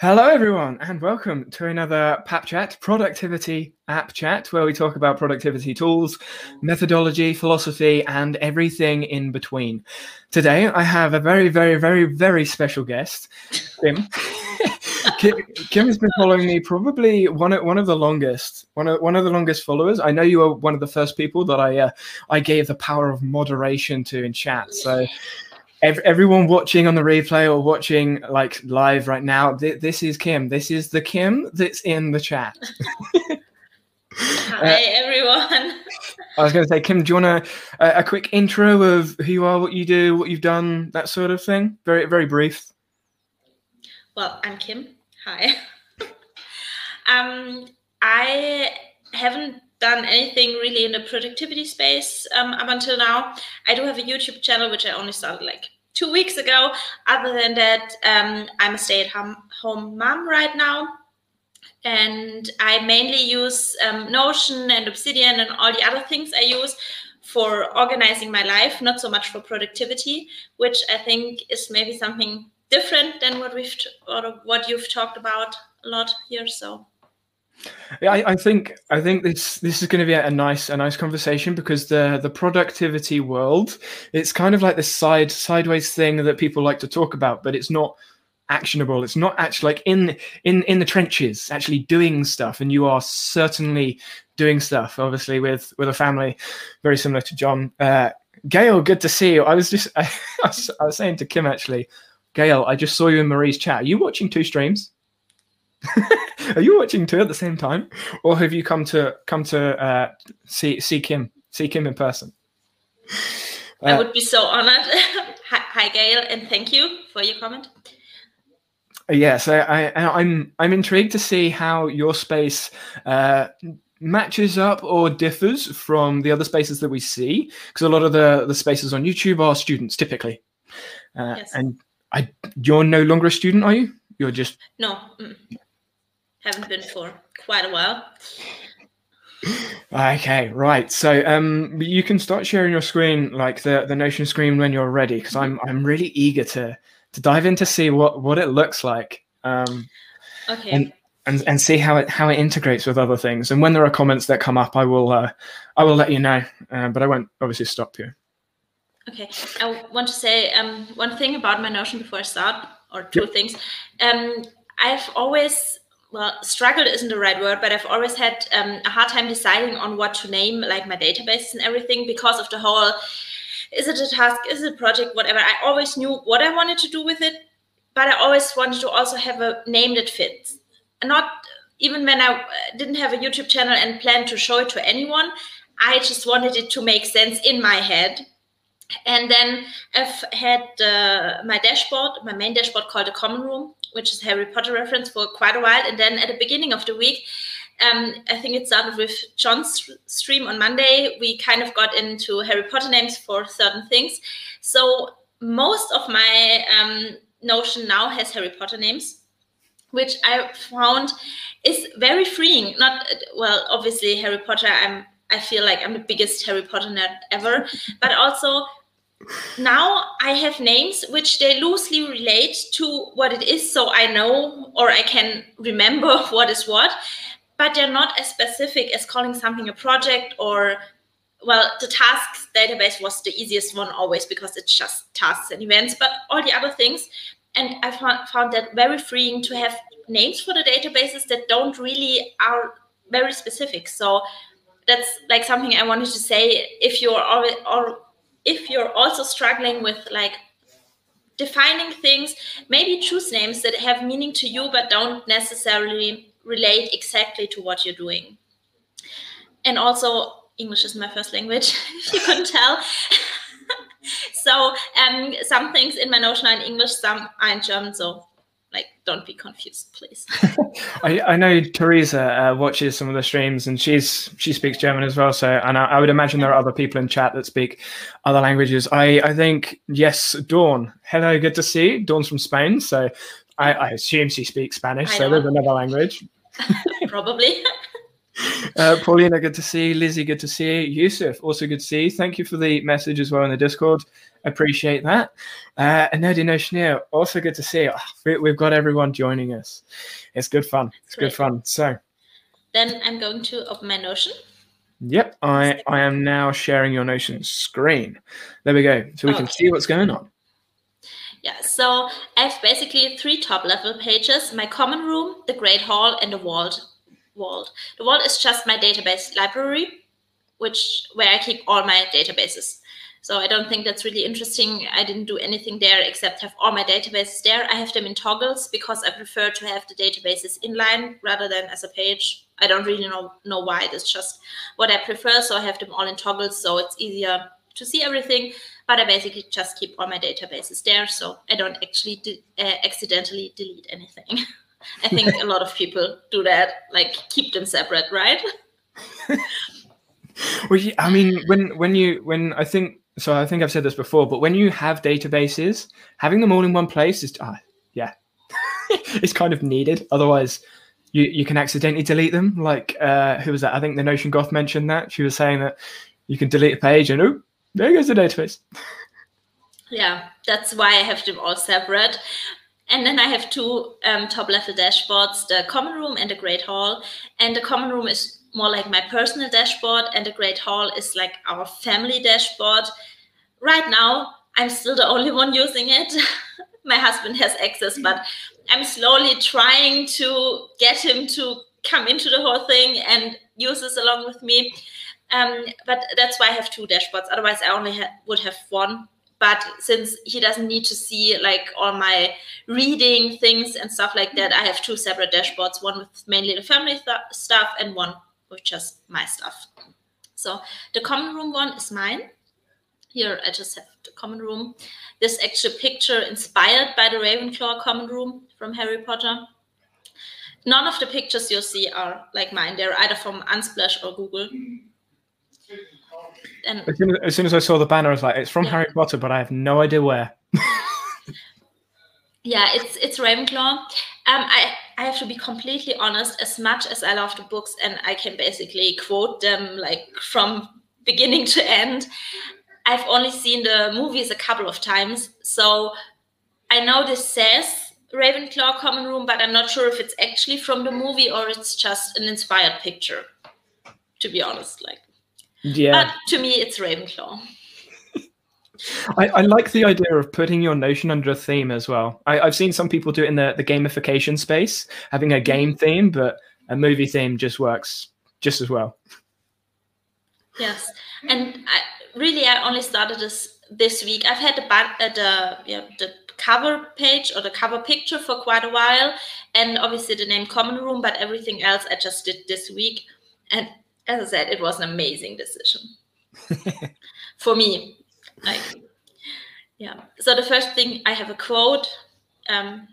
Hello, everyone, and welcome to another PAP Chat, Productivity App Chat, where we talk about productivity tools, methodology, philosophy, and everything in between. Today, I have a very, very, very, very special guest, Kim. Kim, has been following me probably one of one of the longest, one of one of the longest followers. I know you were one of the first people that I uh, I gave the power of moderation to in chat. So everyone watching on the replay or watching like live right now, th- this is Kim. This is the Kim that's in the chat. Hi, uh, everyone. I was going to say, Kim, do you want a, a, a quick intro of who you are, what you do, what you've done, that sort of thing? Very, very brief. Well, I'm Kim. Hi. um, I haven't done anything really in the productivity space um, up until now. I do have a YouTube channel, which I only started like two weeks ago. Other than that, um, I'm a stay at home mom right now. And I mainly use um, Notion and Obsidian and all the other things I use for organizing my life, not so much for productivity, which I think is maybe something different than what we've or what you've talked about a lot here. So yeah, I, I, think I think this this is going to be a nice a nice conversation because the the productivity world it's kind of like this side sideways thing that people like to talk about, but it's not actionable. It's not actually like in in in the trenches, actually doing stuff. And you are certainly doing stuff, obviously with with a family very similar to John. Uh, Gail, good to see you. I was just I, I, was, saying to Kim actually, Gail, I just saw you in Marie's chat. Are you watching two streams? Are you watching two at the same time, or have you come to come to uh, see see Kim see Kim in person? Uh, I would be so honored. Hi, Gail, and thank you for your comment. Yes, I, I, I'm I'm intrigued to see how your space uh, matches up or differs from the other spaces that we see, because a lot of the the spaces on YouTube are students typically, uh, yes. and I you're no longer a student, are you? You're just no. Mm haven't been for quite a while. Okay, right. So um, you can start sharing your screen, like the the Notion screen, when you're ready, because I'm I'm really eager to to dive in to see what what it looks like. Um, okay. And, and, and see how it how it integrates with other things. And when there are comments that come up, I will uh, I will let you know. Uh, but I won't obviously stop you. Okay. I want to say um, one thing about my Notion before I start, or two yep. things. Um, I've always well, struggled isn't the right word, but I've always had um, a hard time deciding on what to name like my database and everything because of the whole is it a task, is it a project, whatever. I always knew what I wanted to do with it, but I always wanted to also have a name that fits. Not even when I uh, didn't have a YouTube channel and planned to show it to anyone, I just wanted it to make sense in my head. And then I've had uh, my dashboard, my main dashboard called the Common Room, which is Harry Potter reference for quite a while. And then at the beginning of the week, um, I think it started with John's stream on Monday. We kind of got into Harry Potter names for certain things. So most of my um, Notion now has Harry Potter names, which I found is very freeing. Not well, obviously Harry Potter. I'm I feel like I'm the biggest Harry Potter nerd ever, but also now I have names which they loosely relate to what it is, so I know or I can remember what is what, but they're not as specific as calling something a project or well, the tasks database was the easiest one always because it's just tasks and events, but all the other things. And I found, found that very freeing to have names for the databases that don't really are very specific. So that's like something I wanted to say. If you're already, if you're also struggling with like defining things, maybe choose names that have meaning to you but don't necessarily relate exactly to what you're doing. And also, English is my first language, if you couldn't tell. so um, some things in my Notion are in English, some are in German. So don't be confused please. I, I know teresa uh, watches some of the streams and she's she speaks german as well. So and I, I, would imagine there are other people in chat that speak other languages. I i think yes dawn. Hello good to see you. Dawn's from spain. So i, I assume she speaks spanish. So there's another language. Probably Uh, Paulina, good to see you. Lizzie, good to see you. Yusuf, also good to see you. Thank you for the message as well in the Discord. Appreciate that. Uh, and Nerdy Notioneer, also good to see you. We- We've got everyone joining us. It's good fun. It's good fun. So, Then I'm going to open my Notion. yep, I, I am now sharing your Notion screen. There we go. So we can see what's going on. Yeah, so I have basically three top level pages my common room, the Great Hall, and the vault. Vault. The vault is just my database library, which where I keep all my databases. So I don't think that's really interesting. I didn't do anything there except have all my databases there. I have them in toggles because I prefer to have the databases inline rather than as a page. I don't really know know why. It's just what I prefer. So I have them all in toggles, so it's easier to see everything. But I basically just keep all my databases there, so I don't actually uh, accidentally delete anything. I think a lot of people do that, like keep them separate, right? Well, yeah, I mean, when when you when I think so, I think I've said this before, but when you have databases, having them all in one place is, ah, yeah, it's kind of needed. Otherwise, you you can accidentally delete them. Like uh, who was that? I think the Notion Goth mentioned that she was saying that you can delete a page and oh, there goes the database. Yeah, that's why I have them all separate. And then I have two um, top level dashboards the common room and the great hall. And the common room is more like my personal dashboard, and the great hall is like our family dashboard. Right now, I'm still the only one using it. my husband has access, but I'm slowly trying to get him to come into the whole thing and use this along with me. Um, but that's why I have two dashboards. Otherwise, I only ha- would have one but since he doesn't need to see like all my reading things and stuff like that i have two separate dashboards one with mainly the family th- stuff and one with just my stuff. So the common room one is mine. Here i just have the common room. This actual picture inspired by the ravenclaw common room from harry potter. None of the pictures you'll see are like mine. They're either from unsplash or google and As soon as, as soon as I saw the banner, I was like, it's from Yeah. Harry Potter, but I have no idea where. yeah it's it's ravenclaw um i i have to be completely honest as much as i love the books and i can basically quote them like from beginning to end i've only seen the movies a couple of times so i know this says ravenclaw common room but i'm not sure if it's actually from the movie or it's just an inspired picture to be honest like Yeah. but to me it's ravenclaw I, I like the idea of putting your notion under a theme as well. I, I've seen some people do it in the, the gamification space, having a game theme, but a movie theme just works just as well. Yes, and I, really, I only started this this week. I've had the uh, the yeah, the cover page or the cover picture for quite a while, and obviously the name Common Room, but everything else I just did this week. And as I said, it was an amazing decision for me. Like, yeah. So the first thing I have a quote, um,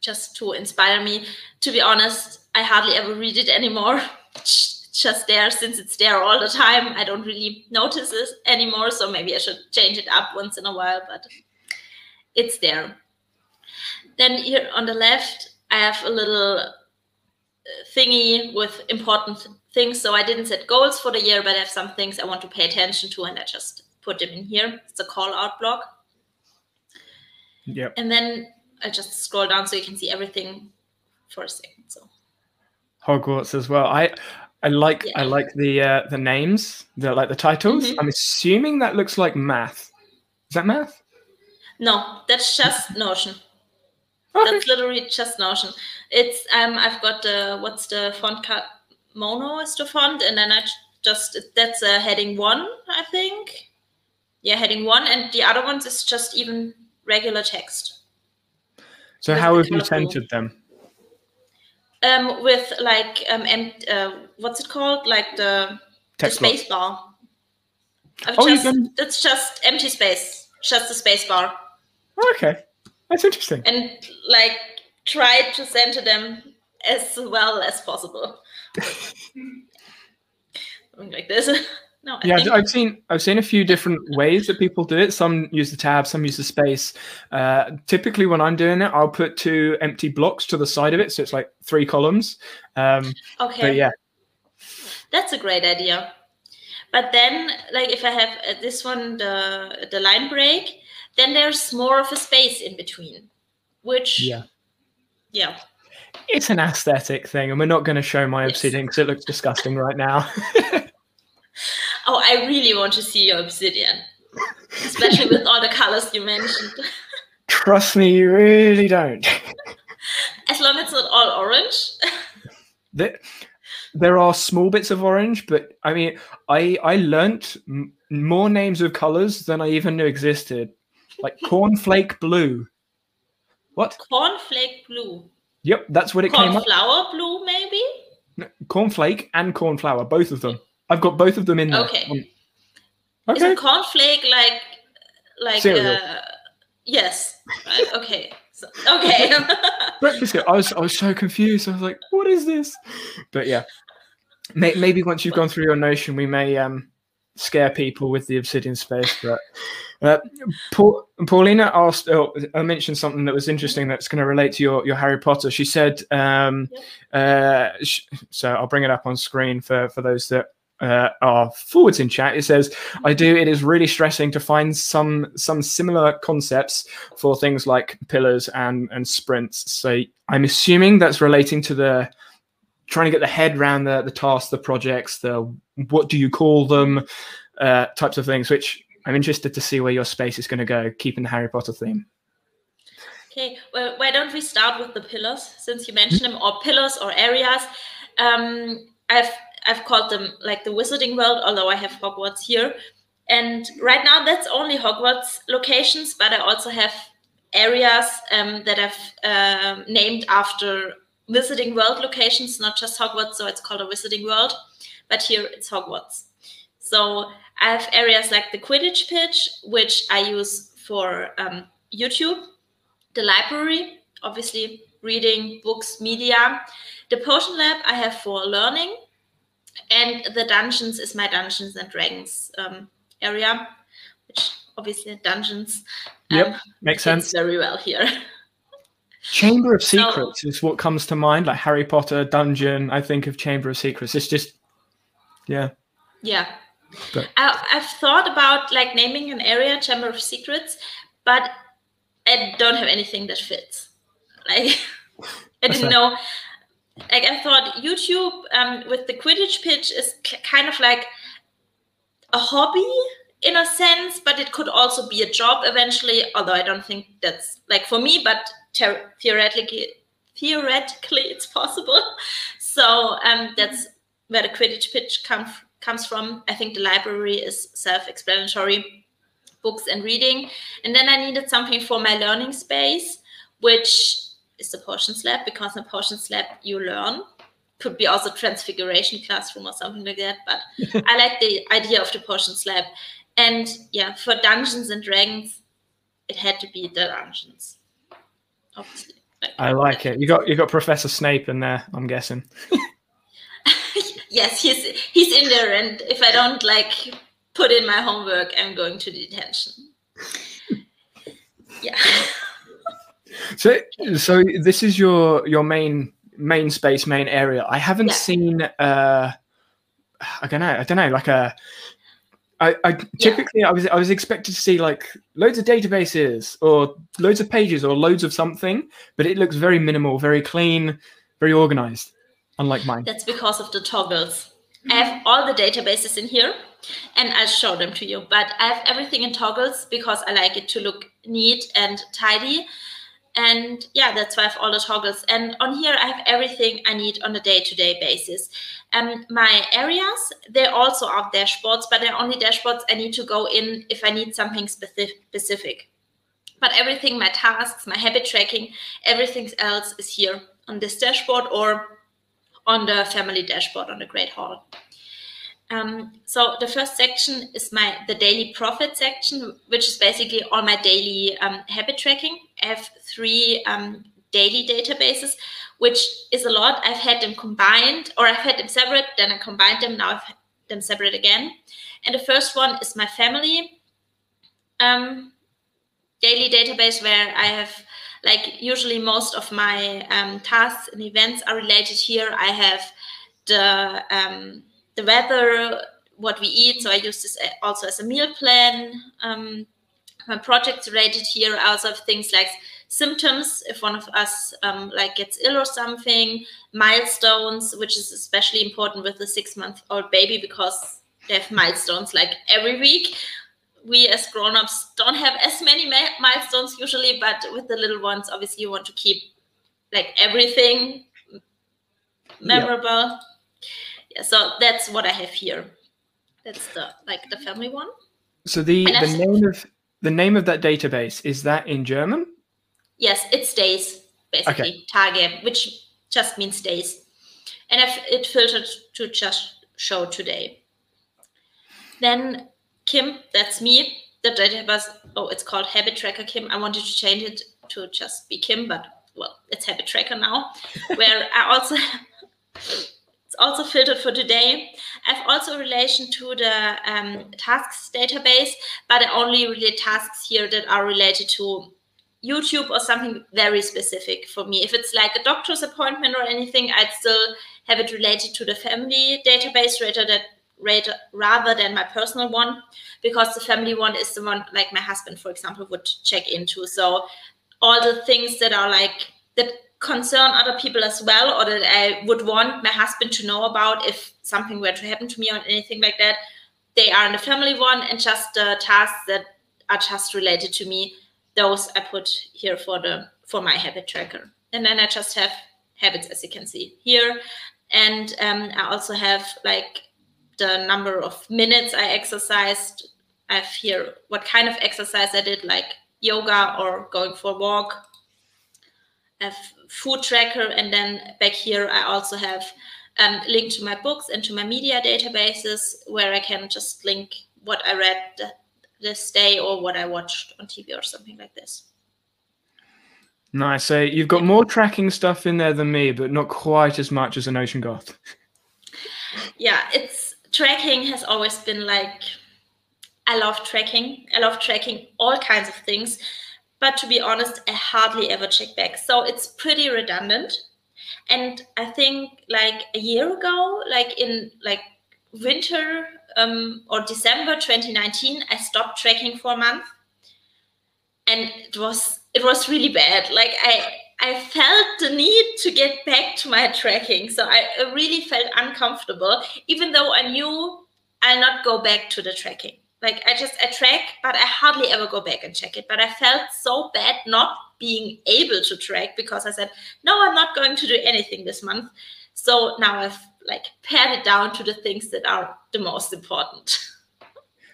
just to inspire me. To be honest, I hardly ever read it anymore. Just there since it's there all the time. I don't really notice it anymore. So maybe I should change it up once in a while, but it's there. Then here on the left, I have a little uh, thingy with important things. So I didn't set goals for the year, but I have some things I want to pay attention to, and I just put them in here. It's a call out block. Yep. And then I just scroll down so you can see everything for a second. So Hogwarts as well. I I like I like the uh, the names, the like the titles. Mhm. I'm assuming that looks like math. Is that math? no, that's just Notion. Okay. That's literally just Notion. It's um I've got the what's the font cut mono is the font, and then I just that's a heading one, I think. Yeah, heading one, and the other ones is just even regular text. So how have you centered them? Um, with like um, em- uh, what's it called? Like the the Text space bar. I've Oh, just, can- It's just empty space, just a space bar. Okay, that's interesting. and like try to center them as well as possible. Something like this. No, I Yeah, think, I've seen I've seen a few different ways that people do it. Some use the tab, some use the space. Uh, typically, when I'm doing it, I'll put two empty blocks to the side of it, so it's like three columns. Um, okay. but yeah, That's a great idea. But then, like if I have uh, this one, the the line break, then there's more of a space in between, which Yeah. yeah. It's an aesthetic thing, and we're not going to show my obsidian because it looks disgusting right now. Oh, I really want to see your obsidian, especially with all the colors you mentioned. Trust me, you really don't. As long as it's not all orange. there, there are small bits of orange, but I mean, I I learnt m- more names of colors than I even knew existed, like cornflake blue. What? Cornflake blue. Yep, that's what it came up. Cornflower blue, maybe? Cornflake and cornflower, both of them. I've got both of them in there. Okay. Um, Is Okay. a cornflake like like Cereal. uh yes. Okay. So, okay. breakfast cereal. I was I was so confused. I was like, what is this? But yeah, maybe once you've gone through your notion, we may um scare people with the obsidian space. But uh, Paul, Paulina asked, oh, I mentioned something that was interesting that's going to relate to your your Harry Potter. She said, um, uh, sh- so I'll bring it up on screen for for those that. Uh, are forwards in chat. It says, "I do. It is really stressing to find some some similar concepts for things like pillars and and sprints. So I'm assuming that's relating to the trying to get the head around the the tasks, the projects, the what do you call them, uh, types of things. Which I'm interested to see where your space is going to go, keeping the Harry Potter theme. Okay, well, why don't we start with the pillars since you mentioned them, or pillars or areas? Um, I've I've called them like the Wizarding World, although I have Hogwarts here, and right now that's only Hogwarts locations, but I also have areas um, that I've um, named after Wizarding World locations, not just Hogwarts. So it's called a Wizarding World, but here it's Hogwarts. So I have areas like the Quidditch pitch, which I use for um, YouTube the library, obviously reading books, media. The potion lab I have for learning, and the dungeons is my Dungeons and Dragons um, area, which obviously dungeons. Yep, um, Makes sense. very well here. Chamber of So- Secrets is what comes to mind, like Harry Potter dungeon. I think of Chamber of Secrets. It's just, yeah, Yeah. But- I, I've thought about like naming an area Chamber of Secrets, but I don't have anything that fits. Like I didn't know. Like I thought YouTube um, with the Quidditch pitch is k- kind of like a hobby in a sense, but it could also be a job eventually. Although I don't think that's like for me, but ter- theoretically, theoretically it's possible. So um, that's where the Quidditch pitch come, comes from. I think the library is self-explanatory, books and reading, and then I needed something for my learning space, which is the potions lab because in potions lab you learn. Could be also transfiguration classroom or something like that, but I like the idea of the potions lab. And yeah, for Dungeons and Dragons, it had to be the dungeons. Obviously. I like it. You got you got Professor Snape in there. I'm guessing. yes, he's he's in there, and if I don't like put in my homework, I'm going to detention. Yeah. So, so this is your your main main space, main area. I haven't Yeah. seen. Uh, I don't know. I don't know. Like a. I, I typically I was I was expected to see like loads of databases or loads of pages or loads of something, but it looks very minimal, very clean, very organized, unlike mine. That's because of the toggles. I have all the databases in here and I'll show them to you. But I have everything in toggles because I like it to look neat and tidy. And yeah, that's why I have all the toggles. And on here, I have everything I need on a day to day basis. Um, my areas, they also are dashboards, but they're only dashboards I need to go in if I need something specific. But everything, my tasks, my habit tracking, everything else is here on this dashboard or on the family dashboard on the Great Hall. Um, so the first section is my the daily profit section, which is basically all my daily um, habit tracking. I have three um, daily databases, which is a lot. I've had them combined, or I've had them separate, then I combined them. Now I've had them separate again. And the first one is my family um, daily database, where I have like usually most of my um, tasks and events are related here. I have the um, the weather, what we eat. So I use this also as a meal plan. Um, my projects related here. Also have things like symptoms if one of us um, like gets ill or something milestones which is especially important with a six month old baby because they have milestones like every week we as grown-ups don't have as many milestones usually but with the little ones obviously you want to keep like everything memorable yeah so that's what i have here that's the like the family one so the the name of the name of that database is that in german yes it's days basically okay. tage which just means days and i've it filtered to just show today then Kim, that's me. The database, oh, it's called Habit Tracker Kim. I wanted to change it to just be Kim, but well, it's Habit Tracker now. where I also, it's also filtered for today. I have also a relation to the um, tasks database, but I only relate tasks here that are related to YouTube or something very specific for me. If it's like a doctor's appointment or anything, I'd still have it related to the family database rather that rather than my personal one because the family one is the one like my husband for example would check into so all the things that are like that concern other people as well or that i would want my husband to know about if something were to happen to me or anything like that they are in the family one and just the tasks that are just related to me those i put here for the for my habit tracker and then i just have habits as you can see here and um, i also have like the number of minutes I exercised. I have here what kind of exercise I did, like yoga or going for a walk. I have food tracker, and then back here I also have um, link to my books and to my media databases where I can just link what I read this day or what I watched on TV or something like this. Nice. So you've got more tracking stuff in there than me, but not quite as much as a Notion Goth. yeah, it's tracking has always been like I love tracking. I love tracking all kinds of things. But to be honest, I hardly ever check back. So it's pretty redundant. And I think like a year ago, like in like winter um, or December 2019, I stopped tracking for a month. And it was it was really bad. Like I I felt the need to get back to my tracking. So I really felt uncomfortable, even though I knew I'll not go back to the tracking. Like I just I track, but I hardly ever go back and check it. But I felt so bad not being able to track because I said, no, I'm not going to do anything this month. So now I've like pared it down to the things that are the most important.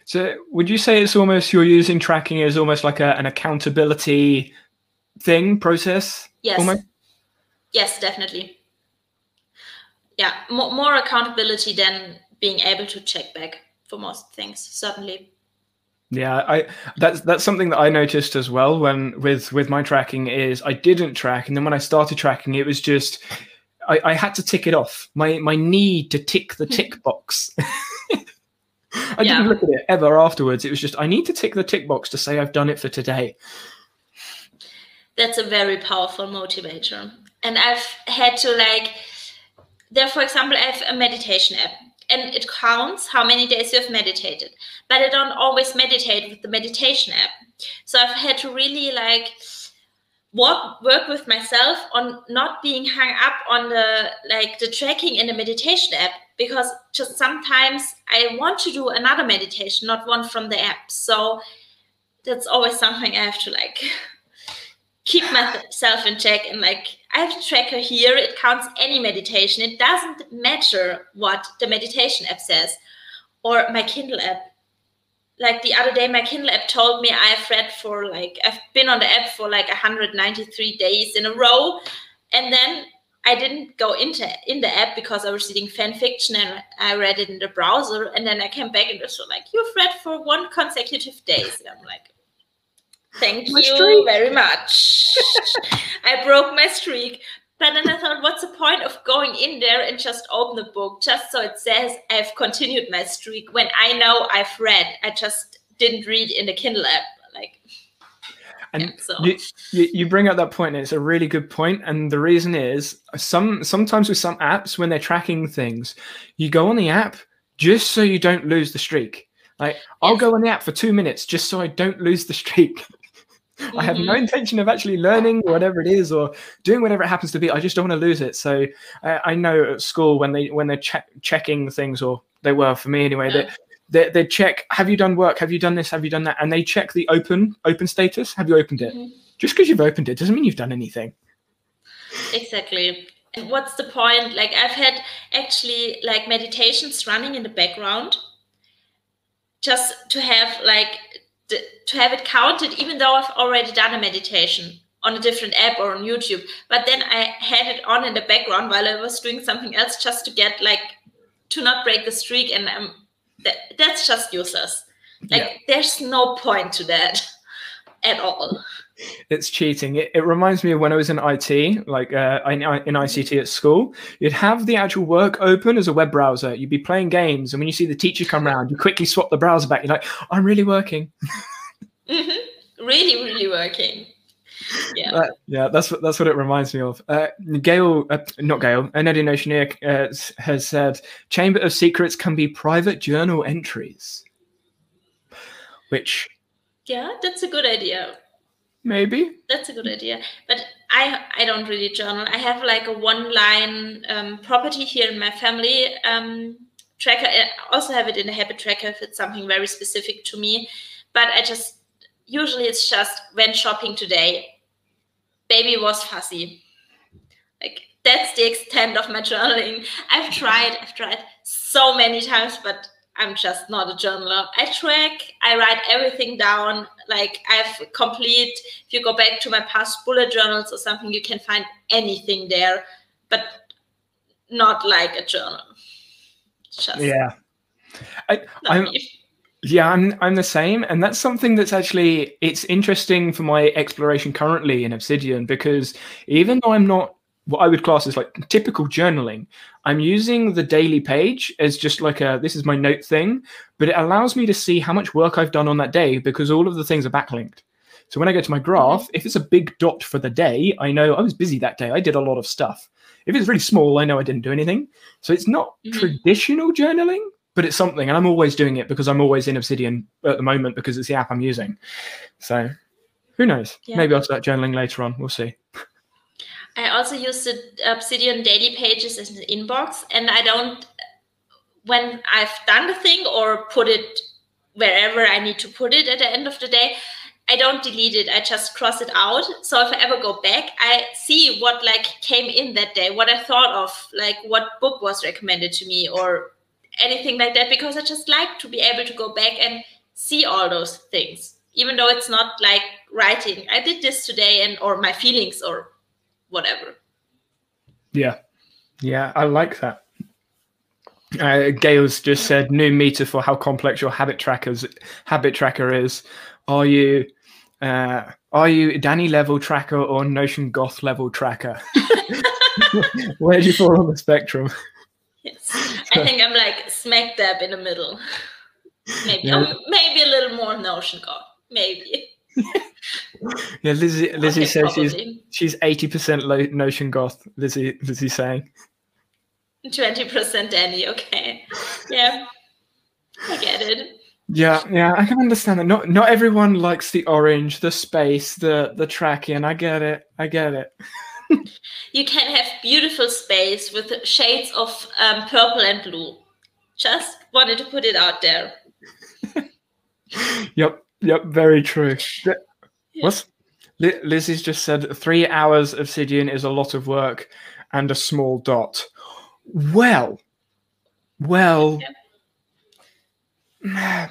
So would you say it's almost you're using tracking as almost like a, an accountability thing process? Yes. Almost? Yes, definitely. Yeah, more, more accountability than being able to check back for most things, certainly. Yeah, I that's that's something that I noticed as well when with with my tracking is I didn't track, and then when I started tracking, it was just I, I had to tick it off. My my need to tick the tick box. I yeah. didn't look at it ever afterwards. It was just I need to tick the tick box to say I've done it for today that's a very powerful motivator. And I've had to like, there, for example, I have a meditation app and it counts how many days you have meditated, but I don't always meditate with the meditation app. So I've had to really like work work with myself on not being hung up on the like the tracking in the meditation app because just sometimes I want to do another meditation, not one from the app. So that's always something I have to like keep myself in check and like I have a tracker here. It counts any meditation. It doesn't matter what the meditation app says or my Kindle app. Like the other day, my Kindle app told me I've read for like I've been on the app for like 193 days in a row, and then I didn't go into in the app because I was reading fan fiction and I read it in the browser, and then I came back and it was like you've read for one consecutive days. And I'm like, Thank my you streak. very much. I broke my streak. But then I thought, what's the point of going in there and just open the book just so it says I've continued my streak when I know I've read. I just didn't read in the Kindle app. Like And Yeah, so- you, you, you bring up that point, and it's a really good point. And the reason is some sometimes with some apps when they're tracking things, you go on the app just so you don't lose the streak. Like I'll go on the app for two minutes just so I don't lose the streak. I have no Mhm. intention of actually learning whatever it is or doing whatever it happens to be. I just don't want to lose it. So I, I know at school when they when they're check, checking things, or they were for me anyway, that they, they check have you done work have you done this have you done that and they check the open open status have you opened it Mhm. just because you've opened it doesn't mean you've done anything Exactly. And what's the point? Like I've had actually like meditations running in the background just to have like to have it counted even though I've already done a meditation on a different app or on YouTube. But then I had it on in the background while I was doing something else just to get like to not break the streak and um, that, that's just useless. Like Yeah. there's no point to that at all. It's cheating it, it reminds me of when i was in it like uh, in, in ict at school you'd have the actual work open as a web browser you'd be playing games and when you see the teacher come around you quickly swap the browser back you're like i'm really working hmm Really, really working. Yeah. Uh, yeah, that's what that's what it reminds me of. Uh, Gail, uh, not Gail, Nerdy Notioneer uh, has said, "Chamber of Secrets can be private journal entries," which Yeah, that's a good idea. Maybe That's a good idea. But I I don't really journal. I have like a one line um, property here in my family um, tracker. I also have it in a habit tracker if it's something very specific to me. But I just usually it's just went shopping today. Baby was fussy. Like that's the extent of my journaling. I've tried, I've tried so many times, but I'm just not a journaler. I track, I write everything down. Like I've complete. If you go back to my past bullet journals or something, you can find anything there, but not like a journal. Just yeah. I, I'm. Yeah, I'm I'm the same, and that's something that's actually it's interesting for my exploration currently in Obsidian because even though I'm not what I would class as like typical journaling, I'm using the daily page as just like a this is my note thing, but it allows me to see how much work I've done on that day because all of the things are backlinked. So when I go to my graph, if it's a big dot for the day, I know I was busy that day. I did a lot of stuff. If it's really small, I know I didn't do anything. So it's not Mhm. traditional journaling, but it's something, and I'm always doing it because I'm always in Obsidian at the moment because it's the app I'm using. So who knows? Yeah. Maybe I'll start journaling later on. We'll see. I also use the Obsidian daily pages as an inbox, and I don't when I've done the thing or put it wherever I need to put it at the end of the day. I don't delete it. I just cross it out. So if I ever go back, I see what like came in that day, what I thought of, like what book was recommended to me or anything like that, because I just like to be able to go back and see all those things, even though it's not like writing. I did this today and or my feelings or whatever. Yeah, yeah, I like that. Uh, Gail's just said new meter for how complex your habit trackers habit tracker is. Are you uh, are you Danny level tracker or Notion Goth level tracker? Where do you fall on the spectrum? Yes. I think I'm like smack dab in the middle. Maybe Yeah. um, maybe a little more notion Goth. Maybe. Yeah, Lizzie. Lizzie says she's she's eighty percent Notion Goth. Lizzie, Lizzie saying. 20% Danny, okay. Yeah. I get it. Yeah, yeah, I can understand that. Not not everyone likes the orange, the space, the the tracking. I get it. I get it. You can have beautiful space with shades of um, purple and blue. Just wanted to put it out there. Yep, yep, very true. Th- Yeah. What's Lizzie's just said three hours of obsidian is a lot of work and a small dot. Well, well.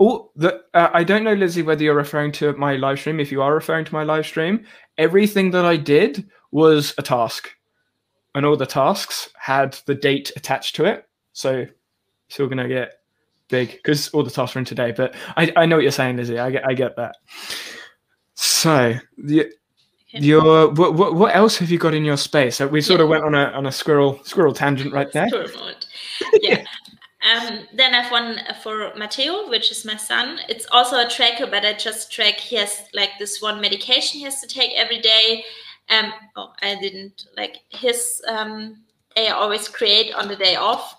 Oh, the, uh, I don't know, Lizzie, whether you're referring to my live stream. If you are referring to my live stream, everything that I did was a task, and all the tasks had the date attached to it. So, still gonna get big because all the tasks are in today. But I, I know what you're saying, Lizzie. I get I get that. So the your what, what what else have you got in your space? Uh, We sort of went on a on a squirrel squirrel tangent right there. For a moment. Yeah. Um, then I've one for Matteo, which is my son. It's also a tracker, but I just track he has like this one medication he has to take every day. Um, oh, I didn't like his. Um, I always create on the day off.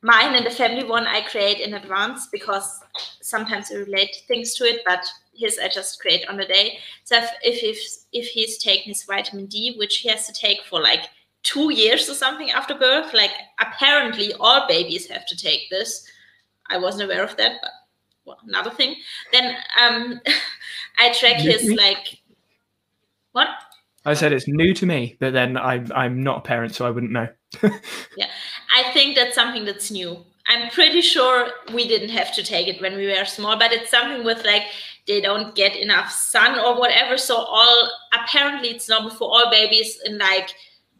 Mine and the family one I create in advance because sometimes I relate things to it, but his I just create on the day. So if if if, if he's taking his vitamin D, which he has to take for like two years or something after birth. Like apparently all babies have to take this. I wasn't aware of that, but well, another thing. Then um, I track his like what? I said it's new to me, but then I'm I'm not a parent, so I wouldn't know. yeah, I think that's something that's new. I'm pretty sure we didn't have to take it when we were small, but it's something with like they don't get enough sun or whatever. So all apparently it's normal for all babies in like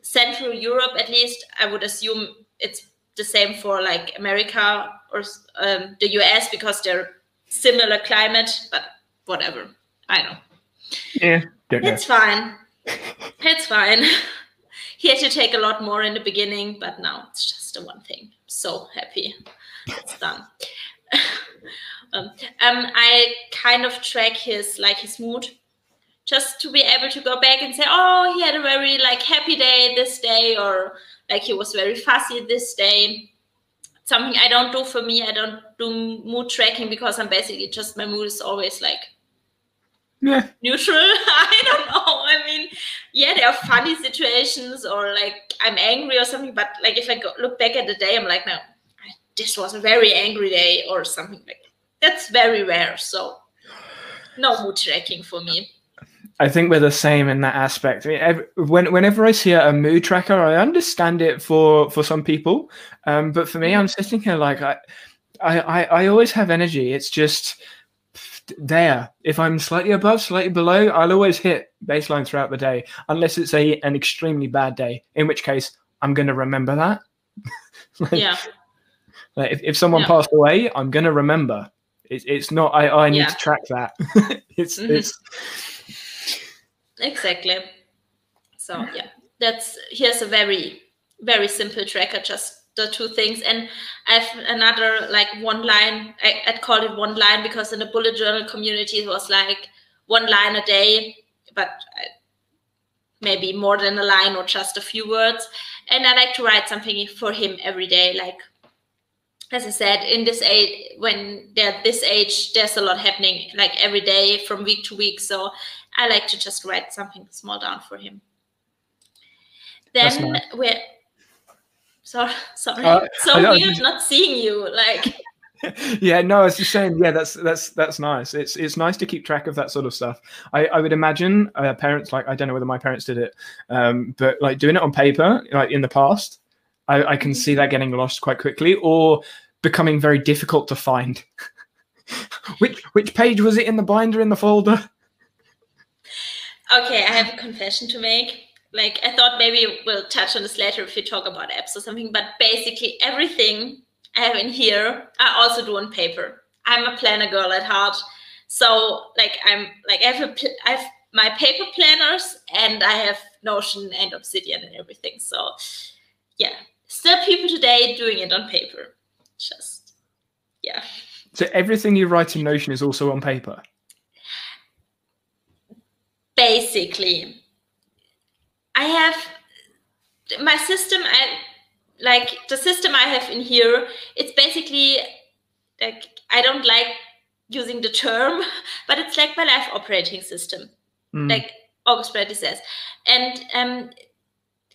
Central Europe, at least, I would assume it's the same for like America or um, the US because they're similar climate, but whatever. I know. Yeah, it's fine. It's fine. he had to take a lot more in the beginning, but now it's just the one thing. So happy it's done. um, um, I kind of track his like his mood just to be able to go back and say, oh, he had a very like happy day this day, or like he was very fussy this day. Something I don't do for me. I don't do mood tracking because I'm basically just my mood is always like yeah. neutral. I don't know. I mean, yeah, there are funny situations or like I'm angry or something, but like if I go, look back at the day, I'm like, no, this was a very angry day or something like that's very rare. So no mood tracking for me. I think we're the same in that aspect. I mean, every, when, whenever I see a, a, mood tracker, I understand it for for some people, um, but for me, I'm sitting here like I, I, I always have energy. It's just there. If I'm slightly above, slightly below, I'll always hit baseline throughout the day, unless it's a an extremely bad day, in which case I'm going to remember that. like, yeah. Like if, if someone yeah. passed away, I'm going to remember. It, it's not. I I need yeah. to track that. it's mm-hmm. it's Exactly. So yeah, that's here's a very very simple tracker, just the two things. And I have another like one line. I, I'd call it one line because in the bullet journal community it was like one line a day, but uh, maybe more than a line or just a few words. And I like to write something for him every day, like as I said, in this age, when they're this age, there's a lot happening like every day from week to week. So I like to just write something small down for him. Then nice. we're sorry, sorry, uh, so weird not seeing you. Like, yeah, no, it's just saying, yeah, that's that's that's nice. It's it's nice to keep track of that sort of stuff. I, I would imagine uh, parents like I don't know whether my parents did it, um, but like doing it on paper, like in the past, I, I can see that getting lost quite quickly or becoming very difficult to find. which which page was it in the binder in the folder? Okay, I have a confession to make. Like I thought maybe we'll touch on this later if we talk about apps or something, but basically everything I have in here I also do on paper. I'm a planner girl at heart. So like I'm like I have a, I have my paper planners and I have Notion and Obsidian and everything. So yeah, still people today doing it on paper. Just yeah. So everything you write in Notion is also on paper basically i have my system i like the system i have in here it's basically like i don't like using the term but it's like my life operating system mm. like august Bradley says and um,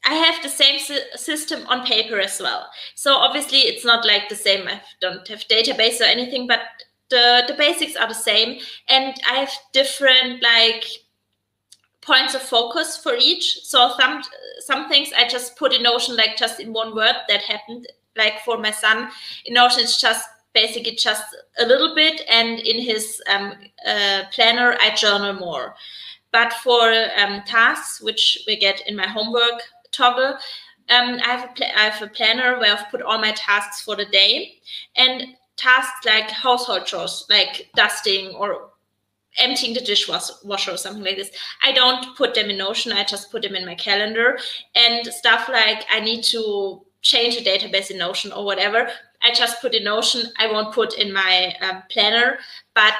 I have the same system on paper as well. So obviously it's not like the same. I don't have database or anything, but the, the basics are the same. And I have different like points of focus for each. So some some things I just put in Notion like just in one word that happened. Like for my son, in Notion it's just basically just a little bit, and in his um, uh, planner I journal more. But for um, tasks, which we get in my homework toggle, um, I, have a I have a planner where I've put all my tasks for the day, and tasks like household chores, like dusting or emptying the dishwasher or something like this. I don't put them in Notion. I just put them in my calendar and stuff like I need to change a database in Notion or whatever. I just put in Notion. I won't put in my um, planner, but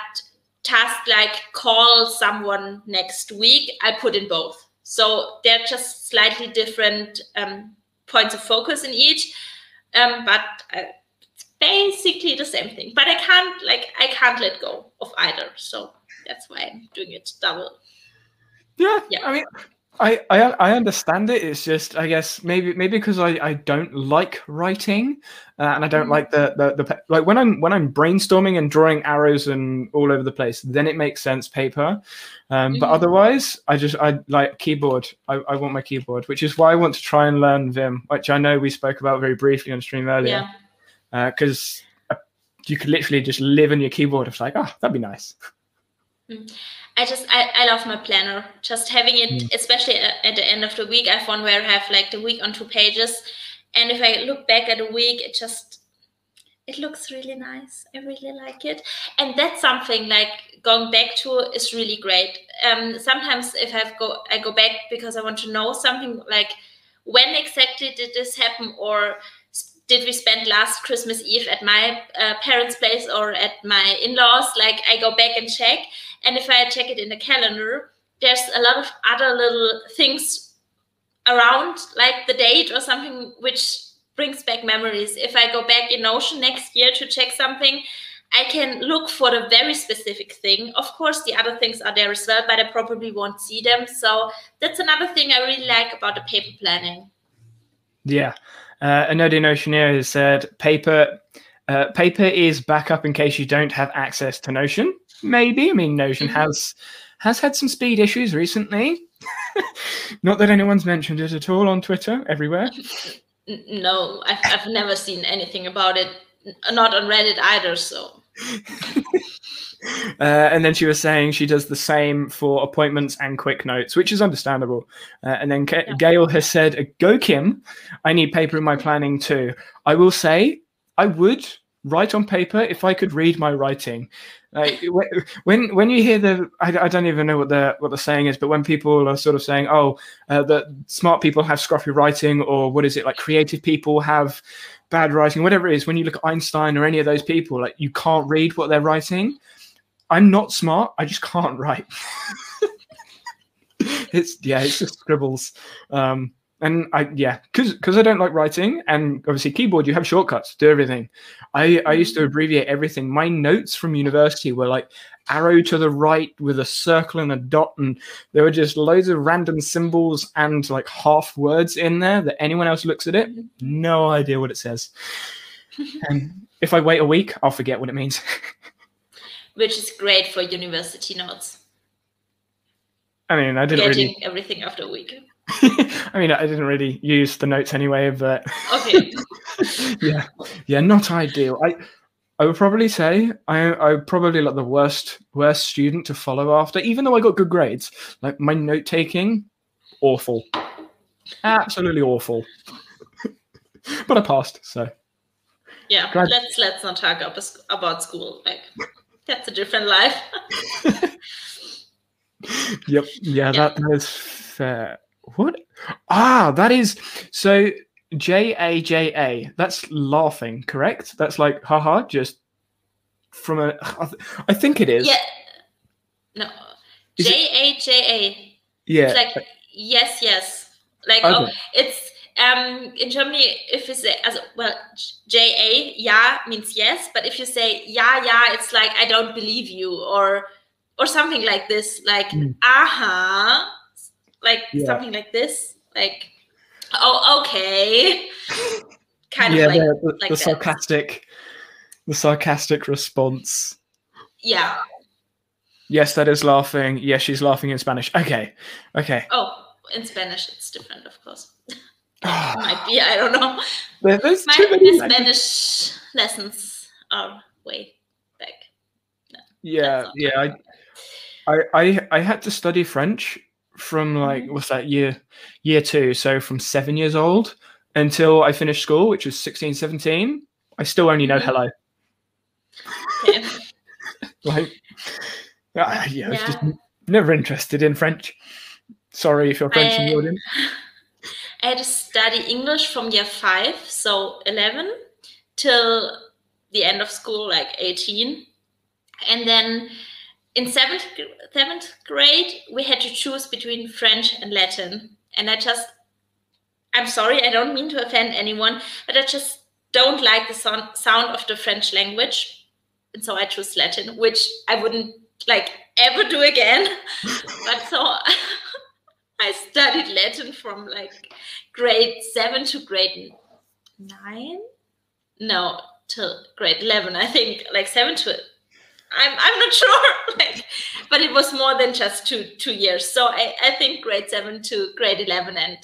task like call someone next week, I put in both. So they're just slightly different um, points of focus in each, um, but uh, it's basically the same thing. But I can't like I can't let go of either, so that's why I'm doing it double. Yeah, yeah. I mean, I, I I understand it. It's just I guess maybe maybe because I, I don't like writing uh, and I don't mm. like the, the the like when I'm when I'm brainstorming and drawing arrows and all over the place. Then it makes sense paper, um, mm. but otherwise I just I like keyboard. I, I want my keyboard, which is why I want to try and learn Vim, which I know we spoke about very briefly on stream earlier. Because yeah. uh, you could literally just live on your keyboard. It's like, oh, that'd be nice. Mm. I just I, I love my planner. Just having it, mm. especially at the end of the week. I have one where I have like the week on two pages, and if I look back at a week, it just it looks really nice. I really like it, and that's something like going back to is really great. Um, sometimes if I go I go back because I want to know something like when exactly did this happen or did we spend last Christmas Eve at my uh, parents' place or at my in-laws? Like I go back and check, and if I check it in the calendar, there's a lot of other little things around, like the date or something, which brings back memories. If I go back in Notion next year to check something, I can look for the very specific thing. Of course, the other things are there as well, but I probably won't see them. So that's another thing I really like about the paper planning. Yeah. Uh, A Nerdy Notioneer has said paper uh, paper is backup in case you don't have access to Notion. Maybe. I mean, Notion mm-hmm. has has had some speed issues recently. Not that anyone's mentioned it at all on Twitter, everywhere. No, I've, I've never seen anything about it. Not on Reddit either. So. Uh, and then she was saying she does the same for appointments and quick notes, which is understandable. Uh, and then K- yeah. Gail has said, "Go Kim, I need paper in my planning too." I will say, I would write on paper if I could read my writing. Like when when you hear the, I, I, don't even know what the what the saying is, but when people are sort of saying, "Oh, uh, that smart people have scruffy writing," or what is it like, creative people have bad writing, whatever it is. When you look at Einstein or any of those people, like you can't read what they're writing. I'm not smart. I just can't write. it's yeah, it's just scribbles. Um, and I yeah, because because I don't like writing, and obviously keyboard, you have shortcuts to do everything. I I used to mm. abbreviate everything. My notes from university were like arrow to the right with a circle and a dot, and there were just loads of random symbols and like half words in there that anyone else looks at it, no idea what it says. and if I wait a week, I'll forget what it means. which is great for university notes. I mean, I didn't Getting really everything after a week. I mean, I didn't really use the notes anyway, but okay. yeah, yeah, not ideal. I, I would probably say I, I probably like the worst, worst student to follow after. Even though I got good grades, like my note taking, awful, uh, absolutely awful. but I passed, so. Yeah, Glad. let's let's not talk about school. Like that's a different life. yep. Yeah, yeah, that is fair. What? Ah, that is so. J A J A. That's laughing, correct? That's like, haha, just from a. I think it is. Yeah. No. J A J A. Yeah. It's like yes, yes. Like okay. oh, it's um, in Germany, if you say, as well, J A, ja means yes, but if you say ja, ja, it's like I don't believe you, or or something like this, like mm. aha, like yeah. something like this, like oh okay, kind yeah, of like, the, like the sarcastic, the sarcastic response. Yeah. Yes, that is laughing. Yes, she's laughing in Spanish. Okay, okay. Oh, in Spanish, it's different, of course. Ah. might be. I don't know. There's My too Spanish lessons are way back. No, yeah, yeah. I, I, I, I had to study French from like mm-hmm. what's that year year two so from seven years old until i finished school which was 16 17 i still only know mm-hmm. hello yeah. like uh, yeah, yeah. I was just never interested in french sorry if you're french I, in the audience I had to study English from year five, so 11, till the end of school, like 18. And then in seventh, seventh grade, we had to choose between French and Latin. And I just, I'm sorry, I don't mean to offend anyone, but I just don't like the son- sound of the French language. And so I chose Latin, which I wouldn't like ever do again. but so I studied Latin from like grade seven to grade nine. No, till grade eleven, I think, like seven to. I'm I'm not sure, like, but it was more than just two two years. So I I think grade seven to grade eleven, and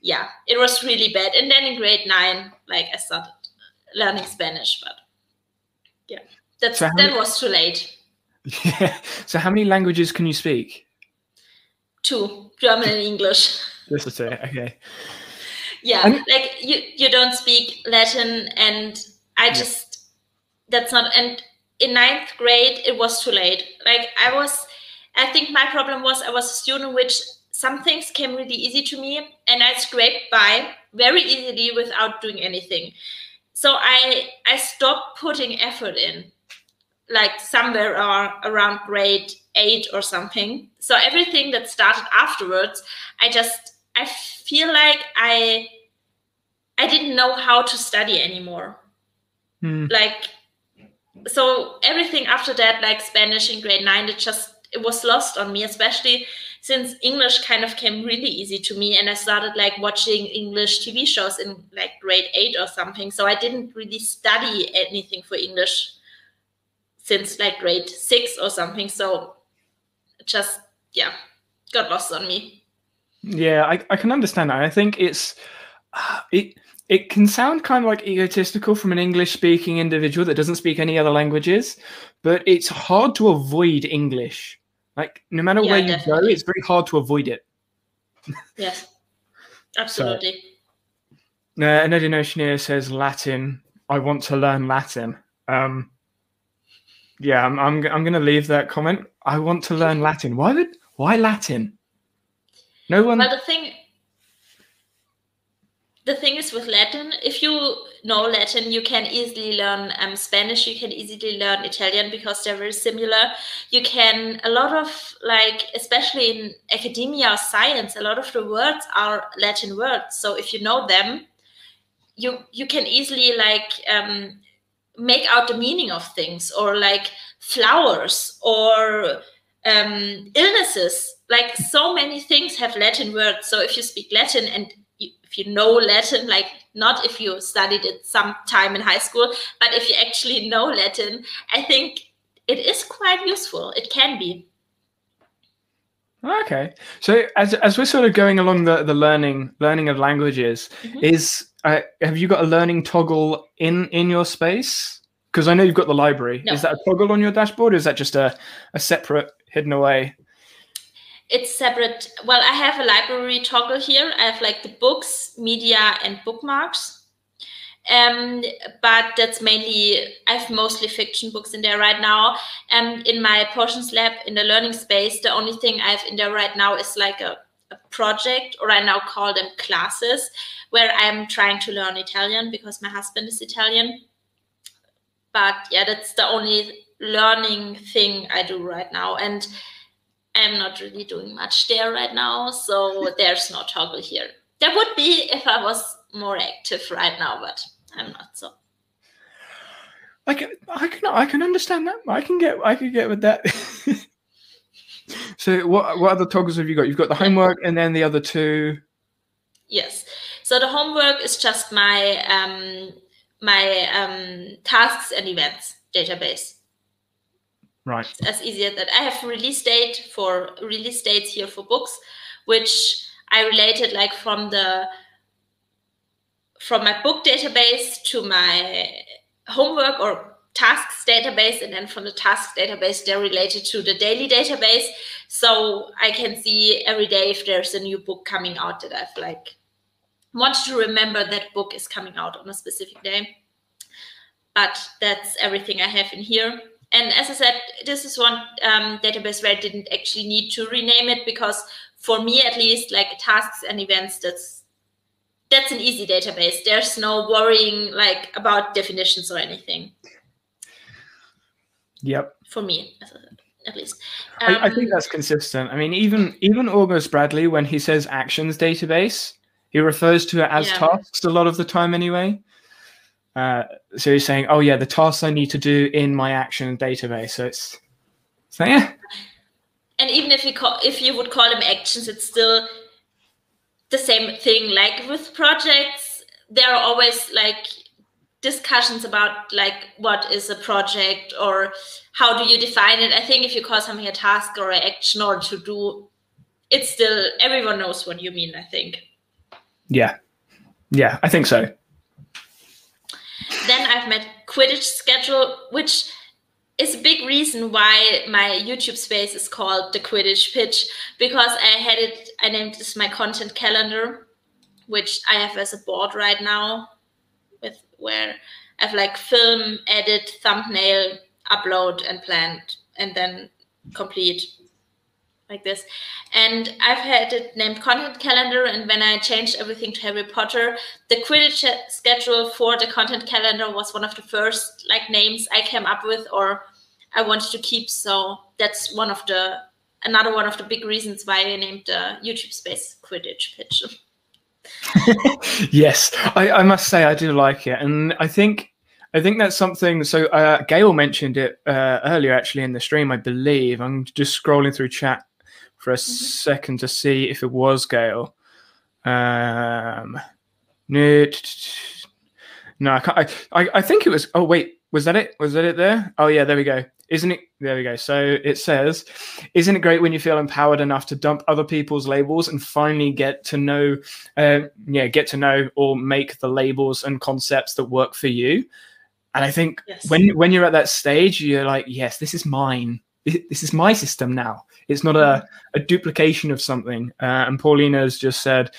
yeah, it was really bad. And then in grade nine, like I started learning Spanish, but yeah, that's so that many, was too late. Yeah. So how many languages can you speak? Two, German and English. Just the two. Okay. Yeah, like you you don't speak Latin, and I just yeah. that's not. And in ninth grade, it was too late. Like I was, I think my problem was I was a student which some things came really easy to me, and I scraped by very easily without doing anything. So I I stopped putting effort in like somewhere around grade eight or something. So everything that started afterwards, I just I feel like I I didn't know how to study anymore. Hmm. Like so everything after that, like Spanish in grade nine, it just it was lost on me, especially since English kind of came really easy to me and I started like watching English TV shows in like grade eight or something. So I didn't really study anything for English since like grade six or something. So just yeah, got lost on me. Yeah, I, I can understand that. I think it's uh, it it can sound kind of like egotistical from an English speaking individual that doesn't speak any other languages, but it's hard to avoid English. Like no matter yeah, where you go, it's very hard to avoid it. Yes, absolutely. so, uh, A Nerdy Notioneer says Latin. I want to learn Latin. Um, yeah, I'm, I'm, I'm going to leave that comment. I want to learn Latin. Why would why Latin? No one. Well, the thing, the thing is with Latin, if you know Latin, you can easily learn um, Spanish. You can easily learn Italian because they're very similar. You can a lot of like, especially in academia or science, a lot of the words are Latin words. So if you know them, you you can easily like um, make out the meaning of things or like flowers or um, illnesses like so many things have latin words so if you speak latin and if you know latin like not if you studied it some time in high school but if you actually know latin i think it is quite useful it can be okay so as, as we're sort of going along the, the learning learning of languages mm-hmm. is uh, have you got a learning toggle in in your space? Because I know you've got the library. No. Is that a toggle on your dashboard? Or is that just a, a separate hidden away? It's separate. Well, I have a library toggle here. I have like the books, media, and bookmarks. Um, but that's mainly I have mostly fiction books in there right now. And um, in my Potions lab in the learning space, the only thing I have in there right now is like a, a project, or I now call them classes, where I'm trying to learn Italian because my husband is Italian. But yeah, that's the only learning thing I do right now. And I'm not really doing much there right now. So there's no toggle here. There would be if I was more active right now, but I'm not so. I can, I can, I can understand that. I can get, I can get with that. so, what, what other toggles have you got? You've got the homework, and then the other two. Yes. So the homework is just my um, my um, tasks and events database. Right. As easy as that. I have release date for release dates here for books, which I related like from the from my book database to my homework or tasks database and then from the tasks database they're related to the daily database so i can see every day if there's a new book coming out that i've like wanted to remember that book is coming out on a specific day. But that's everything I have in here. And as I said, this is one um, database where I didn't actually need to rename it because for me at least, like tasks and events, that's that's an easy database. There's no worrying like about definitions or anything. Yep. For me, at least. Um, I, I, think Um, that's consistent. I mean, even even August Bradley, when he says actions database, he refers to it as Yeah. tasks a lot of the time anyway. Uh, so he's saying, "Oh yeah, the tasks I need to do in my action database." So it's so yeah, and even if you call if you would call them actions it's still the same thing like with projects there are always like discussions about like what is a project or how do you define it i think if you call something a task or an action or to do it's still everyone knows what you mean i think yeah, yeah. I think so. Then I've met Quidditch schedule, which is a big reason why my YouTube space is called the Quidditch Pitch because I had it, I named this my content calendar, which I have as a board right now, with where I have like film, edit, thumbnail, upload, and planned, and then complete like this. And I've had it named content calendar. And when I changed everything to Harry Potter, the Quidditch schedule for the content calendar was one of the first like names I came up with or I wanted to keep. So that's one of the another one of the big reasons why I named the YouTube space Quidditch pitch. yes, I, I must say I do like it, and I think I think that's something. So uh, Gail mentioned it uh, earlier, actually, in the stream. I believe I'm just scrolling through chat for a second to see if it was Gail. Um, no, I can't. I, I, I think it was. Oh wait, was that it? Was that it there? Oh yeah, there we go. Isn't it? There we go. So it says, "Isn't it great when you feel empowered enough to dump other people's labels and finally get to know, uh, yeah, get to know or make the labels and concepts that work for you?" And I think Yes. when when you're at that stage, you're like, "Yes, this is mine. This is my system now. It's not a, a duplication of something." Uh, and Paulina's just said,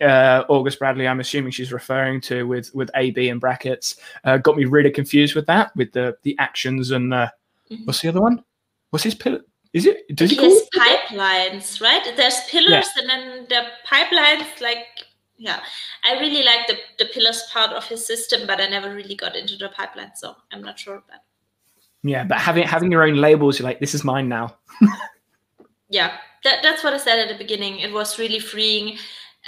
uh, August Bradley, I'm assuming she's referring to with with AB and brackets, uh, got me really confused with that, with the the actions and uh, Mhm. what's the other one? What's his pillar? Is it? Does he call it? pipelines, right? There's pillars and then the pipelines, like yeah. I really like the, the pillars part of his system, but I never really got into the pipeline, so I'm not sure about Yeah, but having having your own labels, you're like, this is mine now. yeah that, that's what i said at the beginning. It was really freeing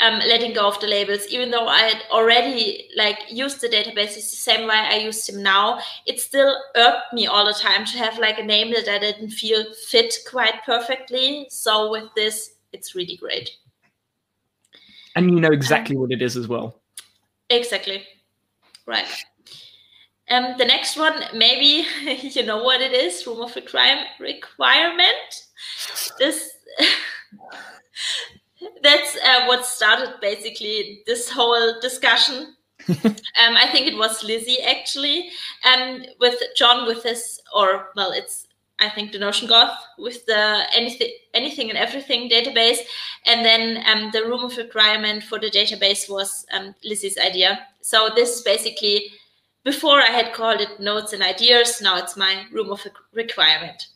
um, letting go of the labels. Even though i had already like used the databases the same way i used them now it still irked me all the time to have like a name that i didn't feel fit quite perfectly. So with this it's really great. And you know exactly what it is as well. exactly. Right um, the next one maybe you know what it is room of crime requirement. This that's uh, what started basically this whole discussion. Um, i think it was lizzie actually um, with john with his or well it's i think the notion goth with the anything anything and everything database. And then um, the room of requirement for the database was um, lizzie's idea. So this basically before i had called it notes and ideas now it's my room of requirement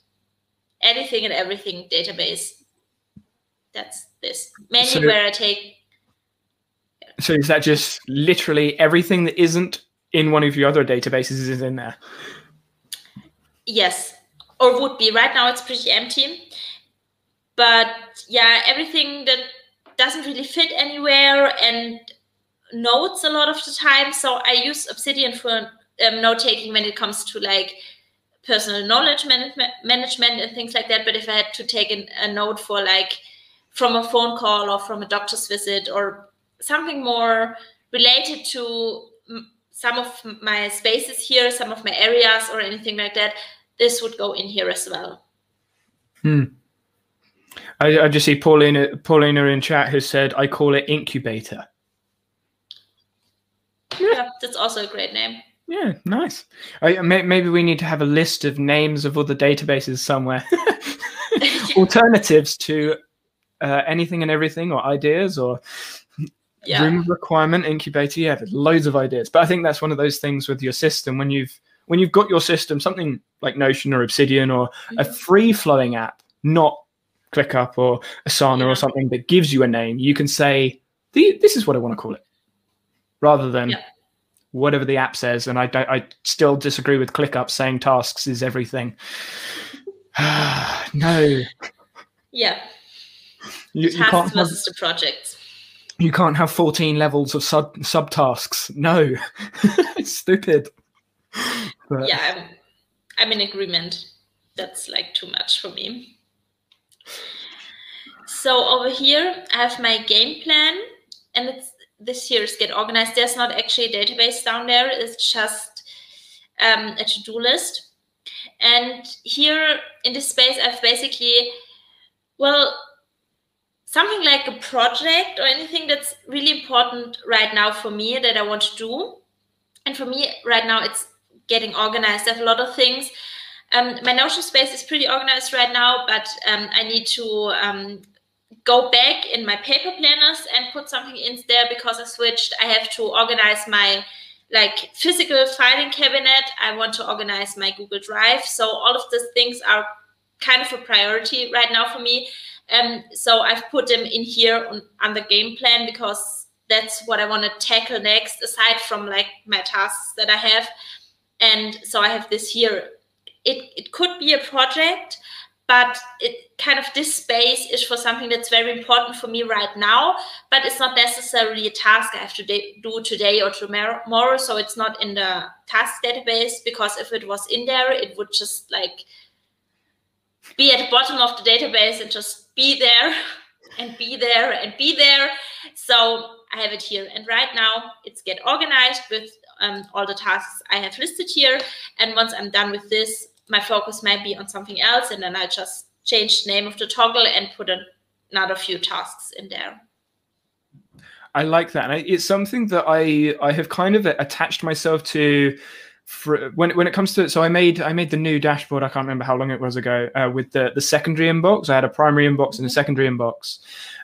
anything and everything database. That's this. Mainly So- where I take So is that just literally everything that isn't in one of your other databases is in there? yes, or would be. Right now it's pretty empty. But yeah, everything that doesn't really fit anywhere and notes a lot of the time. So I use Obsidian for um, note taking when it comes to like personal knowledge management, management and things like that. But if I had to take an, a note for like from a phone call or from a doctor's visit or something more related to m- some of my spaces here, some of my areas or anything like that, this would go in here as well. I, I just see Paulina Paulina in chat who said I call it incubator. Yeah, that's also a great name. Yeah, nice. I, maybe we need to have a list of names of other databases somewhere. Alternatives to uh, anything and everything, or ideas, or Yeah. room requirement incubator. Yeah, loads of ideas. But I think that's one of those things with your system when you've when you've got your system, something like Notion or Obsidian or a Mhm. free flowing app, not ClickUp or Asana Yeah. or something that gives you a name. You can say, "This is what I want to call it." Rather than yeah. whatever the app says. And I, I still disagree with ClickUp saying tasks is everything. no. Yeah. You, you can't versus have, projects. You can't have 14 levels of sub subtasks. No. it's stupid. But, yeah, I'm, I'm in agreement. That's like too much for me. So over here, I have my game plan, and it's this is get organized. There's not actually a database down there. It's just um, a to-do list. And here in this space, I've basically, well, something like a project or anything that's really important right now for me that I want to do. And for me right now, it's getting organized. I have a lot of things. Um, my Notion space is pretty organized right now, but um, I need to um, go back in my paper planners and put something in there because I switched. I have to organize my like physical filing cabinet. I want to organize my Google Drive. So all of these things are kind of a priority right now for me. Um, so I've put them in here on, on the game plan because that's what I want to tackle next, aside from like my tasks that I have. And so I have this here. It, it could be a project, but it kind of this space is for something that's very important for me right now but it's not necessarily a task i have to do today or tomorrow so it's not in the task database because if it was in there it would just like be at the bottom of the database and just be there and be there and be there. So i have it here. And right now it's get organized with um, all the tasks i have listed here. And once i'm done with this my focus might be on something else and then I just change the name of the toggle and put another few tasks in there. I like that. And it's something that I I have kind of attached myself to for when when it comes to so I made I made the new dashboard. I can't remember how long it was ago uh, with the the secondary inbox. I had a primary inbox and a secondary inbox,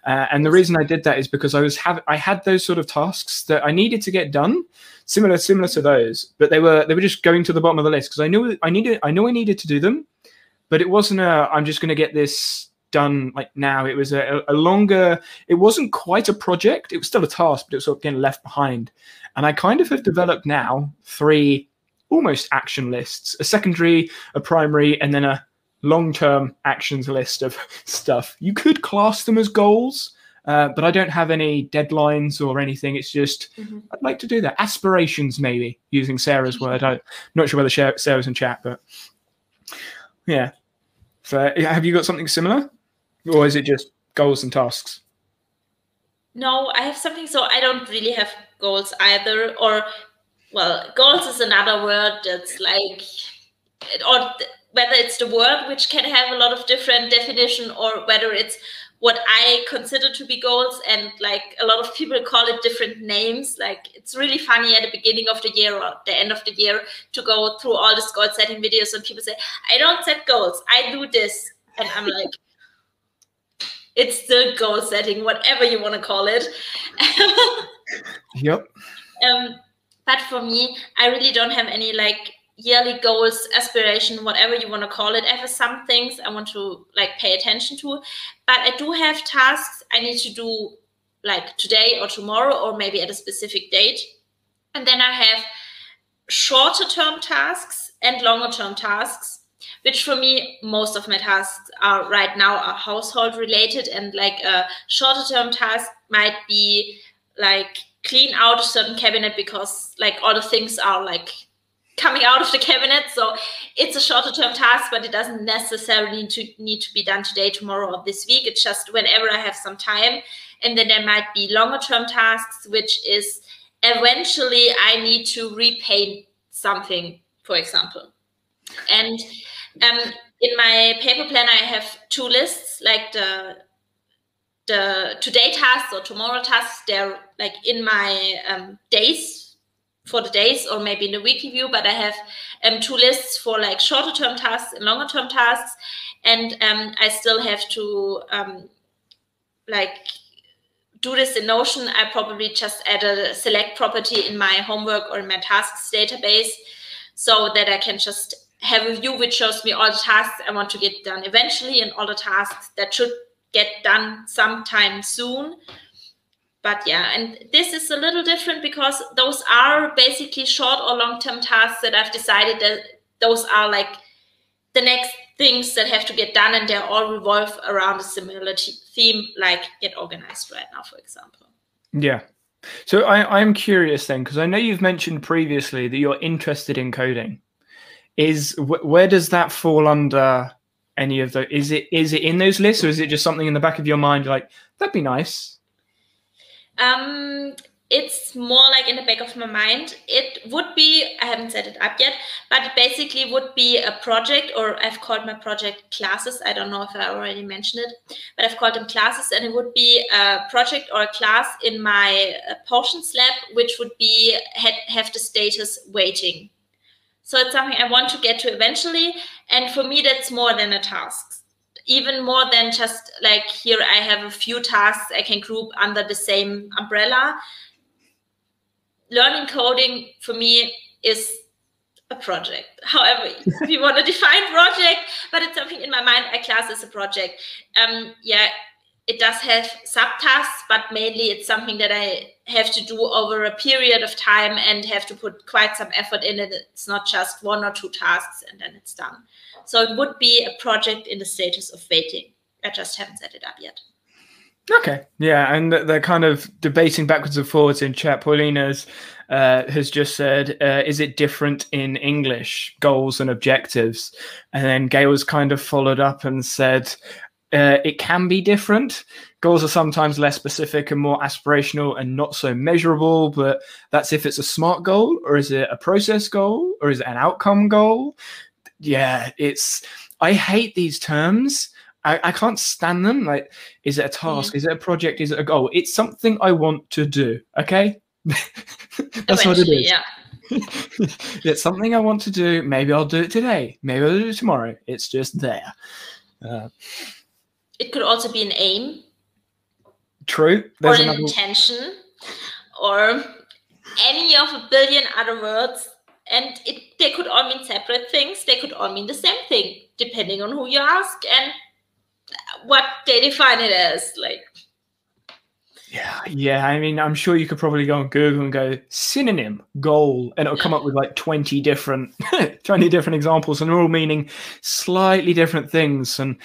uh, and the reason I did that is because I was have I had those sort of tasks that I needed to get done, similar similar to those, but they were they were just going to the bottom of the list because I knew I needed I know I needed to do them, but it wasn't a I'm just going to get this done like now. It was a, a longer. It wasn't quite a project. It was still a task, but it was sort of getting left behind. And I kind of have developed now three almost action lists: a secondary, a primary, and then a long-term actions list of stuff. You could class them as goals, uh, but I don't have any deadlines or anything. It's just mm-hmm. I'd like to do that. Aspirations, maybe using Sarah's word. I'm not sure whether Sarah's in chat, but yeah. So, have you got something similar, or is it just goals and tasks? No, I have something. So I don't really have goals either. Or, well, goals is another word that's like, or whether it's the word which can have a lot of different definition, or whether it's what I consider to be goals. And like a lot of people call it different names. Like it's really funny at the beginning of the year or the end of the year to go through all these goal setting videos and people say, I don't set goals, I do this. And I'm like, it's still goal setting, whatever you want to call it. yep. Um, but for me, I really don't have any like yearly goals, aspiration, whatever you want to call it. I have some things I want to like pay attention to, but I do have tasks I need to do like today or tomorrow or maybe at a specific date. And then I have shorter term tasks and longer term tasks which for me most of my tasks are right now are household related and like a shorter term task might be like clean out a certain cabinet because like all the things are like coming out of the cabinet. So it's a shorter term task, but it doesn't necessarily need to, need to be done today, tomorrow, or this week. It's just whenever I have some time. And then there might be longer term tasks, which is eventually I need to repaint something, for example. And um, in my paper plan, I have two lists, like the the today tasks or tomorrow tasks. They're like in my um, days for the days or maybe in the weekly view, but I have um, two lists for like shorter term tasks and longer term tasks. And um, I still have to um, like do this in Notion. I probably just add a select property in my homework or in my tasks database so that I can just have a view which shows me all the tasks I want to get done eventually and all the tasks that should get done sometime soon but yeah, and this is a little different because those are basically short or long term tasks that I've decided that those are like the next things that have to get done, and they all revolve around a similar theme, like get organized right now, for example. Yeah. So I, I'm curious then, because I know you've mentioned previously that you're interested in coding. Is wh- where does that fall under any of the? Is it is it in those lists, or is it just something in the back of your mind? Like that'd be nice. Um, it's more like in the back of my mind. It would be, I haven't set it up yet, but it basically would be a project, or I've called my project classes. I don't know if I already mentioned it, but I've called them classes, and it would be a project or a class in my uh, Potions lab, which would be have the status waiting. So it's something I want to get to eventually, and for me, that's more than a task even more than just like here I have a few tasks I can group under the same umbrella learning coding for me is a project. However, if you want to define project, but it's something in my mind, I class as a project. Um, yeah, it does have subtasks, but mainly it's something that I have to do over a period of time and have to put quite some effort in it. It's not just one or two tasks and then it's done. So it would be a project in the status of waiting. I just haven't set it up yet. Okay, yeah, and they're kind of debating backwards and forwards in chat. Paulina's uh, has just said, uh, "Is it different in English goals and objectives?" And then Gail Gail's kind of followed up and said, uh, "It can be different. Goals are sometimes less specific and more aspirational and not so measurable. But that's if it's a smart goal, or is it a process goal, or is it an outcome goal? Yeah, it's. I hate these terms." I, I can't stand them. Like, is it a task? Is it a project? Is it a goal? It's something I want to do. Okay. That's what it is. Yeah. it's something I want to do. Maybe I'll do it today. Maybe I'll do it tomorrow. It's just there. Uh, it could also be an aim. True. There's or an another... intention, or any of a billion other words. And it, they could all mean separate things. They could all mean the same thing, depending on who you ask and what they define it as like yeah yeah i mean i'm sure you could probably go on google and go synonym goal and it'll come up with like 20 different 20 different examples and they're all meaning slightly different things and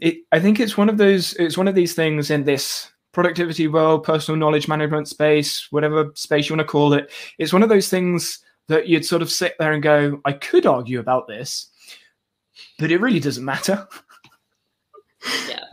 it i think it's one of those it's one of these things in this productivity world personal knowledge management space whatever space you want to call it it's one of those things that you'd sort of sit there and go i could argue about this but it really doesn't matter yeah.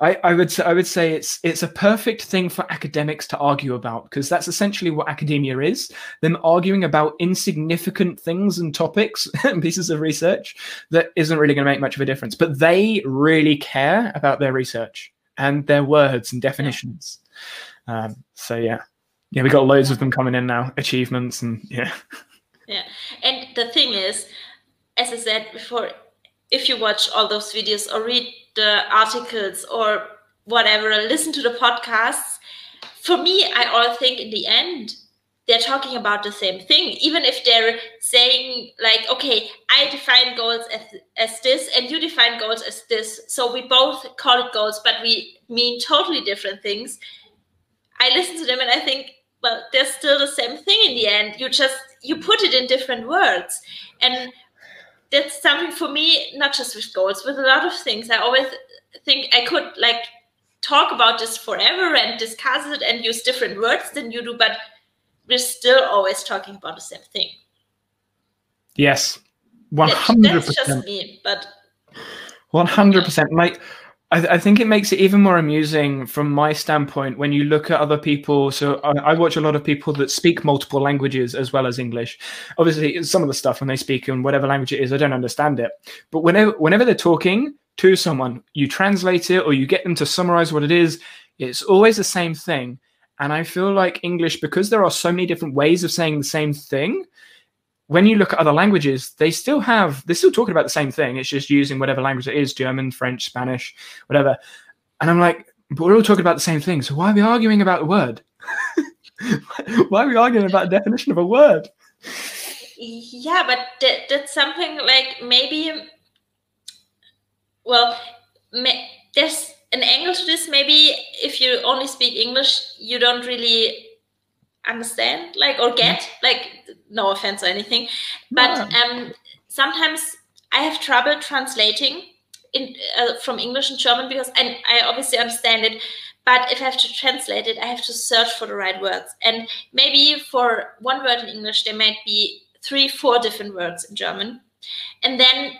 I, I would say, I would say it's it's a perfect thing for academics to argue about because that's essentially what academia is. Them arguing about insignificant things and topics and pieces of research that isn't really going to make much of a difference. But they really care about their research and their words and definitions. Um, so yeah. Yeah we got loads of them coming in now achievements and yeah. Yeah. And the thing is as I said before if you watch all those videos or read the articles or whatever, listen to the podcasts, for me, I all think in the end, they're talking about the same thing. Even if they're saying, like, okay, I define goals as, as this and you define goals as this. So we both call it goals, but we mean totally different things. I listen to them and I think, well, they're still the same thing in the end. You just you put it in different words. And that's something for me, not just with goals, with a lot of things. I always think I could like talk about this forever and discuss it and use different words than you do, but we're still always talking about the same thing. Yes, one hundred percent. That's just me, but one hundred percent. Like I, th- I, think it makes it even more amusing from my standpoint when you look at other people. So I, I, watch a lot of people that speak multiple languages as well as English. Obviously, some of the stuff when they speak in whatever language it is, I don't understand it. But whenever whenever they're talking to someone, you translate it or you get them to summarize what it is. It's always the same thing. And I feel like English, because there are so many different ways of saying the same thing, when you look at other languages, they still have, they're still talking about the same thing. It's just using whatever language it is German, French, Spanish, whatever. And I'm like, but we're all talking about the same thing. So why are we arguing about the word? why are we arguing about the definition of a word? Yeah, but that, that's something like maybe, well, there's an angle to this. Maybe if you only speak English, you don't really understand, like or get. Mm. Like no offense or anything, but um, sometimes I have trouble translating in uh, from English and German because and I obviously understand it, but if I have to translate it, I have to search for the right words. And maybe for one word in English, there might be three, four different words in German, and then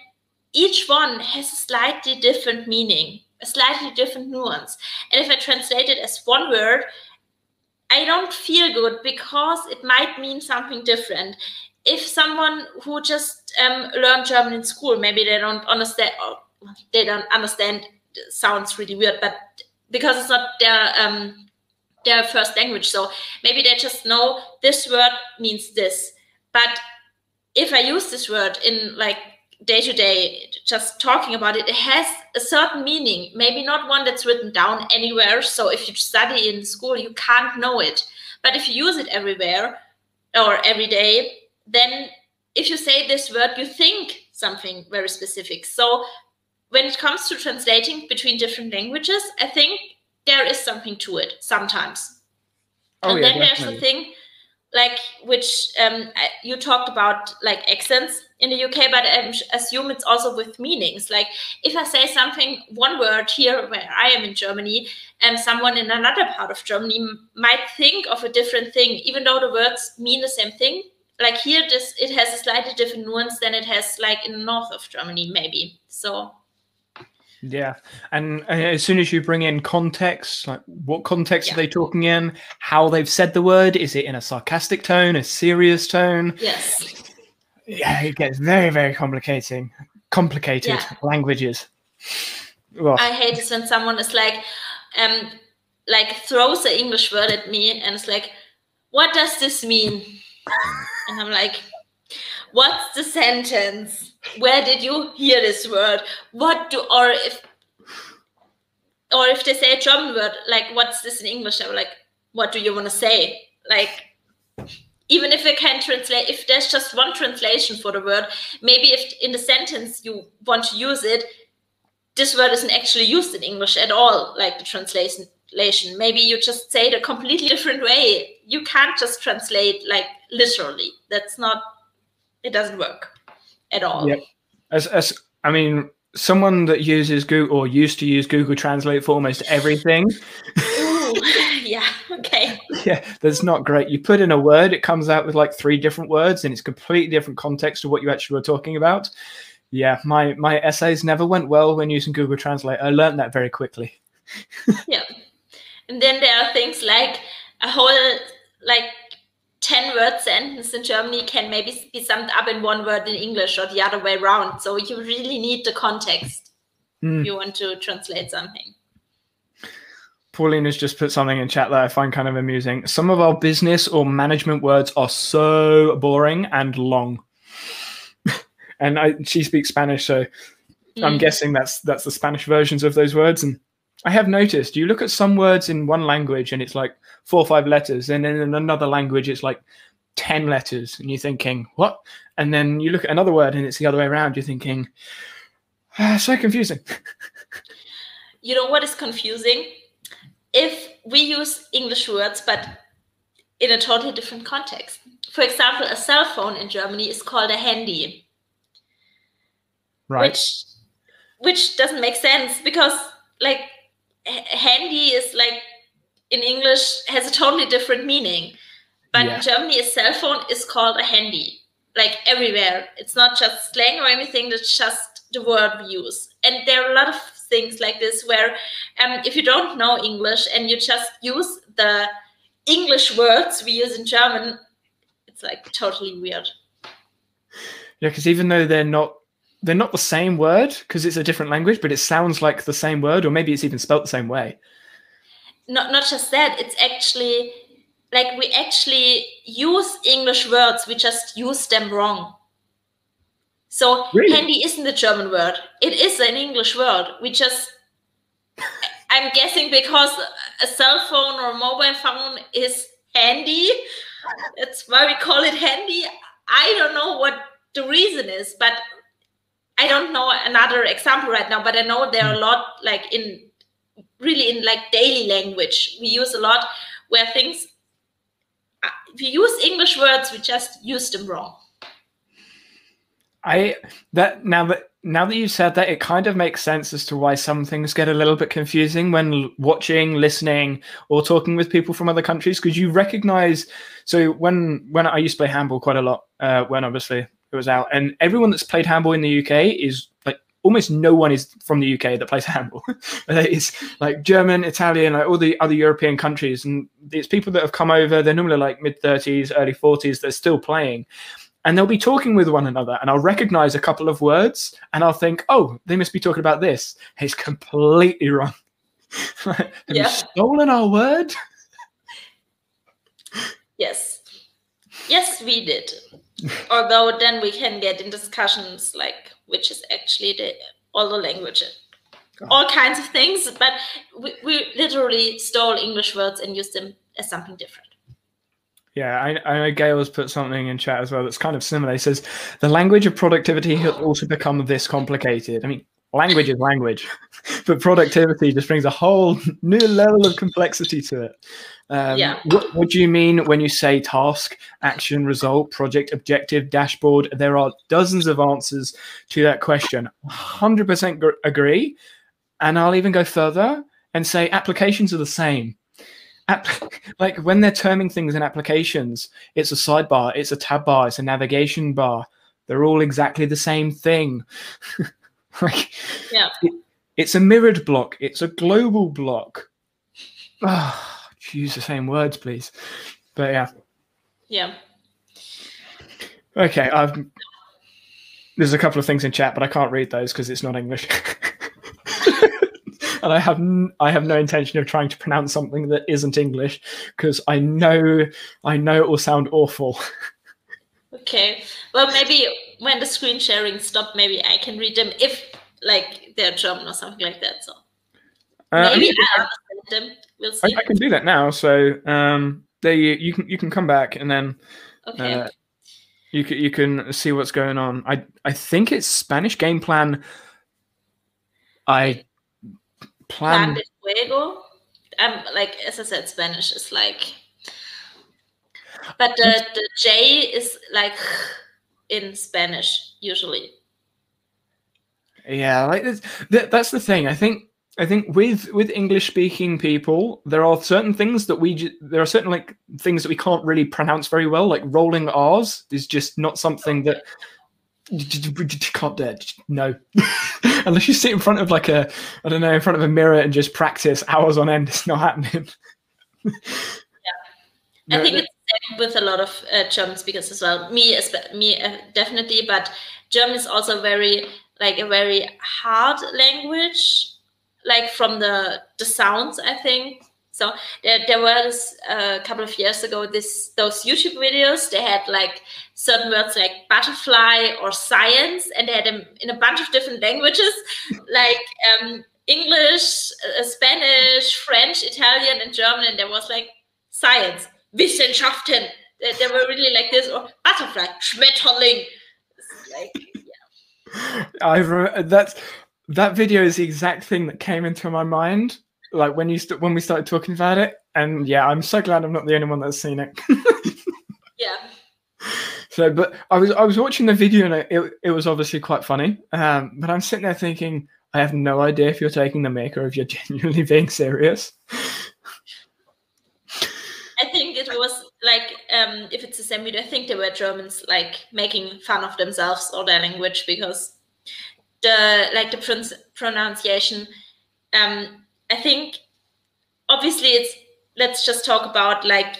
each one has a slightly different meaning, a slightly different nuance. And if I translate it as one word, I don't feel good because it might mean something different. If someone who just um, learned German in school, maybe they don't understand, they don't understand. Sounds really weird, but because it's not their um, their first language, so maybe they just know this word means this. But if I use this word in like day to day, just talking about it, it has a certain meaning, maybe not one that's written down anywhere. So if you study in school, you can't know it. But if you use it everywhere or every day, then if you say this word, you think something very specific. So when it comes to translating between different languages, I think there is something to it sometimes. Oh, and yeah, then definitely. there's the thing like which um, you talked about like accents in the UK, but I assume it's also with meanings. Like if I say something, one word here where I am in Germany, and someone in another part of Germany might think of a different thing, even though the words mean the same thing. Like here, this it has a slightly different nuance than it has like in north of Germany, maybe. So yeah, and, and, as soon as you bring in context, like what context yeah. are they talking in? How they've said the word? Is it in a sarcastic tone, a serious tone? Yes. Yeah, it gets very, very complicating. Complicated yeah. languages. Well, I hate this when someone is like, um, like throws an English word at me and it's like, "What does this mean?" and I'm like, "What's the sentence?" where did you hear this word? What do or if or if they say a German word, like what's this in English? I'm like, what do you want to say? Like even if I can translate, if there's just one translation for the word, maybe if in the sentence you want to use it, this word isn't actually used in English at all, like the translation. Maybe you just say it a completely different way. You can't just translate like literally. That's not, it doesn't work at all. Yep. As, as I mean, someone that uses Google or used to use Google Translate for almost everything. Ooh, yeah. Okay. Yeah, that's not great. You put in a word, it comes out with like three different words, and it's completely different context to what you actually were talking about. Yeah, my my essays never went well when using Google Translate. I learned that very quickly. yeah, and then there are things like a whole like 10 word sentence in Germany can maybe be summed up in one word in English or the other way around. So you really need the context mm. if you want to translate something. Pauline has just put something in chat that I find kind of amusing. Some of our business or management words are so boring and long. and I, she speaks Spanish, so mm. I'm guessing that's that's the Spanish versions of those words. And I have noticed you look at some words in one language and it's like four or five letters, and then in another language it's like ten letters, and you're thinking what? And then you look at another word and it's the other way around. You're thinking, ah, so confusing. you know what is confusing? If we use English words but in a totally different context. For example, a cell phone in Germany is called a handy. Right. Which which doesn't make sense because like handy is like in English has a totally different meaning. But yeah. in Germany, a cell phone is called a handy, like everywhere. It's not just slang or anything, it's just the word we use. And there are a lot of things like this where um, if you don't know English and you just use the English words we use in German, it's like totally weird. Yeah, because even though they're not they're not the same word because it's a different language, but it sounds like the same word, or maybe it's even spelt the same way. Not not just that, it's actually like we actually use English words, we just use them wrong. So really? handy isn't a German word. It is an English word. We just I'm guessing because a cell phone or a mobile phone is handy. That's why we call it handy. I don't know what the reason is, but I don't know another example right now, but I know there are a lot like in really in like daily language. We use a lot where things uh, if you use english words we just use them wrong. I that now that now that you've said that it kind of makes sense as to why some things get a little bit confusing when watching listening or talking with people from other countries. Because you recognize so when when i used to play handball quite a lot uh, when obviously it was out and everyone that's played handball in the uk is like almost no one is from the UK that plays handball. it's like German, Italian, like all the other European countries, and it's people that have come over. They're normally like mid thirties, early forties. They're still playing, and they'll be talking with one another, and I'll recognize a couple of words, and I'll think, oh, they must be talking about this. It's completely wrong. Have yeah. you stolen our word? yes, yes, we did. Although then we can get in discussions like which is actually the all the languages, all kinds of things. But we, we literally stole English words and used them as something different. Yeah, I, I know Gail has put something in chat as well that's kind of similar. He says the language of productivity has also become this complicated. I mean, language is language, but productivity just brings a whole new level of complexity to it. Um, yeah. What, what, do you mean when you say task, action, result, project, objective, dashboard? There are dozens of answers to that question. 100% gr- agree. And I'll even go further and say applications are the same. App- like when they're terming things in applications, it's a sidebar, it's a tab bar, it's a navigation bar. They're all exactly the same thing. like, yeah. It, it's a mirrored block, it's a global block. Use the same words, please. But yeah. Yeah. Okay, I've there's a couple of things in chat, but I can't read those because it's not English. and I have n- I have no intention of trying to pronounce something that isn't English because I know I know it will sound awful. okay, well maybe when the screen sharing stopped, maybe I can read them if like they're German or something like that. So uh, maybe I. We'll see. I, I, can do that now. So um, there you, you can you can come back and then. Okay. Uh, you can you can see what's going on. I I think it's Spanish game plan. I plan. plan de juego. Um, like as I said, Spanish is like, but the the J is like in Spanish usually. Yeah, like this, that's the thing. I think I think with with English speaking people, there are certain things that we there are certain like things that we can't really pronounce very well. Like rolling R's is just not something that can't do. No, unless you sit in front of like a I don't know in front of a mirror and just practice hours on end. It's not happening. yeah, I think it's with a lot of uh, German speakers as well. Me, me uh, definitely, but German is also very like a very hard language like from the the sounds i think. So there, there was uh, a couple of years ago this those youtube videos. They had like certain words like butterfly or science and they had them in a bunch of different languages. Like um, english uh, spanish french italian and german and there was like science. Wissenschaften. They, they were really like this or butterfly schmetterling. Like yeah. I've that's that video is the exact thing that came into my mind like when you st- when we started talking about it. And yeah i'm so glad i'm not the only one that's seen it. Yeah. So but i was i was watching the video and it, it was obviously quite funny. Um, but i'm sitting there thinking i have no idea if you're taking the mic or if you're genuinely being serious. I think it was like um, if it's the same video i think there were germans like making fun of themselves or their language because the like the pron- pronunciation um i think obviously it's let's just talk about like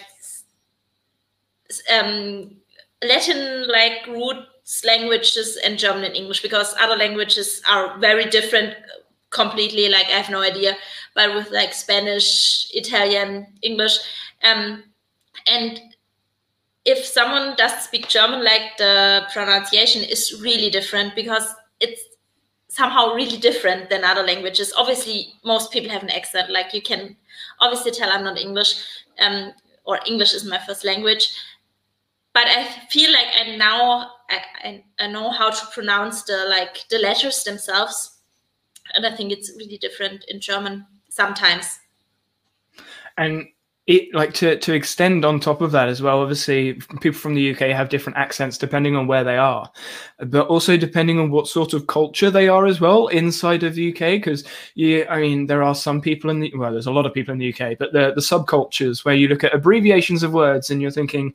um latin like roots languages and german and english because other languages are very different completely like i have no idea but with like spanish italian english um and if someone does speak german like the pronunciation is really different because it's somehow really different than other languages. Obviously, most people have an accent. Like you can obviously tell I'm not English, um, or English is my first language. But I feel like I now I, I know how to pronounce the like the letters themselves, and I think it's really different in German. sometimes. And it like to to extend on top of that as well obviously people from the uk have different accents depending on where they are but also depending on what sort of culture they are as well inside of the uk because yeah i mean there are some people in the well there's a lot of people in the uk but the the subcultures where you look at abbreviations of words and you're thinking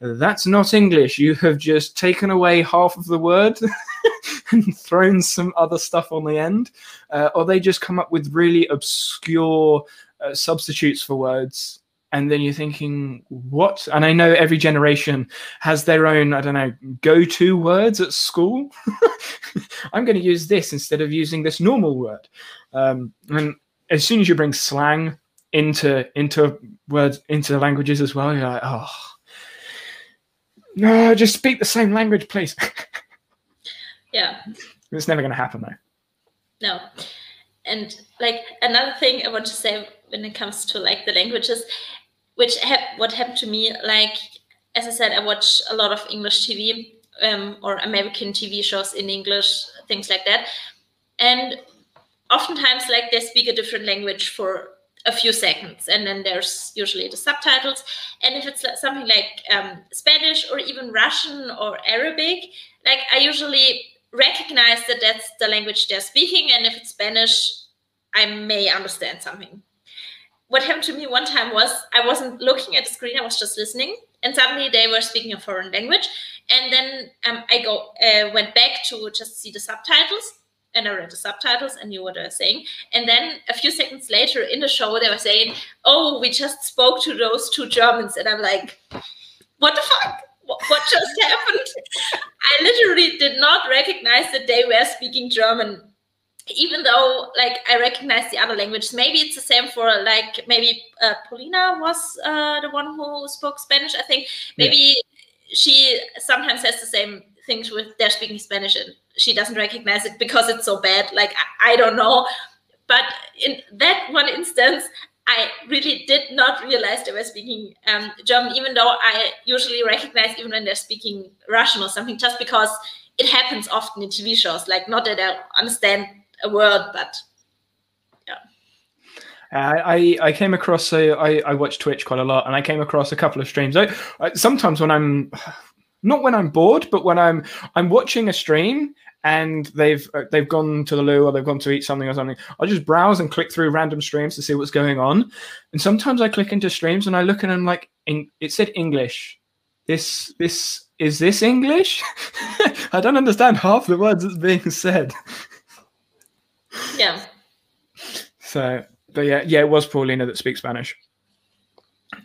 that's not english you have just taken away half of the word and thrown some other stuff on the end uh, or they just come up with really obscure uh, substitutes for words and then you're thinking what? And i know every generation has their own i don't know go-to words at school. I'm going to use this instead of using this normal word. Um, and as soon as you bring slang into into words into languages as well you're like oh no just speak the same language please. Yeah. It's never going to happen though. No. And like another thing i want to say when it comes to like the languages which ha- what happened to me like as i said i watch a lot of english tv um, or american tv shows in english things like that. And oftentimes like they speak a different language for a few seconds and then there's usually the subtitles. And if it's something like um, spanish or even russian or arabic like i usually recognize that that's the language they're speaking and if it's spanish i may understand something what happened to me one time was I wasn't looking at the screen, I was just listening, and suddenly they were speaking a foreign language. And then um, I go uh, went back to just see the subtitles, and I read the subtitles and knew what they were saying. And then a few seconds later in the show, they were saying, "Oh, we just spoke to those two Germans," and I'm like, "What the fuck?" What just happened? I literally did not recognize that they were speaking German even though like I recognize the other languages, maybe it's the same for like maybe uh, Paulina was uh, the one who spoke Spanish. I think maybe yeah. she sometimes has the same things with they're speaking Spanish and she doesn't recognize it because it's so bad. Like I, I don't know, but in that one instance, I really did not realize they were speaking um, German, even though I usually recognize even when they're speaking Russian or something, just because it happens often in TV shows. Like not that I understand a word, but yeah. I, I came across so I, I watch Twitch quite a lot and I came across a couple of streams. I, I, sometimes when I'm not when I'm bored, but when I'm I'm watching a stream and they've uh, they've gone to the loo or they've gone to eat something or something, I'll just browse and click through random streams to see what's going on. And sometimes I click into streams and I look at them like it said English. This this is this English? I don't understand half the words that's being said. Yeah. So, but yeah, yeah, it was Paulina that speaks Spanish.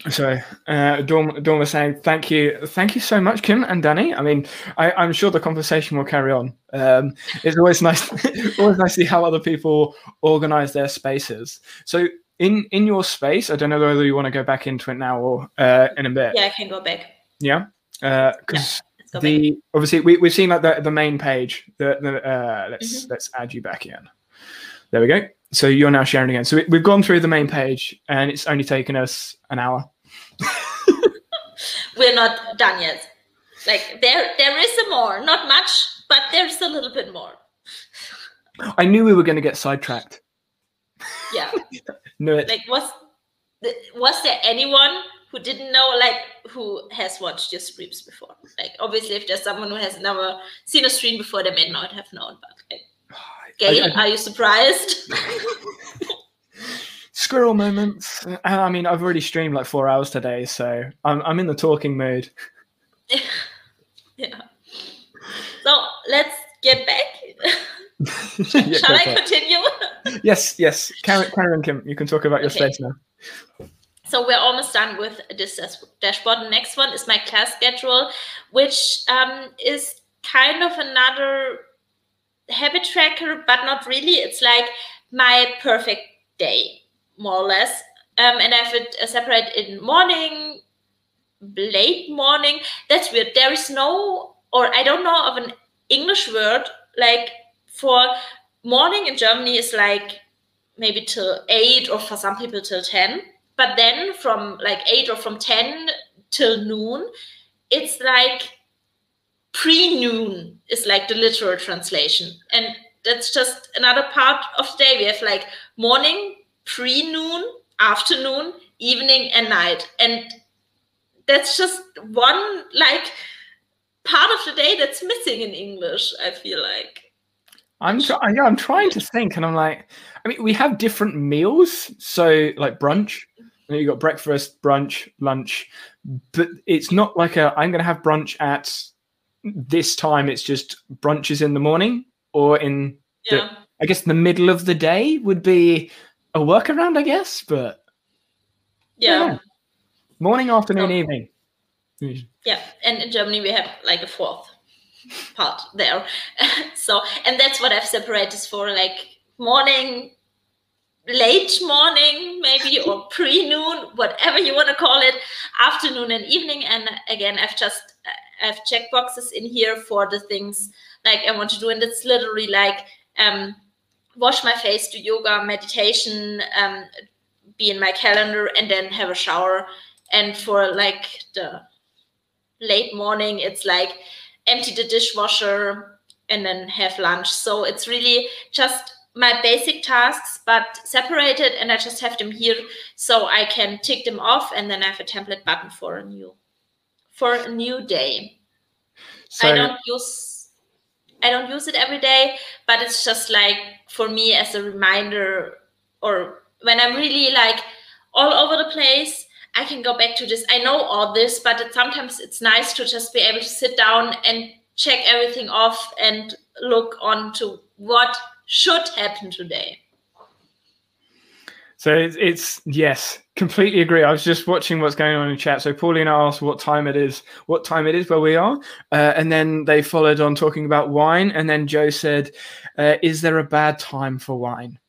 So, uh, Dawn, Dawn was saying, "Thank you, thank you so much, Kim and Danny. I mean, I, am sure the conversation will carry on. Um, it's always nice, always nice to see how other people organize their spaces. So, in in your space, I don't know whether you want to go back into it now or uh, in a bit. Yeah, I can go back. Yeah, because uh, yeah, the back. obviously we we've seen like the the main page. The, the uh, let's mm-hmm. let's add you back in. There we go. So you're now sharing again. So we've gone through the main page and it's only taken us an hour. We're not done yet. Like there there is some more, not much, but there's a little bit more. I knew we were going to get sidetracked. Yeah. knew it. Like was was there anyone who didn't know like who has watched your streams before? Like obviously if there's someone who has never seen a stream before, they may not have known, but like, Gail, I, I, are you surprised? Squirrel moments. I mean, I've already streamed like four hours today, so I'm I'm in the talking mood. yeah. So let's get back. yeah, Shall I continue? yes, yes. Karen, Karen Kim, you can talk about your okay. space now. So we're almost done with this dashboard. The next one is my class schedule, which um, is kind of another habit tracker, but not really. It's like my perfect day, more or less. Um, and I have it uh, separate in morning, late morning. That's weird. There is no, or I don't know of an English word like for morning in Germany is like maybe till eight or for some people till 10. But then from like eight or from 10 till noon, it's like pre-noon is like the literal translation and that's just another part of the day we have like morning pre noon, afternoon, evening, and night. And that's just one like part of the day that's missing in English, I feel like. I'm trying. Yeah, I'm trying to think, and I'm like, I mean, we have different meals, so like brunch. You got breakfast, brunch, lunch, but it's not like a. I'm going to have brunch at this time. It's just brunches in the morning or in. Yeah. The, I guess the middle of the day would be a workaround, I guess, but yeah. yeah. morning, afternoon, Oh. evening. Mm. Yeah, and in Germany we have like a fourth part there. so, and that's what I've separated for like morning, late morning, maybe, or pre noon, whatever you want to call it, afternoon and evening. And again, I've just I've checked boxes in here for the things like I want to do, and it's literally like um, wash my face, do yoga, meditation, um, be in my calendar, and then have a shower. And for like the late morning it's like empty the dishwasher and then have lunch so it's really just my basic tasks but separated and i just have them here so i can tick them off and then i have a template button for a new for a new day So i don't use i don't use it every day but it's just like for me as a reminder or when i'm really like all over the place I can go back to this. I know all this, but it, sometimes it's nice to just be able to sit down and check everything off and look on to what should happen today. So it's, it's yes, completely agree. I was just watching what's going on in chat. So Paulina asked what time it is, what time it is where we are, uh, and then they followed on talking about wine, and then Joe said, uh, "Is there a bad time for wine?"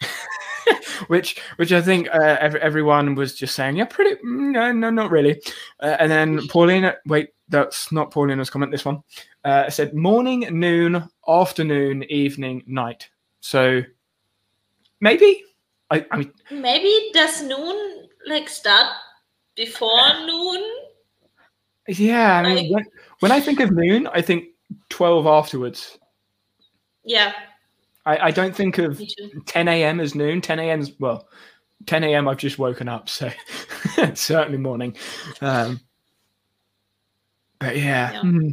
which, which I think uh, every, everyone was just saying, yeah, pretty, mm, no, no, not really. Uh, and then Paulina, wait, that's not Paulina's comment. This one uh, said morning, noon, afternoon, evening, night. So maybe. I, I mean, Maybe does noon like start before noon? yeah. I mean, Like- when, when I think of noon, I think twelve afterwards. Yeah, I, I don't think of 10 a.m. as noon. 10 a.m. is well, 10 a.m. I've just woken up, so certainly morning. Um, but yeah, Yeah. hmm.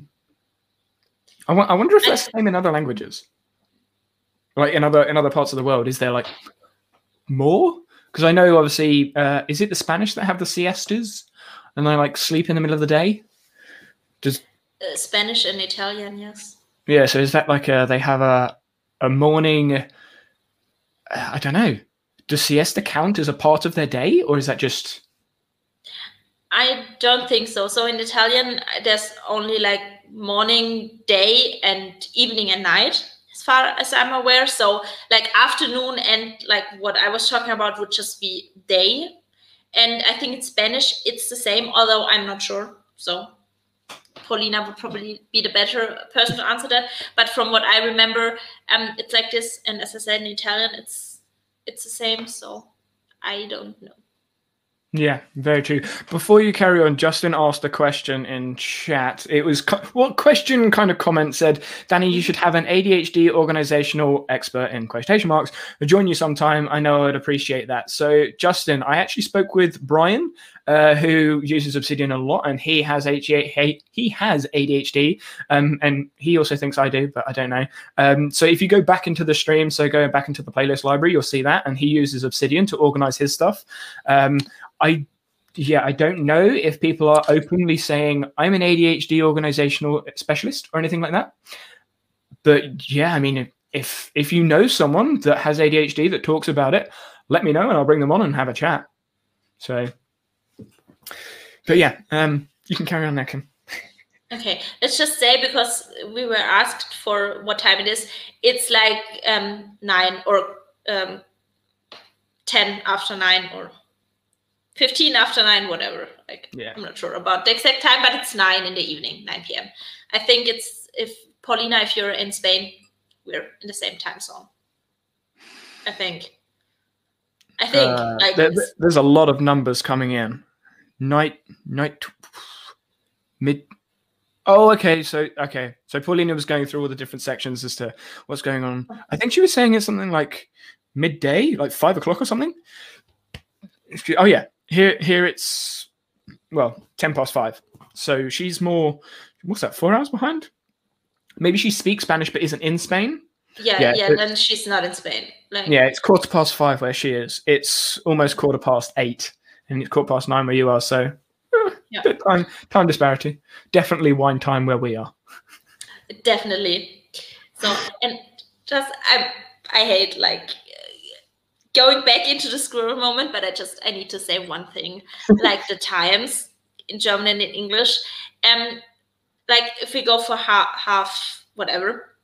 I, I wonder if that's the same in other languages, like in other in other parts of the world. Is there like more? Because I know obviously, uh, is it the Spanish that have the siestas and they like sleep in the middle of the day? Does Uh, Spanish and Italian, yes. yeah? So is that like a, they have a a morning? uh, I don't know. Does siesta count as a part of their day, or is that just I don't think so. So in Italian, there's only like morning, day, and evening and night, far as I'm aware. So like afternoon and like what I was talking about would just be day. And I think in Spanish it's the same, although I'm not sure. So Paulina would probably be the better person to answer that. But from what I remember, um, it's like this. And as I said in Italian, it's it's the same. So I don't know. Yeah, very true. Before you carry on, Justin asked a question in chat. It was co- what question kind of comment said, Danny, you should have an ADHD organizational expert in quotation marks join you sometime. I know I'd appreciate that. So, Justin, I actually spoke with Brian, uh, who uses Obsidian a lot, and he has ADHD. He has ADHD, um, and he also thinks I do, but I don't know. Um, so, if you go back into the stream, so go back into the playlist library, you'll see that, and he uses Obsidian to organize his stuff. Um, I yeah, I don't know if people are openly saying I'm an ADHD organizational specialist or anything like that. But yeah, I mean, if if you know someone that has ADHD that talks about it, let me know and I'll bring them on and have a chat. So, but yeah, um, you can carry on there, Kim. Okay, let's just say because we were asked for what time it is, it's like um, nine or um, ten after nine or fifteen after nine, whatever. Like Yeah. I'm not sure about the exact time, but it's nine in the evening, nine p.m. I think it's if Paulina, if you're in Spain, we're in the same time zone. I think. I think Uh, like there- there's a lot of numbers coming in. Night, night, mid. Oh, okay. So, okay. So Paulina was going through all the different sections as to what's going on. I think she was saying it's something like midday, like five o'clock or something. Oh yeah, here here it's well ten past five. So she's more what's that? Four hours behind. Maybe she speaks Spanish but isn't in Spain. Yeah, yeah. yeah then she's not in Spain. Like, yeah, it's quarter past five where she is. It's almost quarter past eight, and it's quarter past nine where you are. So, yeah. time time disparity. Definitely wine time where we are. Definitely. So, and just I I hate like going back into the school moment, but I just I need to say one thing, like the times in German and in English. Um, like if we go for half half whatever,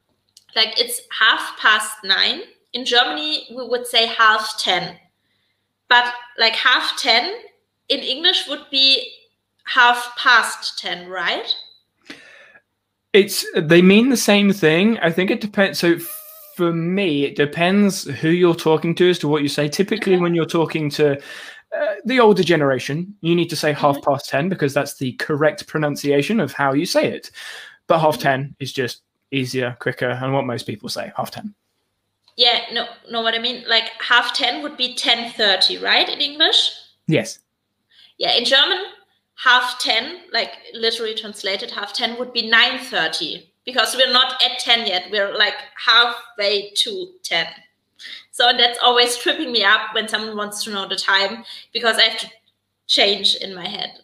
like it's half past nine. In Germany, we would say half ten, but like half ten in English would be half past ten, right? It's they mean the same thing. I think it depends. So for me, it depends who you're talking to as to what you say. Typically, okay. when you're talking to uh, the older generation, you need to say half mm-hmm. past 10 because that's the correct pronunciation of how you say it. But half mm-hmm. 10 is just easier, quicker, and what most people say, half 10. Yeah, no, know what I mean? Like half 10 would be 10.30, right, in English? Yes. Yeah, in German, half 10, like literally translated, half 10 would be 9.30 because we're not at 10 yet. We're like halfway to 10. So that's always tripping me up when someone wants to know the time because I have to change in my head.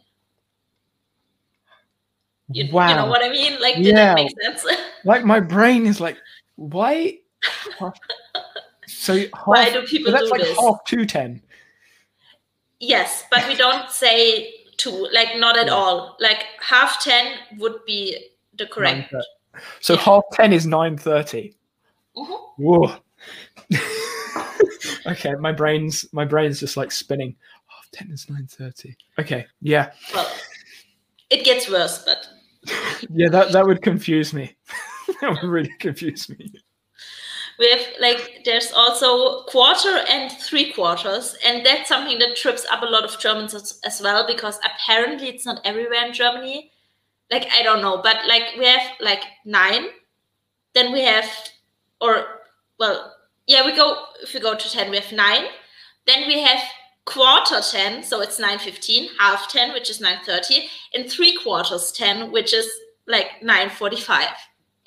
You, wow. you know what I mean? Like, did yeah. make sense? like, my brain is like, why? so, half, why do people so that's do like this? half to 10. Yes, but we don't say two, like, not at yeah. all. Like, half 10 would be the correct. So, yeah. half 10 is 9.30. Mm-hmm. Whoa. okay, my brain's my brain's just like spinning. Oh, 10 is 9.30. Okay, yeah. Well, it gets worse, but yeah, that that would confuse me. that would really confuse me. We have like there's also quarter and three quarters, and that's something that trips up a lot of Germans as, as well because apparently it's not everywhere in Germany. Like I don't know, but like we have like nine, then we have or well yeah, we go if we go to 10, we have nine. Then we have quarter 10, so it's 9.15, half 10, which is 9.30, and three quarters 10, which is like 9.45.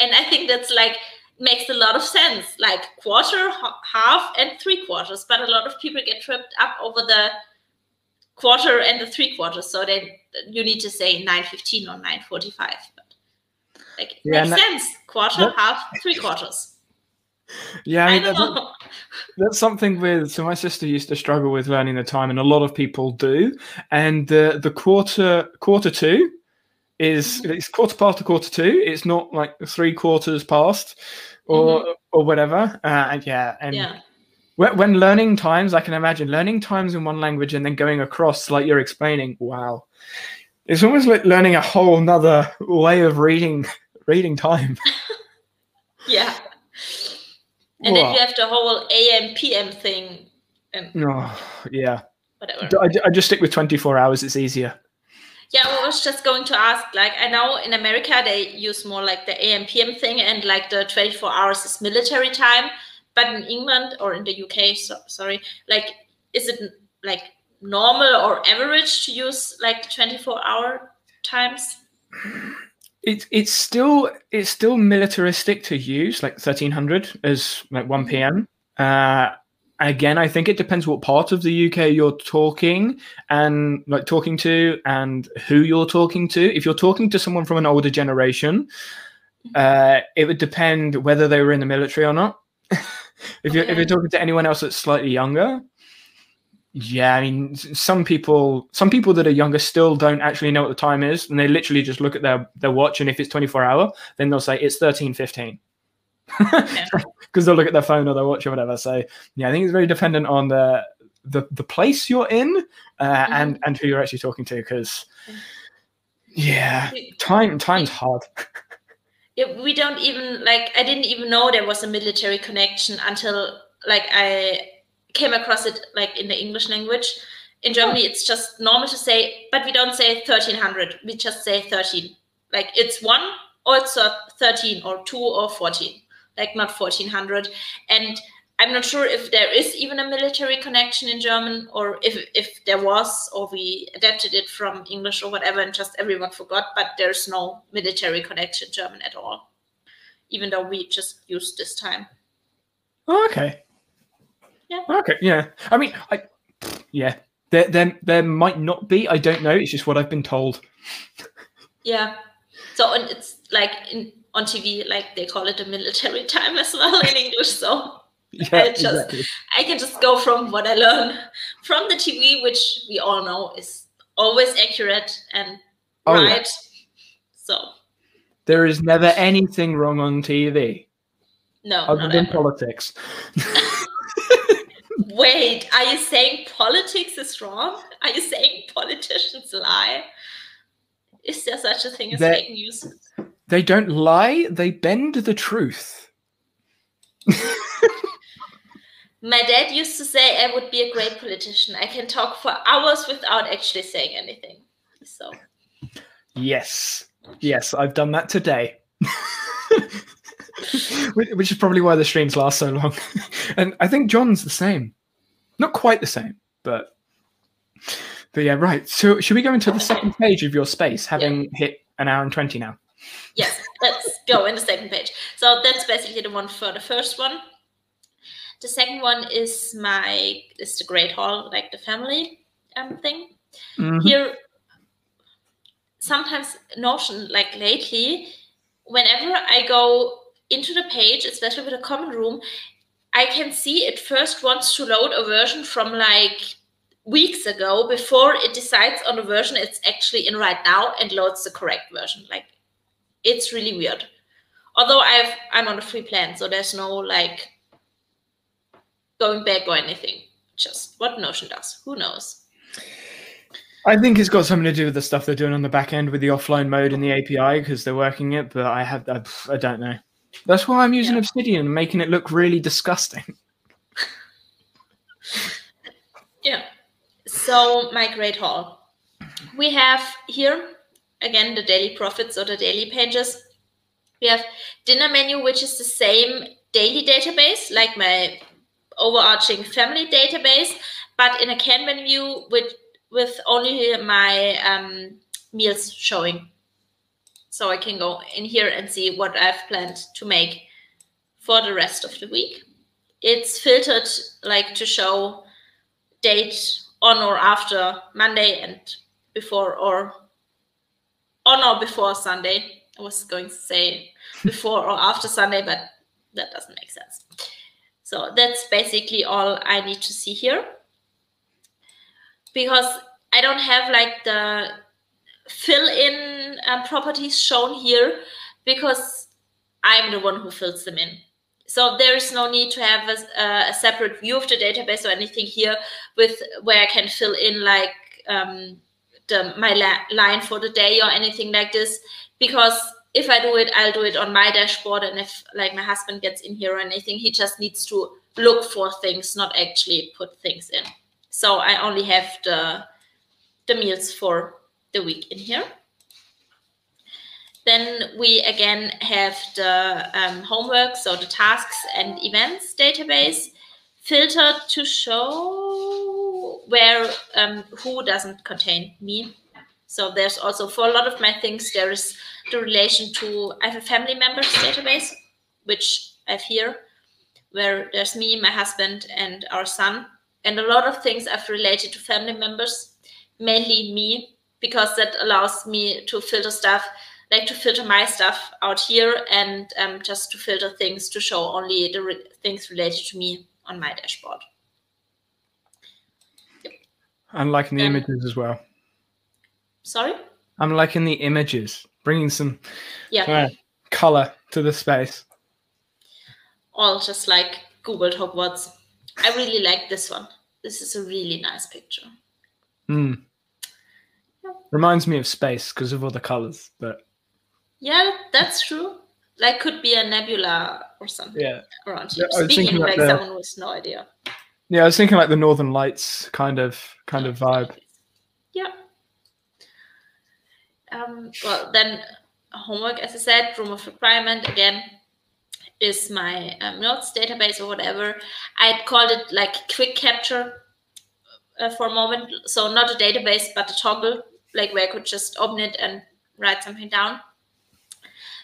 And I think that's like makes a lot of sense, like quarter, half, and three quarters. But a lot of people get tripped up over the quarter and the three quarters. So then you need to say 9.15 or 9.45. But like yeah, makes sense. Quarter, half, three quarters yeah, I mean, that's, that's, something with. So my sister used to struggle with learning the time, and a lot of people do. And the the quarter quarter two is mm-hmm. it's quarter past a quarter two. It's not like three quarters past or mm-hmm. or whatever. Uh, and yeah, and yeah. When, learning times, I can imagine learning times in one language and then going across, like you're explaining. Wow, it's almost like learning a whole nother way of reading reading time. yeah and then you have the whole AM PM thing. And oh, yeah. Whatever. I, I just stick with 24 hours. It's easier. Yeah, well, I was just going to ask. Like, I know in America they use more like the AM PM thing, and like the 24 hours is military time. But in England or in the UK, so, sorry, like, is it like normal or average to use like 24 hour times? it's it's still it's still militaristic to use like 1300 as like 1 p.m uh again i think it depends what part of the uk you're talking and like talking to and who you're talking to. If you're talking to someone from an older generation uh it would depend whether they were in the military or not. If you're if you're talking to anyone else that's slightly younger yeah, I mean, some people, some people that are younger still don't actually know what the time is, and they literally just look at their their watch, and if it's twenty four hour, then they'll say it's thirteen fifteen, because they'll look at their phone or their watch or whatever. So yeah, I think it's very dependent on the the the place you're in uh, mm-hmm. and and who you're actually talking to, because yeah, time time's hard. yeah, we don't even like. I didn't even know there was a military connection until like I came across it like in the English language. In Germany, oh. it's just normal to say, but we don't say 1300. We just say 13. Like it's one or it's 13 or two or 14, like not 1400. And I'm not sure if there is even a military connection in German, or if if there was, or we adapted it from English or whatever, and just everyone forgot. But there's no military connection German at all, even though we just used this time. Oh, okay. Yeah. Okay. Yeah. I mean, I yeah. There, there, there might not be. I don't know. It's just what I've been told. Yeah. So and it's like in on TV, like they call it a military time as well in English. So Yeah, I just exactly. I can just go from what I learn from the TV, which we all know is always accurate and Oh, yeah. right. So There is never anything wrong on TV no, other than ever. politics. Wait, are you saying politics is wrong? Are you saying politicians lie? Is there such a thing as There- fake news? They don't lie. They bend the truth. My dad used to say I would be a great politician. I can talk for hours without actually saying anything. So Yes. Yes, I've done that today. Which is probably why the streams last so long. and I think John's the same. Not quite the same, but but yeah, right. So should we go into the second page of your space, having hit an hour and twenty now? Yes, let's go in the second page. So that's basically the one for the first one. The second one is my is the Great Hall, like the family um thing. Mhm. Here, sometimes Notion, like lately, whenever I go into the page, especially with a common room, I can see it first wants to load a version from like weeks ago before it decides on the version it's actually in right now and loads the correct version. Like it's really weird. Although I've I'm on a free plan, so there's no like going back or anything. Just what Notion does. Who knows? I think it's got something to do with the stuff they're doing on the back end with the offline mode and the API because they're working it. But I have, I, I don't know. That's why I'm using Yeah. Obsidian making it look really disgusting. Yeah. So my great hall. We have here again the Daily Prophets or the daily pages. We have dinner menu, which is the same daily database like my overarching family database, but in a Kanban view with with only my um, meals showing. So I can go in here and see what I've planned to make for the rest of the week. It's filtered like to show date on or after Monday and before or on or before Sunday. I was going to say before or after Sunday, but that doesn't make sense. So that's basically all I need to see here. Because I don't have like the fill in um, properties shown here because I'm the one who fills them in. So there is no need to have a, a separate view of the database or anything here with where I can fill in like um, the my la- line for the day or anything like this. Because if I do it, I'll do it on my dashboard, and if like my husband gets in here or anything, he just needs to look for things, not actually put things in. So I only have the the meals for the week in here. Then we again have the um, homework, so the tasks and events database filtered to show where um, who doesn't contain me. So there's also for a lot of my things there is the relation to I have a family members database, which I have here, where there's me, my husband, and our son, and a lot of things I've related to family members, mainly me, because that allows me to filter stuff like to filter my stuff out here and um, just to filter things to show only the re- things related to me on my dashboard. I'm liking the Um, images as well. Sorry? I'm liking the images, bringing some Yeah, uh, color to the space. all just like Googled Hogwarts. I really like this one. This is a really nice picture. Hmm. Reminds me of space because of all the colors, but Yeah, that's true. Like could be a nebula or something yeah, around here. Was Speaking like the- someone with no idea. Yeah. I was thinking like the Northern Lights kind of kind of vibe. Yeah. Um, well, then homework, as I said, room of requirement again. is my um, notes database or whatever. I called it like quick capture uh, for a moment. So not a database, but a toggle, like where I could just open it and write something down.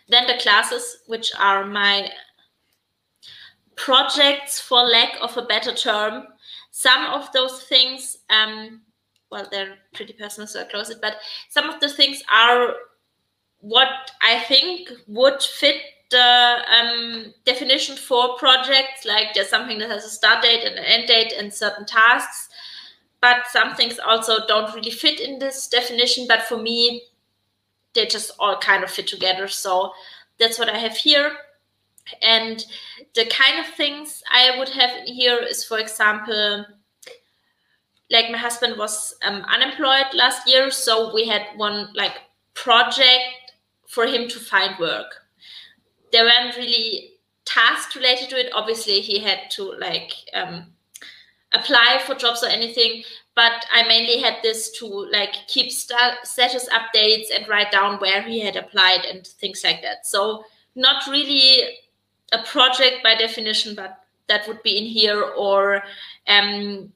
Then the classes, which are my projects, for lack of a better term. Some of those things, um, well, they're pretty personal, so I close it. But some of the things are what I think would fit the um, definition for projects. Like there's something that has a start date and an end date and certain tasks. But some things also don't really fit in this definition. But for me, they just all kind of fit together. So that's what I have here. And the kind of things I would have here is, for example, like my husband was um, unemployed last year, so we had one like project for him to find work. There weren't really tasks related to it. Obviously, he had to like um, apply for jobs or anything, but I mainly had this to like keep status updates and write down where he had applied and things like that. So not really a project by definition, but that would be in here. Or um,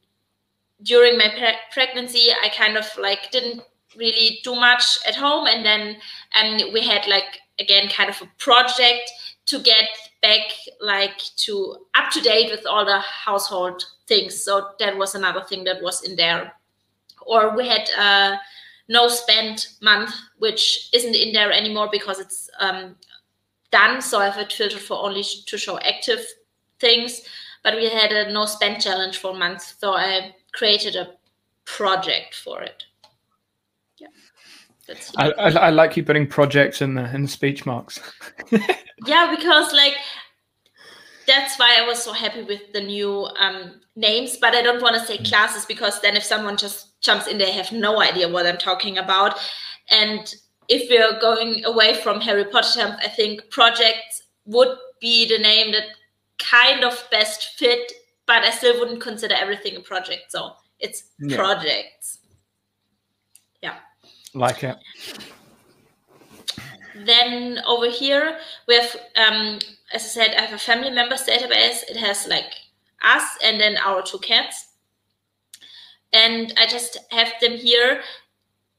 during my pre pregnancy, I kind of like didn't really do much at home, and then um, we had like again kind of a project to get back like to up to date with all the household things. So that was another thing that was in there. Or we had a no spend month, which isn't in there anymore because it's um, done. So I have it filtered for only to show active things. But we had a no spend challenge for months. So I created a project for it. Yeah. That's I, I, I like you putting projects in the in the speech marks. yeah, because like that's why I was so happy with the new um, names. But I don't want to say classes because then if someone just jumps in, they have no idea what I'm talking about. And if we're going away from Harry Potter, I think projects would be the name that kind of best fit, but I still wouldn't consider everything a project. So it's yeah. projects. Yeah. Like it. Then over here, we have, um, as I said, I have a family members database. It has like us and then our two cats. And I just have them here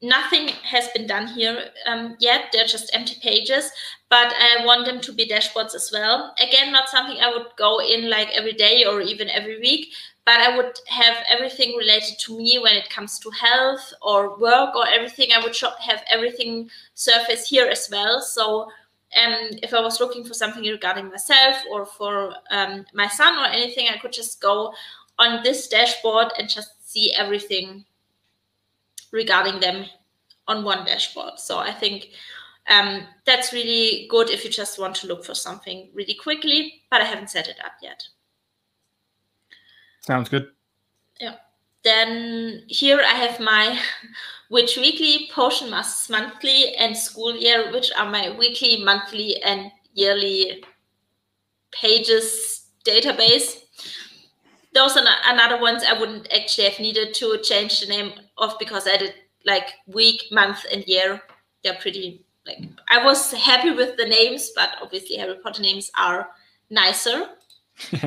nothing has been done here um, yet. They're just empty pages, but I want them to be dashboards as well. Again, not something I would go in like every day or even every week, but I would have everything related to me when it comes to health or work or everything. I would have everything surface here as well. So um, if I was looking for something regarding myself or for um, my son or anything, I could just go on this dashboard and just see everything regarding them on one dashboard. So I think um, that's really good if you just want to look for something really quickly, but I haven't set it up yet. Sounds good. Yeah. Then here I have my Witch Weekly, potion masks monthly, and school year, which are my weekly, monthly, and yearly pages database. Those are another ones I wouldn't actually have needed to change the name of because I did like week, month, and year. They're pretty like I was happy with the names, but obviously Harry Potter names are nicer.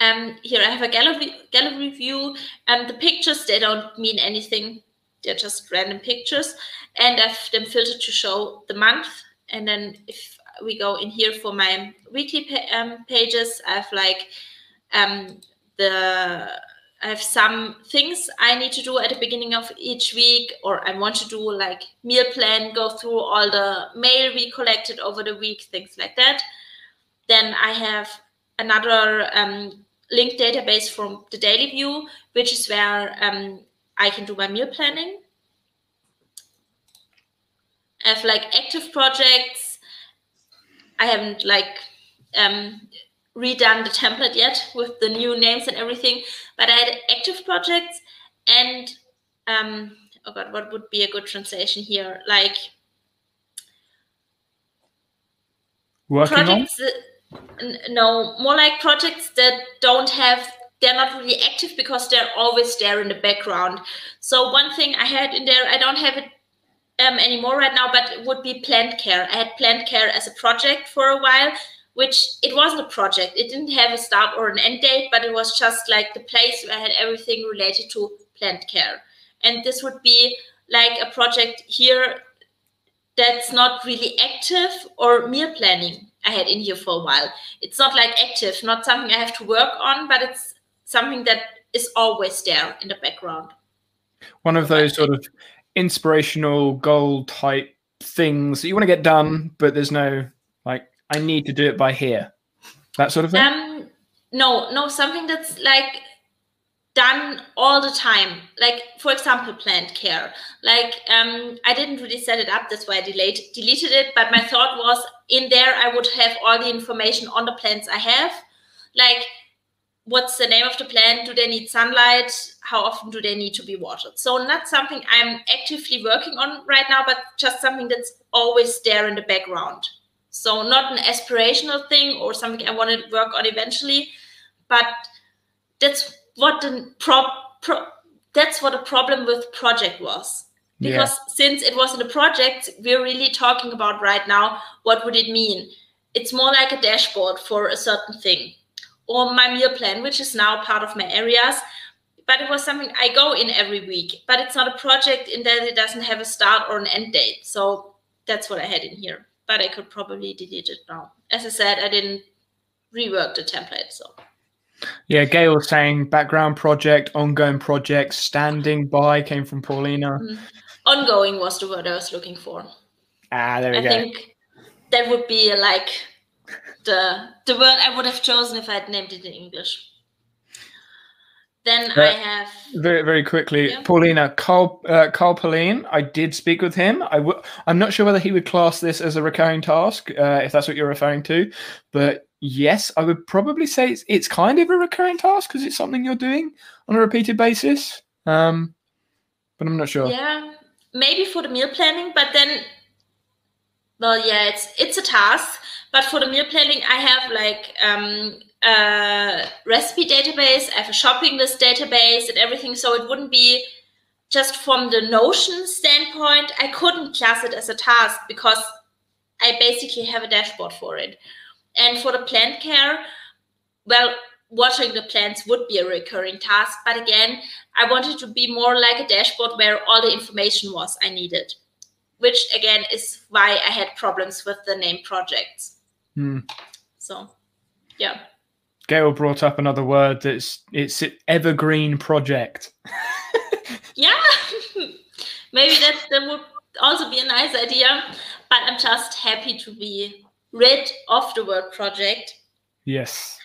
um, here I have a gallery gallery view, and the pictures they don't mean anything. They're just random pictures, and I've them filtered to show the month. And then if we go in here for my weekly pa um, pages, I have like um, the I have some things I need to do at the beginning of each week, or I want to do like meal plan, go through all the mail we collected over the week, things like that. Then I have another um, linked database from the daily view, which is where um, I can do my meal planning. I have like active projects. I haven't like um, redone the template yet with the new names and everything, but I had active projects and um, oh god, what would be a good translation here? Like working projects on? no, more like projects that don't have they're not really active because they're always there in the background. So one thing I had in there, I don't have it um, anymore right now, but it would be plant care. I had plant care as a project for a while, which it wasn't a project. It didn't have a start or an end date, but it was just like the place where I had everything related to plant care. And this would be like a project here that's not really active or meal planning I had in here for a while. It's not like active, not something I have to work on, but it's something that is always there in the background. One of those sort of inspirational goal type things that you want to get done, but there's no I need to do it by here. That sort of thing. Um, no, no, something that's like done all the time. Like for example, plant care. Like um, I didn't really set it up. That's why I delayed, deleted it. But my thought was in there I would have all the information on the plants I have. Like what's the name of the plant? Do they need sunlight? How often do they need to be watered? So not something I'm actively working on right now, but just something that's always there in the background. So not an aspirational thing or something I want to work on eventually, but that's what the pro, pro that's what the problem with project was. Because yeah. since it wasn't a project, we're really talking about right now what would it mean? It's more like a dashboard for a certain thing or my meal plan, which is now part of my areas. But it was something I go in every week. But it's not a project in that it doesn't have a start or an end date. So that's what I had in here. But I could probably delete it now. As I said, I didn't rework the template. So yeah, Gail was saying background project, ongoing project, standing by came from Paulina. Mm. Ongoing was the word I was looking for. Ah, there we I go. I think that would be like the the word I would have chosen if I had named it in English. Then uh, I have very very quickly, yeah. Paulina Carl uh, Carl Pauline. I did speak with him. I w- I'm not sure whether he would class this as a recurring task, uh, if that's what you're referring to. But yes, I would probably say it's, it's kind of a recurring task because it's something you're doing on a repeated basis. Um, but I'm not sure. Yeah, maybe for the meal planning, but then, well, yeah, it's it's a task but for the meal planning, I have like um, a recipe database, I have a shopping list database and everything. So it wouldn't be just from the Notion standpoint, I couldn't class it as a task because I basically have a dashboard for it. And for the plant care, well, watching the plants would be a recurring task. But again, I wanted to be more like a dashboard where all the information was I needed, which again is why I had problems with the name projects. Hmm. So, yeah. Gail brought up another word that's it's evergreen project. yeah, maybe that that would also be a nice idea. But I'm just happy to be rid of the word project. Yes.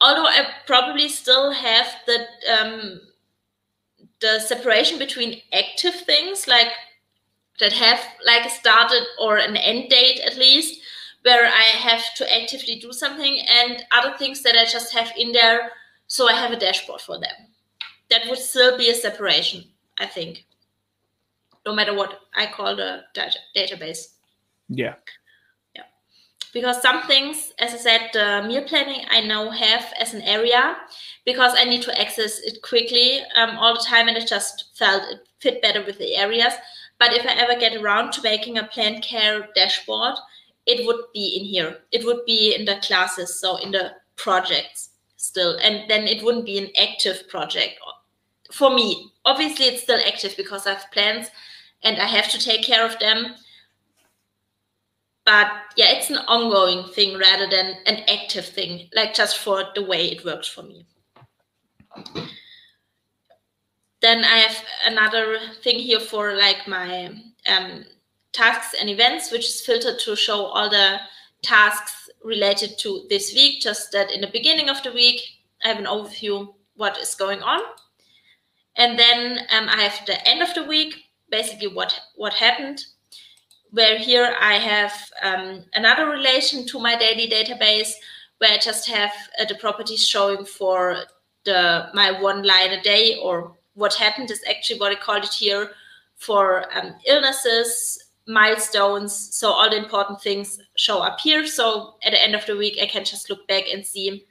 Although I probably still have the um, the separation between active things like that have like a started or an end date at least where I have to actively do something and other things that I just have in there so I have a dashboard for them. That would still be a separation, I think, no matter what I call the data database. Yeah. Yeah. Because some things, as I said, the meal planning I now have as an area because I need to access it quickly um, all the time and it just felt it fit better with the areas. But if I ever get around to making a plant care dashboard, it would be in here. It would be in the classes, so in the projects still. And then it wouldn't be an active project for me. Obviously, it's still active because I have plans and I have to take care of them. But yeah, it's an ongoing thing rather than an active thing, like just for the way it works for me. Then I have another thing here for like my um, tasks and events, which is filtered to show all the tasks related to this week, just that in the beginning of the week, I have an overview what is going on. And then um, I have the end of the week, basically what, what happened, where here I have um, another relation to my daily database, where I just have uh, the properties showing for the my one line a day or what happened is actually what I called it here for um, illnesses, milestones. So all the important things show up here. So at the end of the week, I can just look back and see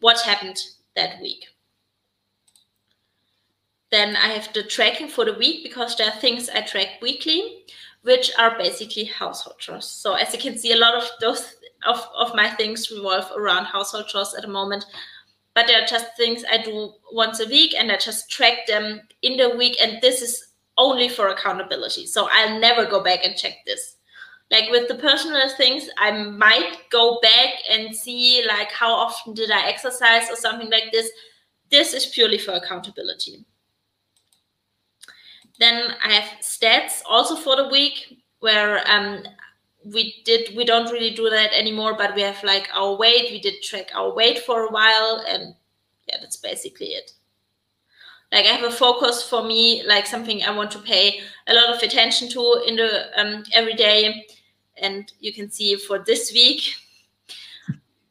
what happened that week. Then I have the tracking for the week because there are things I track weekly, which are basically household chores. So as you can see, a lot of those of, of my things revolve around household chores at the moment. But they are just things I do once a week and I just track them in the week. And this is only for accountability. So I'll never go back and check this. Like with the personal things, I might go back and see like how often did I exercise or something like this. This is purely for accountability. Then I have stats also for the week where um, we did we don't really do that anymore but we have like our weight we did track our weight for a while and yeah that's basically it like i have a focus for me like something i want to pay a lot of attention to in the um, every day and you can see for this week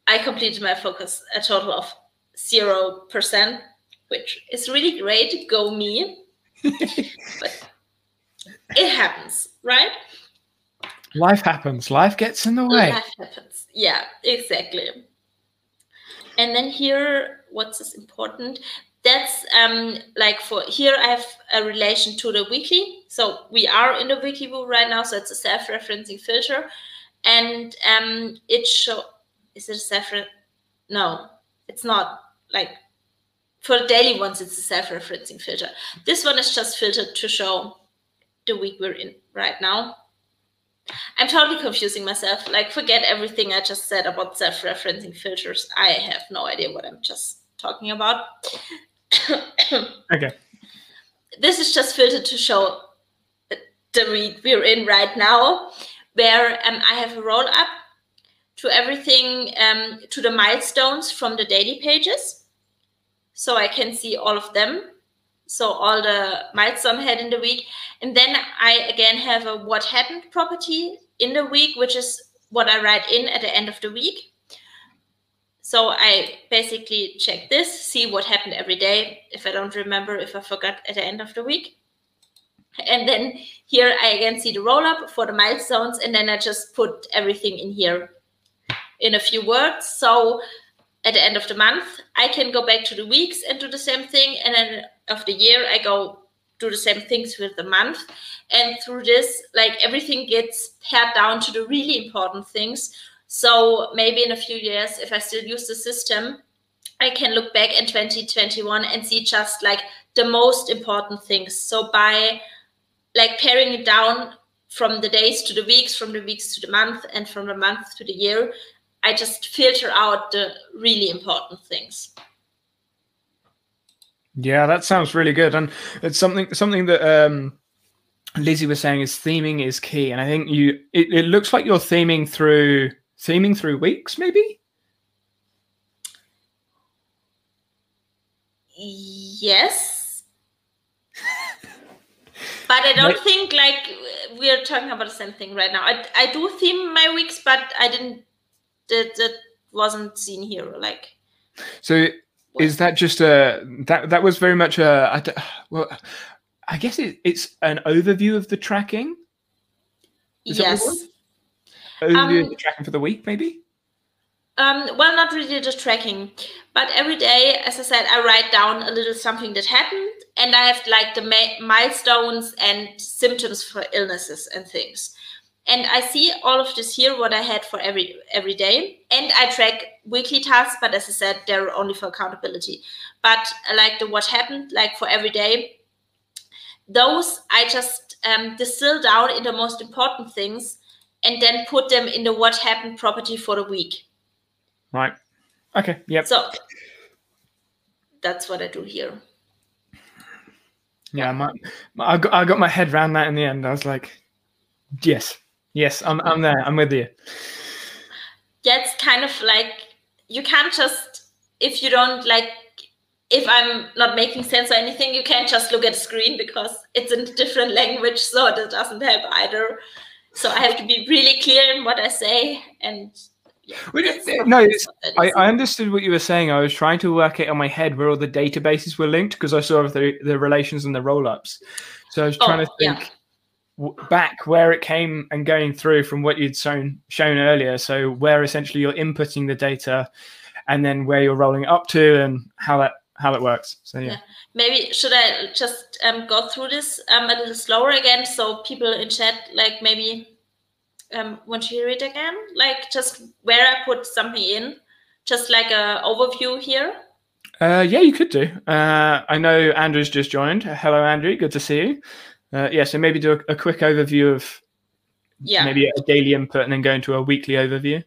i completed my focus a total of zero percent which is really great go me but it happens right life happens. Life gets in the way. Life happens. Yeah, exactly. And then here, what's important? That's um like for here I have a relation to the weekly. So we are in the weekly view right now. So it's a self-referencing filter, and um it show is it a self? No, it's not. Like for the daily ones, it's a self-referencing filter. This one is just filtered to show the week we're in right now. I'm totally confusing myself. Like, forget everything I just said about self referencing filters. I have no idea what I'm just talking about. okay. This is just filtered to show the week we're in right now, where um, I have a roll up to everything, um, to the milestones from the daily pages. So I can see all of them so all the milestone had in the week and then i again have a what happened property in the week which is what i write in at the end of the week so i basically check this see what happened every day if i don't remember if i forgot at the end of the week. And then here i again see the roll up for the milestones and then i just put everything in here in a few words. So at the end of the month i can go back to the weeks and do the same thing and then of the year i go do the same things with the month. And through this like everything gets pared down to the really important things so maybe in a few years if i still use the system i can look back in 2021 and see just like the most important things. So by like paring it down from the days to the weeks from the weeks to the month and from the month to the year i just filter out the really important things. Yeah, that sounds really good, and it's something something that um, Lizzie was saying is theming is key, and I think you it, it looks like you're theming through theming through weeks, maybe. Yes, but I don't think like we're talking about the same thing right now. I I do theme my weeks, but I didn't that that wasn't seen here. Like, so is that just a that that was very much a well i guess it, it's an overview of the tracking is yes um, tracking for the week maybe um, well not really the tracking but every day as i said i write down a little something that happened and i have like the milestones and symptoms for illnesses and things and I see all of this here, what I had for every every day. And I track weekly tasks, but as I said, they're only for accountability. But uh, like the what happened, like for every day, those I just um, distill down in the most important things and then put them in the what happened property for the week. Right. Okay. Yep. So that's what I do here. Yeah, my, my, I got I got my head around that in the end. I was like, yes, Yes, I'm I'm there. I'm with you. Yeah, it's kind of like you can't just if you don't like if I'm not making sense or anything, you can't just look at the screen because it's in a different language, so it doesn't help either. So I have to be really clear in what I say and yeah, no, I, I understood what you were saying. I was trying to work it on my head where all the databases were linked because I saw the, the relations and the roll ups. So I was oh, trying oh, to think yeah back where it came and going through from what you'd shown shown earlier. So where essentially you're inputting the data, and then where you're rolling up to, and how that how it works. So yeah. yeah. Maybe should I just um, go through this um, a little slower again, so people in chat like maybe um, want to hear it again? Like just where I put something in, just like a overview here. Uh, yeah, you could do. Uh, I know Andrew's just joined. Hello, Andrew. Good to see you. Uh, yeah, so maybe do a, a, quick overview of yeah maybe a daily input and then go into a weekly overview.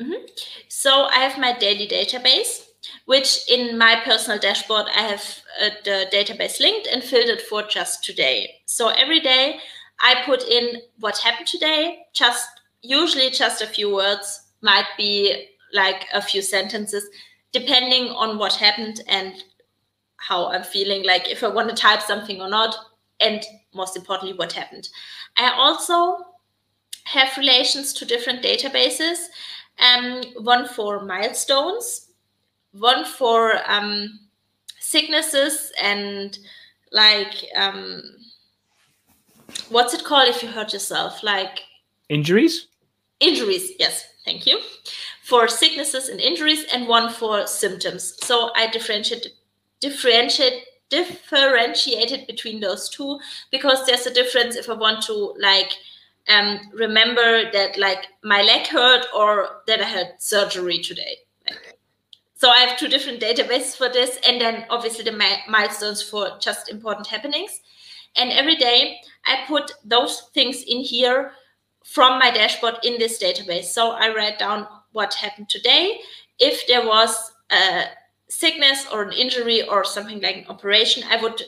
Mm-hmm. So I have my daily database, which in my personal dashboard I have uh, the database linked and filled it for just today. So every day I put in what happened today, just usually just a few words, might be like a few sentences, depending on what happened and how I'm feeling, like if I want to type something or not, and most importantly, what happened. I also have relations to different databases, um, one for milestones, one for um, sicknesses and like um, what's it called if you hurt yourself? Like injuries? Injuries, yes, thank you. For sicknesses and injuries, and one for symptoms. So I differentiate differentiate differentiated between those two because there's a difference if I want to like um, remember that like my leg hurt or that I had surgery today. So I have two different databases for this, and then obviously the milestones for just important happenings. And every day I put those things in here from my dashboard in this database. So I write down what happened today. If there was a sickness or an injury or something like an operation, I would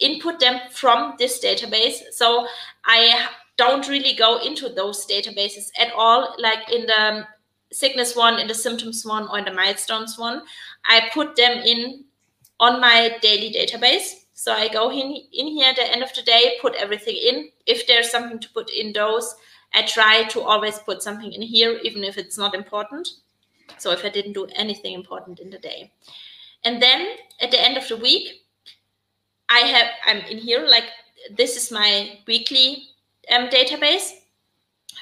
input them from this database. So I don't really go into those databases at all, like in the sickness one, in the symptoms one, or in the milestones one. I put them in on my daily database. So I go in, in here at the end of the day, put everything in. If there's something to put in those, I try to always put something in here, even if it's not important. So if I didn't do anything important in the day. And then at the end of the week, I have, I'm in here, like this is my weekly um, database.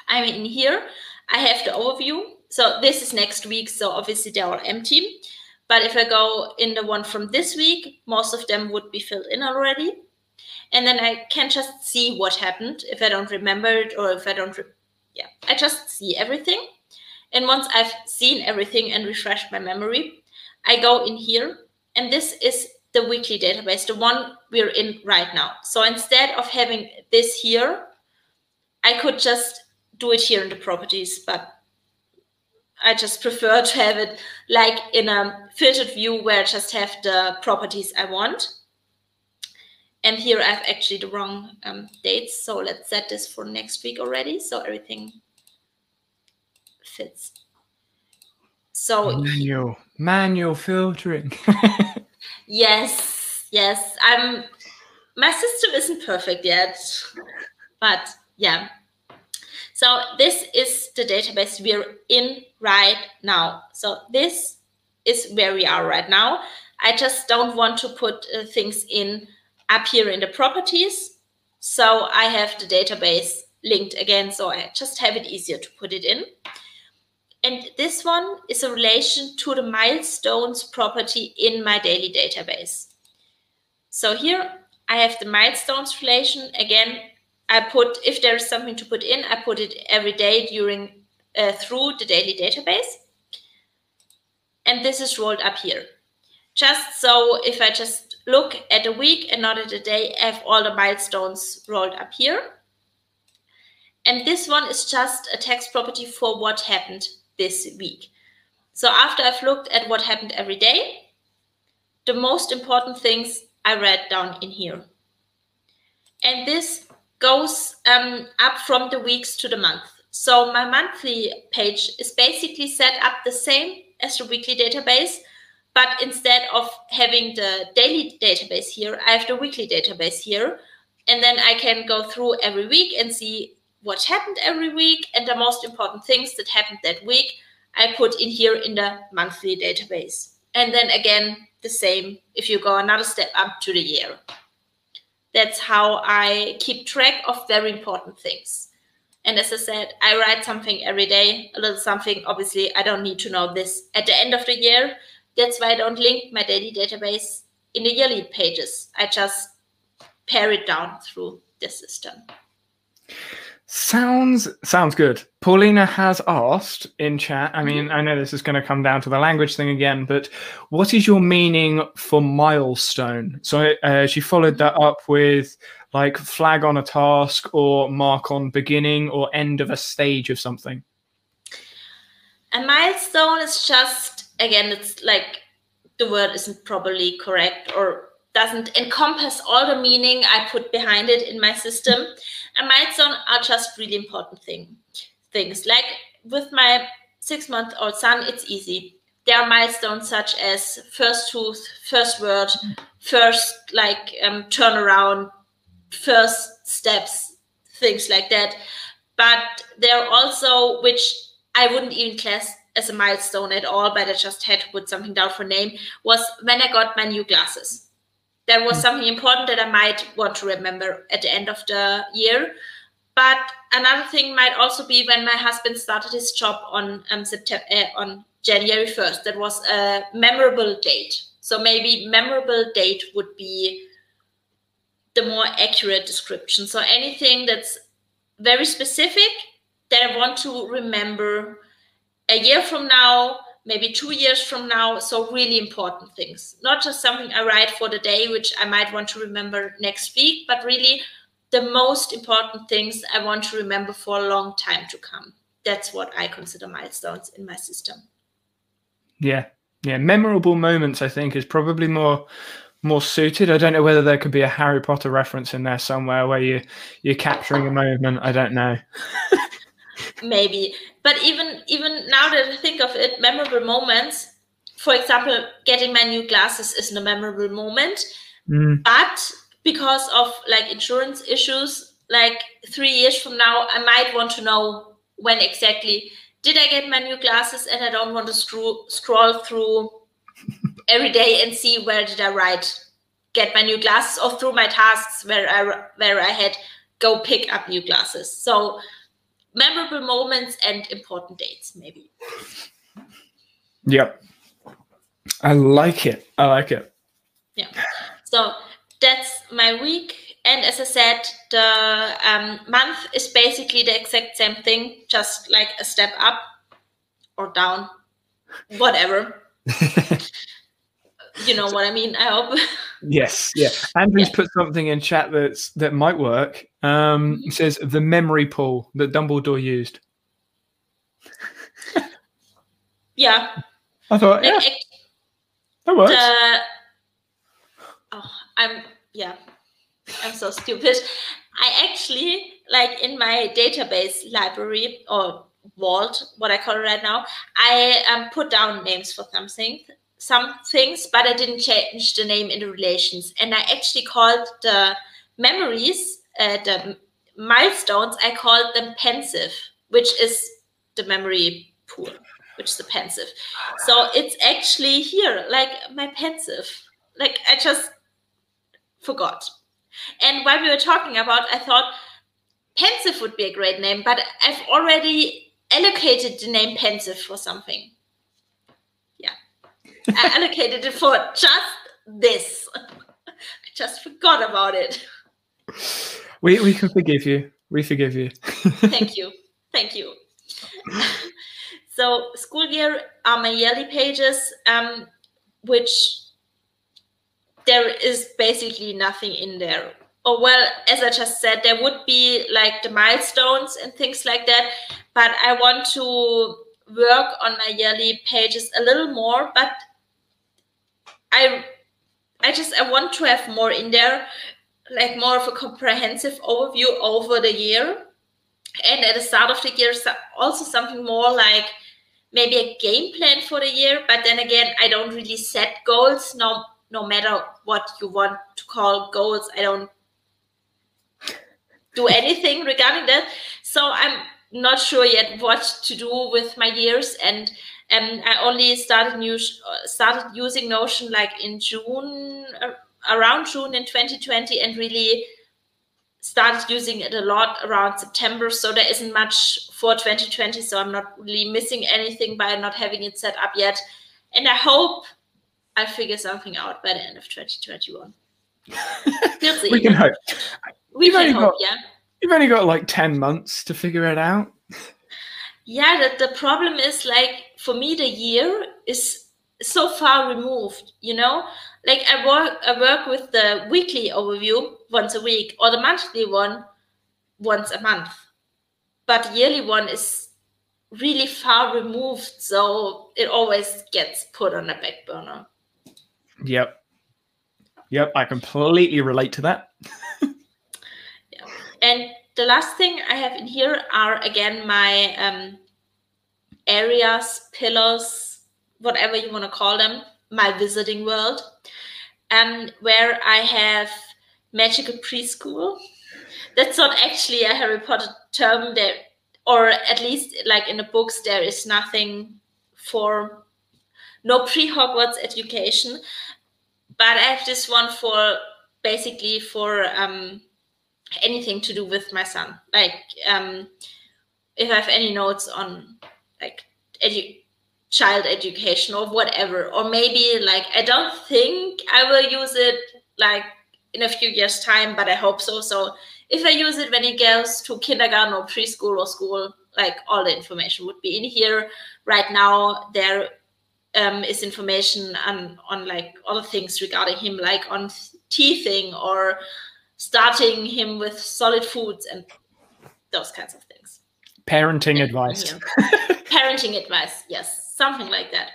I'm in here. I have the overview. So this is next week. So obviously they're all empty. But if I go in the one from this week, most of them would be filled in already. And then I can just see what happened if I don't remember it or if I don't, yeah, I just see everything. And once I've seen everything and refreshed my memory, I go in here. And this is the weekly database, the one we're in right now. So instead of having this here, I could just do it here in the properties, but I just prefer to have it like in a filtered view where I just have the properties I want. And here I have actually the wrong um, dates. So let's set this for next week already. So everything fits. So manual, manual filtering. yes, yes. I'm my system isn't perfect yet, but yeah, so this is the database we're in right now. So this is where we are right now. I just don't want to put uh, things in up here in the properties. So I have the database linked again. So I just have it easier to put it in. And this one is a relation to the milestones property in my daily database. So here I have the milestones relation. Again, I put, if there is something to put in, I put it every day during, uh, through the daily database. And this is rolled up here. Just so if I just look at a week and not at a day, I have all the milestones rolled up here. And this one is just a text property for what happened this week. So after I've looked at what happened every day, the most important things I read down in here. And this goes um, up from the weeks to the month. So my monthly page is basically set up the same as the weekly database, but instead of having the daily database here, I have the weekly database here. And then I can go through every week and see what happened every week and the most important things that happened that week I put in here in the monthly database. And then again, the same if you go another step up to the year. That's how I keep track of very important things. And as I said, I write something every day, a little something. Obviously, I don't need to know this at the end of the year. That's why I don't link my daily database in the yearly pages. I just pare it down through the system. Sounds sounds good. Paulina has asked in chat. I mean, I know this is going to come down to the language thing again, but what is your meaning for milestone? So uh, she followed that up with like flag on a task or mark on beginning or end of a stage of something. A milestone is just again, it's like the word isn't probably correct or doesn't encompass all the meaning I put behind it in my system. A milestone are just really important thing things. Like with my six month old son, it's easy. There are milestones such as first tooth, first word, first like um, turnaround, first steps, things like that. But there are also which I wouldn't even class as a milestone at all, but I just had to put something down for name, was when I got my new glasses. That was hmm. something important that I might want to remember at the end of the year. But another thing might also be when my husband started his job on um, September uh, on January first. That was a memorable date. So maybe memorable date would be the more accurate description. So anything that's very specific that I want to remember a year from now, maybe two years from now. So, really important things. Not just something I write for the day, which I might want to remember next week, but really the most important things I want to remember for a long time to come. That's what I consider milestones in my system. Yeah. Yeah. Memorable moments, I think, is probably more more suited. I don't know whether there could be a Harry Potter reference in there somewhere where you you're capturing a moment. I don't know. maybe but even even now that i think of it memorable moments for example getting my new glasses isn't a memorable moment mm. but because of like insurance issues like three years from now i might want to know when exactly did i get my new glasses and i don't want to screw, scroll through every day and see where did i write get my new glasses or through my tasks where i where i had go pick up new glasses so memorable moments and important dates, maybe. Yep. I like it. I like it. Yeah. So that's my week. And as I said, the um, month is basically the exact same thing, just like a step up or down, whatever. you know what I mean, I hope. Yes, yeah. Andrew's yeah. put something in chat that's that might work. Um, he says the memory pool that Dumbledore used. yeah. I thought yeah, that works. Oh, I'm yeah. I'm so stupid. I actually like in my database library or vault, what I call it right now, I um, put down names for something some things, but I didn't change the name in the relations. And I actually called the memories, uh, the milestones, I called them Pensieve, which is the memory pool, which is the Pensieve. So it's actually here, like my Pensieve. Like I just forgot. And while we were talking about, I thought Pensieve would be a great name, but I've already allocated the name Pensieve for something. I allocated it for just this. I just forgot about it. We we can forgive you. We forgive you. Thank you. Thank you. so school year are my yearly pages, um, which there is basically nothing in there. Oh well, as I just said, there would be like the milestones and things like that, but I want to work on my yearly pages a little more, but I I just I want to have more in there, like more of a comprehensive overview over the year, and at the start of the year, also something more like maybe a game plan for the year. But then again, I don't really set goals. No, no matter what you want to call goals, I don't do anything regarding that. So I'm not sure yet what to do with my years and and I only started new started using Notion like in June, uh, around June in 2020, and really started using it a lot around September. So there isn't much for 2020. So I'm not really missing anything by not having it set up yet. And I hope I'll figure something out by the end of 2021. we can hope. We can hope, got, yeah. You've only got like 10 months to figure it out. Yeah, the, the problem is like for me the year is so far removed, you know? Like I work I work with the weekly overview once a week or the monthly one once a month. But the yearly one is really far removed, so it always gets put on a back burner. Yep. Yep, I completely relate to that. yeah. And the last thing I have in here are again my um, areas, pillars, whatever you want to call them, my Wizarding World, and where I have magical preschool. That's not actually a Harry Potter term there, or at least like in the books, there is nothing for no pre Hogwarts education but I have this one for basically for um, anything to do with my son. Like um, if I have any notes on like edu- child education or whatever, or maybe like I don't think I will use it like in a few years time, but I hope so. So if I use it when he goes to kindergarten or preschool or school, like all the information would be in here. Right now, there um, is information on, on like other things regarding him, like on teething or starting him with solid foods and those kinds of things. Parenting advice. Parenting advice, yes, something like that.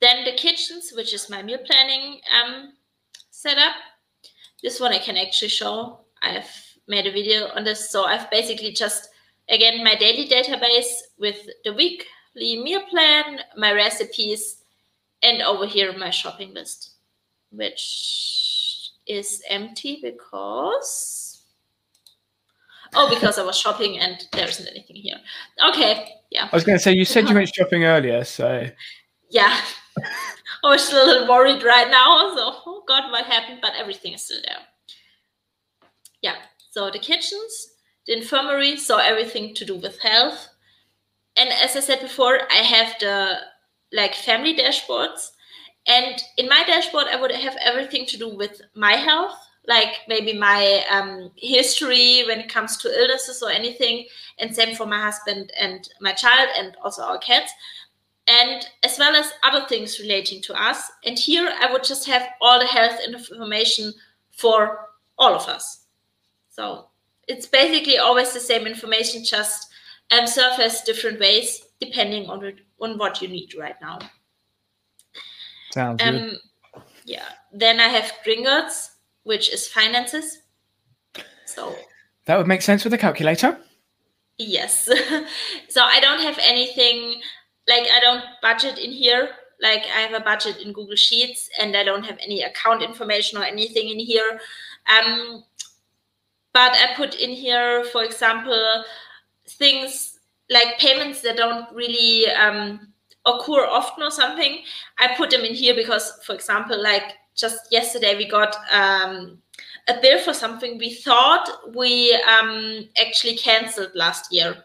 Then the kitchens, which is my meal planning um, setup. This one I can actually show. I've made a video on this. So I've basically just, again, my daily database with the weekly meal plan, my recipes, and over here my shopping list, which is empty because oh, because I was shopping and there isn't anything here. Okay, yeah. I was going to say you said you uh-huh. went shopping earlier, so yeah. I was still a little worried right now. So, oh God, what happened? But everything is still there. Yeah. So the kitchens, the infirmary, so everything to do with health, and as I said before, I have the like family dashboards. And in my dashboard, I would have everything to do with my health, like maybe my um, history when it comes to illnesses or anything. And same for my husband and my child, and also our cats. And as well as other things relating to us. And here I would just have all the health information for all of us. So it's basically always the same information, just um, surface different ways depending on on what you need right now. Sounds um, good. Yeah. Then I have Gringotts, which is finances. So that would make sense with a calculator. Yes. so I don't have anything like I don't budget in here. Like I have a budget in Google Sheets, and I don't have any account information or anything in here. Um, but I put in here, for example, things like payments that don't really um, occur often or something, I put them in here because, for example, like just yesterday we got um, a bill for something we thought we um, actually canceled last year,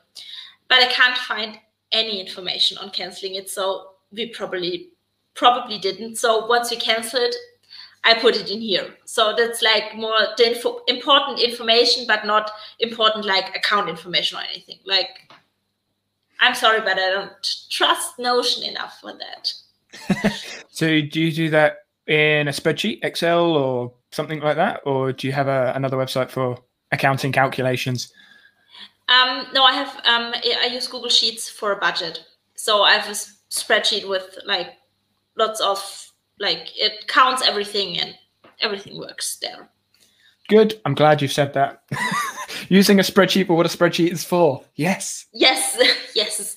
but I can't find any information on canceling it. So we probably probably didn't. So once we cancel it, I put it in here. So that's like more the info, important information, but not important like account information or anything. Like, I'm sorry, but I don't trust Notion enough for that. so do you do that in a spreadsheet, Excel, or something like that, or do you have a, another website for accounting calculations? Um, no, I have. Um, I use Google Sheets for a budget. So I have a spreadsheet with like lots of like it counts everything and everything works there. Good. I'm glad you said that. Using a spreadsheet for what a spreadsheet is for. Yes. Yes. yes.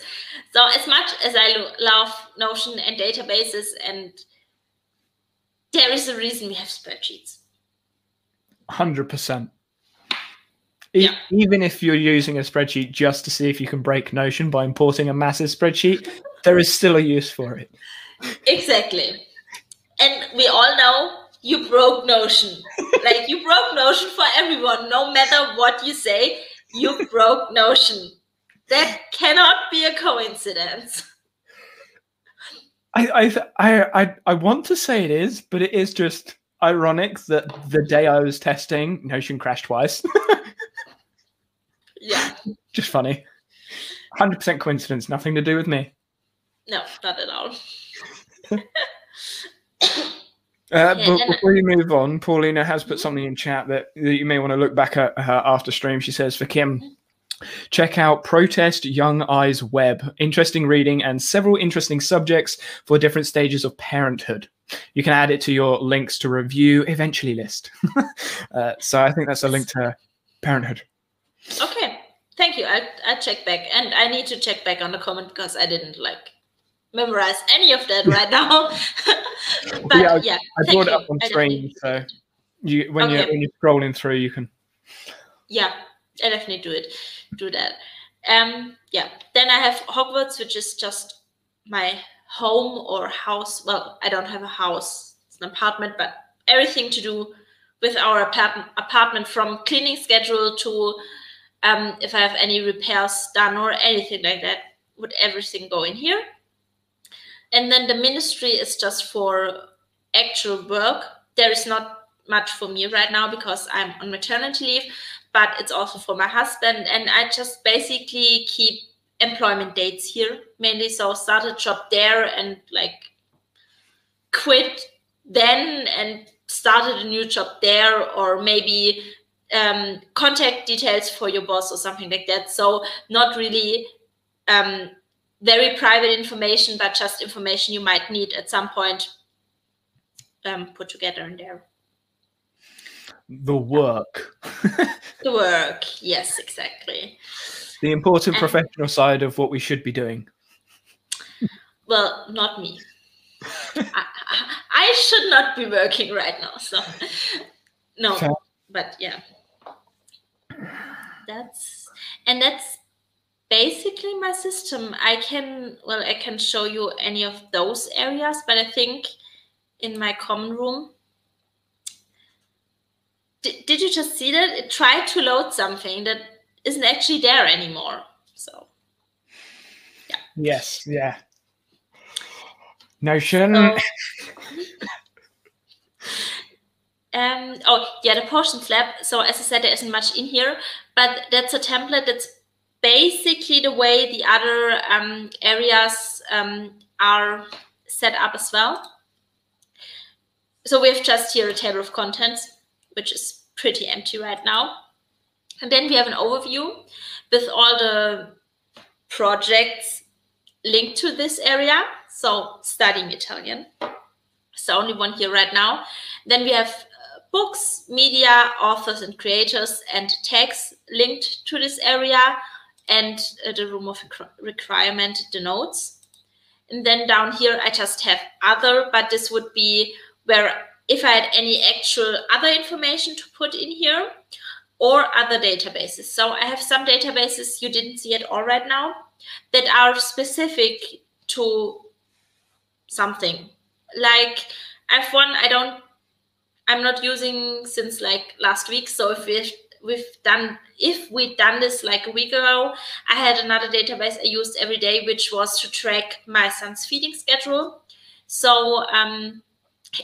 So as much as I love Notion and databases, and there is a reason we have spreadsheets. Hundred percent. Yeah. Even if you're using a spreadsheet just to see if you can break Notion by importing a massive spreadsheet, there is still a use for it. Exactly and we all know you broke Notion. like you broke Notion for everyone, no matter what you say, you broke Notion. That cannot be a coincidence. I, I I I want to say it is, but it is just ironic that the day I was testing, Notion crashed twice. Yeah. Just funny. 100% coincidence, nothing to do with me. No, not at all. Uh, Yeah, but before you move on, Paulina has put something in chat that, that you may want to look back at her after stream. She says for Kim, check out Protect Young Eyes Web. Interesting reading and several interesting subjects for different stages of parenthood. You can add it to your links to review eventually list. uh, so I think that's a link to parenthood. Okay. Thank you. I I check back, and I need to check back on the comment because I didn't like memorize any of that right now. but Yeah, yeah, I brought it up on I stream, so you when Okay. when you're scrolling through, you can. yeah, I definitely do it. Do that. Um, yeah. Then I have Hogwarts, which is just my home or house. Well, I don't have a house; it's an apartment, but everything to do with our apart- apartment, from cleaning schedule to um, if I have any repairs done or anything like that, would everything go in here? And then the ministry is just for actual work. There is not much for me right now because I'm on maternity leave, but it's also for my husband. And I just basically keep employment dates here mainly. So start a job there and like quit then and started a new job there or maybe um, contact details for your boss or something like that. So not really um, very private information, but just information you might need at some point um, put together in there. The work, The work, yes, exactly. the important And- professional side of what we should be doing. Well, not me. I, I, should not be working right now. So, no, Fair. but yeah, that's and that's basically my system. I can well, I can show you any of those areas, but I think in my common room. Did, did you just see that? It tried to load something that isn't actually there anymore. So yeah. Yes, yeah. Notion. Um, oh, yeah, the Potions Lab. So, as I said, there isn't much in here, but that's a template that's basically the way the other um, areas um, are set up as well. So, we have just here a table of contents, which is pretty empty right now. And then we have an overview with all the projects linked to this area. So, studying Italian. It's the only one here right now. Then we have uh, books, media, authors, and creators, and tags linked to this area, and uh, the room of requirement, the notes. And then down here, I just have other, but this would be where if I had any actual other information to put in here or other databases. So I have some databases you didn't see at all right now that are specific to something. Like I've one I don't I'm not using since like last week. So if we've we've done if we'd done this like a week ago, I had another database I used every day, which was to track my son's feeding schedule. So um,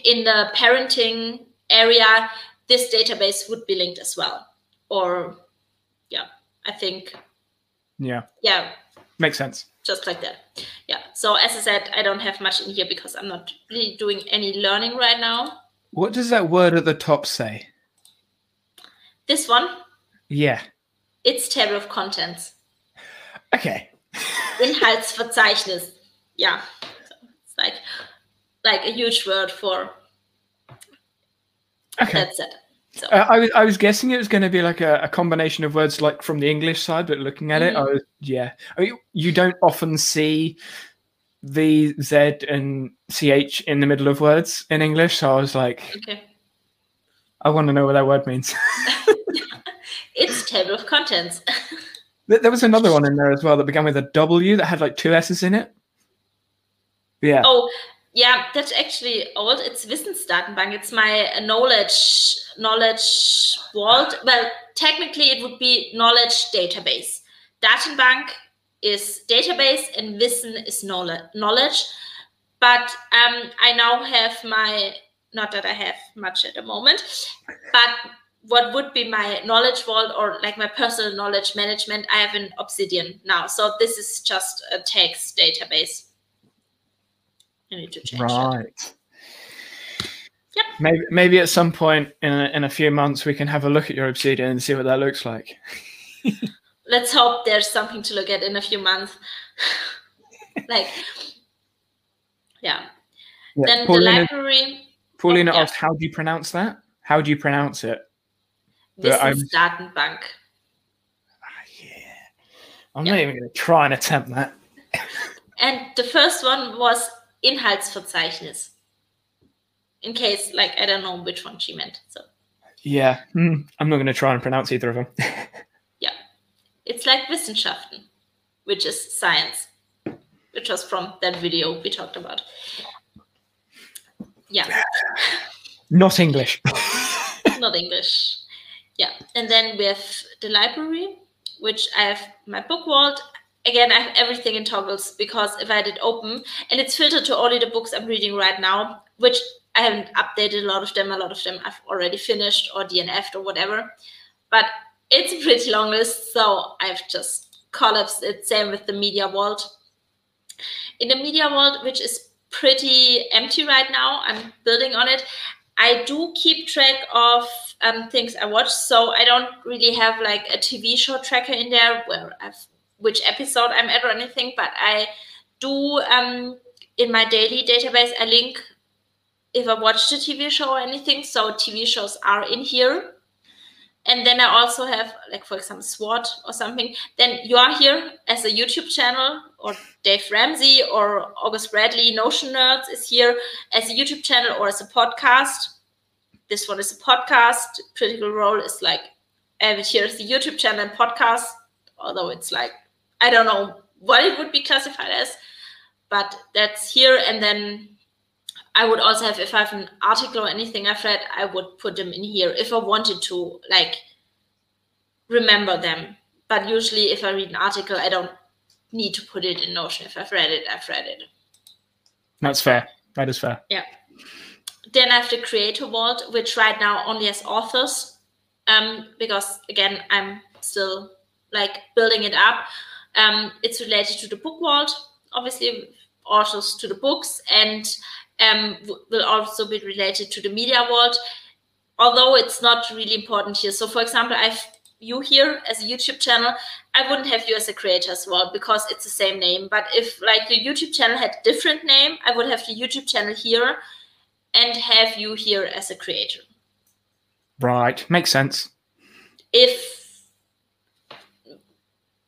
in the parenting area, this database would be linked as well. Or yeah, I think Yeah, yeah, makes sense. just like that. Yeah. So as I said, I don't have much in here because I'm not really doing any learning right now. What does that word at the top say? This one, Yeah. it's table of contents. Okay. Inhaltsverzeichnis. Yeah. Like a huge word for Okay. that's it. So Uh, I was I was guessing it was going to be like a, a combination of words like from the English side, but looking at it, I was yeah. I mean, you don't often see the Z and CH in the middle of words in English, so I was like, okay. I want to know what that word means. It's table of contents. There there was another one in there as well that began with a W that had like two S's in it. Yeah. oh yeah, that's actually old. It's Wissensdatenbank. It's my knowledge knowledge vault. Well, technically it would be knowledge database. Datenbank is database and Wissen is knowledge. Knowledge, but um, I now have my not that I have much at the moment, but what would be my knowledge vault or like my personal knowledge management, I have an Obsidian now. So this is just a text database. I need to change Right. that. Yep. Maybe maybe at some point in a, in a few months we can have a look at your Obsidian and see what that looks like. Let's hope there's something to look at in a few months. like, yeah. Yeah. Then the Paulina, library. Paulina oh, yeah. asked, "How do you pronounce that? How do you pronounce it?" But I'm- Wissensdatenbank. Ah, yeah, I'm Yeah. not even going to try and attempt that. And the first one was Inhaltsverzeichnis. In case, like, I don't know which one she meant. So Yeah, hmm, I'm not going to try and pronounce either of them. Yeah, it's like Wissenschaften, which is science, which was from that video we talked about. Yeah, not English. not English. Yeah, and then we have the library, which I have my book vault. Again, I have everything in toggles because if I did open, and it's filtered to only the books I'm reading right now, which I haven't updated a lot of them. A lot of them I've already finished or DNF'd or whatever. But it's a pretty long list, so I've just collapsed it. Same with the media world. In the media world, which is pretty empty right now, I'm building on it. I do keep track of um, things I watch, so I don't really have like a TV show tracker in there where I've which episode I'm at or anything, but I do um, in my daily database. I link if I watched a TV show or anything, so TV shows are in here. And then I also have, like for example, SWAT or something. Then you are here as a YouTube channel, or Dave Ramsey or August Bradley, Notion Nerds is here as a YouTube channel or as a podcast. This one is a podcast. Critical Role is like I have it here as a YouTube channel and podcast, although it's like I don't know what it would be classified as, but that's here. And then I would also have if I have an article or anything I've read, I would put them in here if I wanted to like remember them. But usually, if I read an article, I don't need to put it in Notion. If I've read it, I've read it. That's fair. That is fair. Yeah. Then I have the Creator Vault, which right now only has authors, um, because again, I'm still like building it up. Um, it's related to the Book Vault, obviously, authors to the books, and um, will also be related to the Media Vault, although it's not really important here. So, for example, I've you here as a YouTube channel, I wouldn't have you as a creator as well because it's the same name. But if like your YouTube channel had a different name, I would have the YouTube channel here and have you here as a creator. Right. Makes sense. If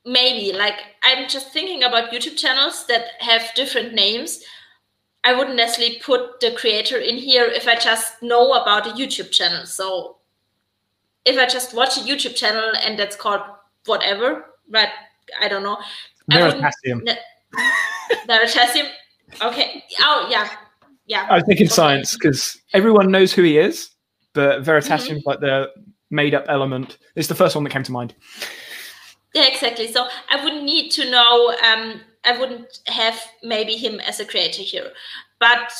maybe like I'm just thinking about YouTube channels that have different names. I wouldn't necessarily put the creator in here if I just know about a YouTube channel. So if I just watch a YouTube channel and that's called whatever, right? I don't know. Veritasium. Okay. Oh yeah, yeah. I was thinking Okay. science because everyone knows who he is, but Mm-hmm. Veritasium's like the made up element. It's the first one that came to mind. Yeah, exactly. So I wouldn't need to know. Um, I wouldn't have maybe him as a creator here, but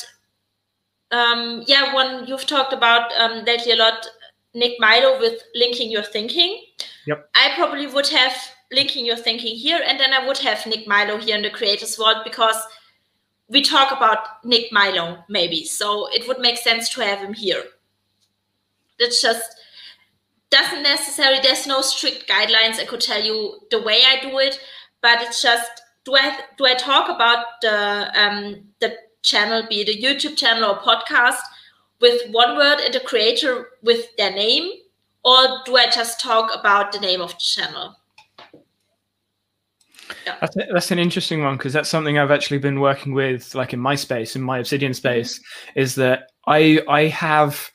um, yeah, one you've talked about um, lately a lot, Nick Milo with linking your thinking. Yep. I probably would have linking your thinking here, and then I would have Nick Milo here in the creators vault because we talk about Nick Milo maybe, so it would make sense to have him here. That's just doesn't necessarily there's no strict guidelines i could tell you the way i do it but it's just do i do i talk about the um the channel be it a youtube channel or podcast with one word and the creator with their name or do i just talk about the name of the channel? That's, that's an interesting one because that's something I've actually been working with, like in my space, in my Obsidian space, is that I I have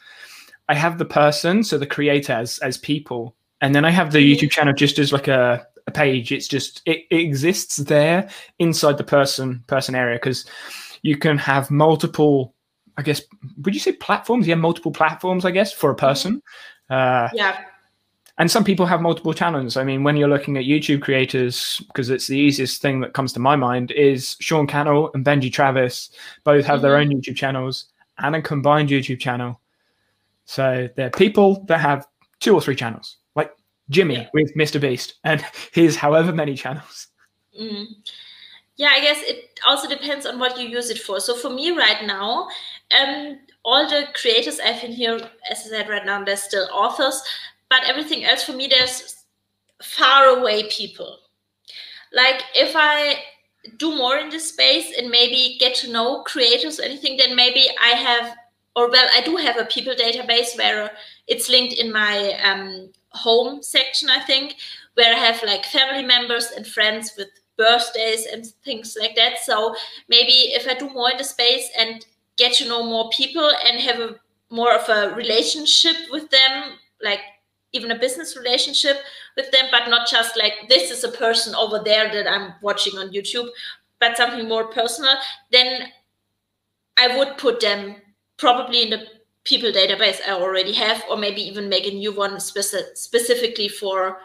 I have the person, so the creator as as people, and then I have the YouTube channel just as like a, a page. It's just it, it exists there inside the person person area because you can have multiple. I guess would you say platforms? Yeah, multiple platforms. I guess for a person. Uh, yeah and some people have multiple channels. I mean, when you're looking at YouTube creators, because it's the easiest thing that comes to my mind, is Sean Cannell and Benji Travis both have their own YouTube channels and a combined YouTube channel. So they're people that have two or three channels, like Jimmy Yeah. with Mr. Beast and his however many channels. Mm. Yeah, I guess it also depends on what you use it for. So for me right now, um, all the creators I've in here, as I said right now, they're still authors, but everything else for me, there's far away people. Like if I do more in this space and maybe get to know creators or anything, then maybe I have, or well, I do have a people database where it's linked in my um, home section, I think, where I have like family members and friends with birthdays and things like that. So maybe if I do more in the space and get to know more people and have a more of a relationship with them, like even a business relationship with them, but not just like this is a person over there that I'm watching on YouTube, but something more personal, then I would put them probably in the people database I already have, or maybe even make a new one speci- specifically for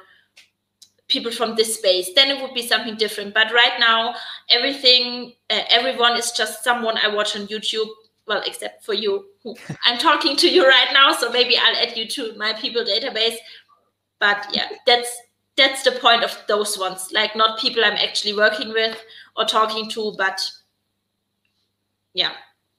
people from this space then it would be something different. But right now everything uh, everyone is just someone i watch on youtube well except for you i'm talking to you right now so maybe i'll add you to my people database. But yeah that's that's the point of those ones like not people i'm actually working with or talking to but yeah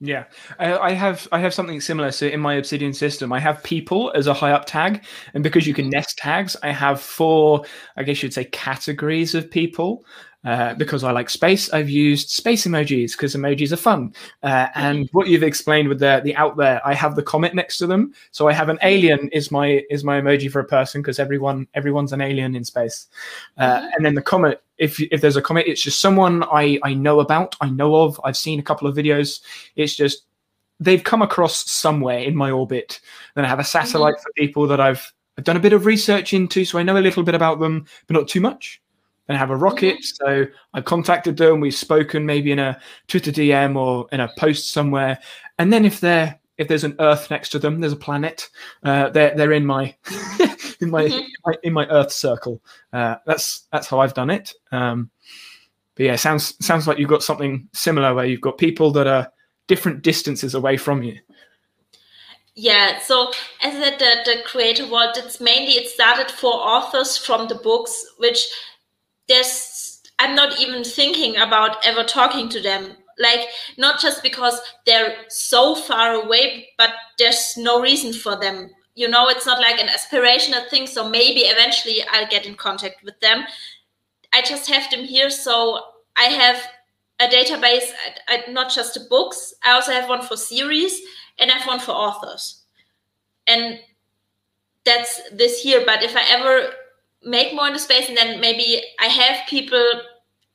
Yeah, I, have I have something similar. So in my Obsidian system, I have people as a high up tag, and because you can nest tags, I have four, I guess you'd say, categories of people. Uh, because I like space, I've used space emojis because emojis are fun. Uh, and what you've explained with the the out there, I have the comet next to them. So I have an alien is my is my emoji for a person because everyone everyone's an alien in space. Uh, Mhm. And then the comet, if if there's a comet, it's just someone I I know about, I know of. I've seen a couple of videos. It's just they've come across somewhere in my orbit. Then I have a satellite for people that I've I've done a bit of research into, so I know a little bit about them, but not too much. I have a rocket, so I've contacted them. We've spoken maybe in a Twitter DM or in a post somewhere. And then if they're if there's an Earth next to them, there's a planet. Uh, they're they're in my in my, Mhm. my in my Earth circle. Uh, that's that's how I've done it. Um, but yeah, sounds sounds like you've got something similar where you've got people that are different distances away from you. Yeah, so as I said, the, the creator world, it's mainly it started for authors from the books, which there's I'm not even thinking about ever talking to them. Like not just because they're so far away, but there's no reason for them. You know, it's not like an aspirational thing. So maybe eventually I'll get in contact with them. I just have them here, so I have a database, I, I, not just the books. I also have one for series and I have one for authors. And that's this here. But if I ever make more in the space and then maybe I have people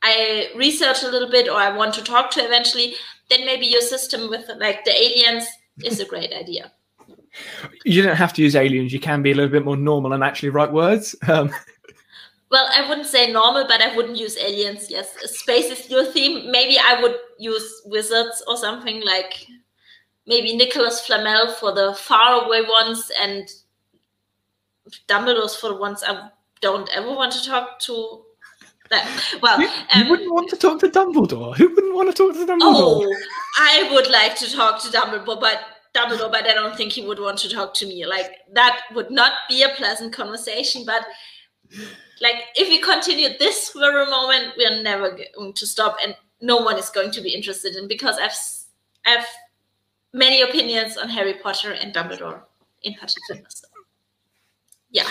I research a little bit or I want to talk to eventually, then maybe your system with like the aliens is a great idea. You don't have to use aliens. You can be a little bit more normal and actually write words. Um, Well, I wouldn't say normal, but I wouldn't use aliens. Yes, space is your theme. Maybe I would use wizards or something like maybe Nicolas Flamel for the faraway ones and Dumbledore's for the ones I don't ever want to talk to. That well, you, you um, wouldn't want to talk to Dumbledore. Who wouldn't want to talk to Dumbledore? Oh, I would like to talk to Dumbledore, but Dumbledore, but I don't think he would want to talk to me. Like that would not be a pleasant conversation. But like if we continue this for a moment, we are never going to stop, and no one is going to be interested in because I've I've many opinions on Harry Potter and Dumbledore in particular. So, yeah.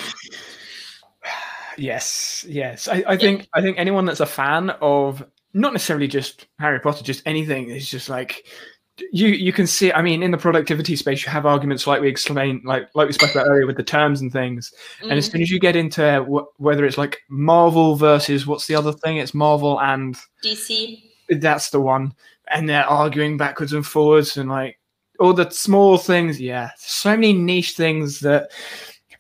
Yes, yes. I, I think I think anyone that's a fan of not necessarily just Harry Potter, just anything is just like you you can see. I mean, in the productivity space, you have arguments like we explained, like like we spoke about earlier with the terms and things. And as Mhm. soon as you get into wh- whether it's like Marvel versus what's the other thing, it's Marvel and DC. that's the one, and they're arguing backwards and forwards and like all the small things. Yeah, so many niche things that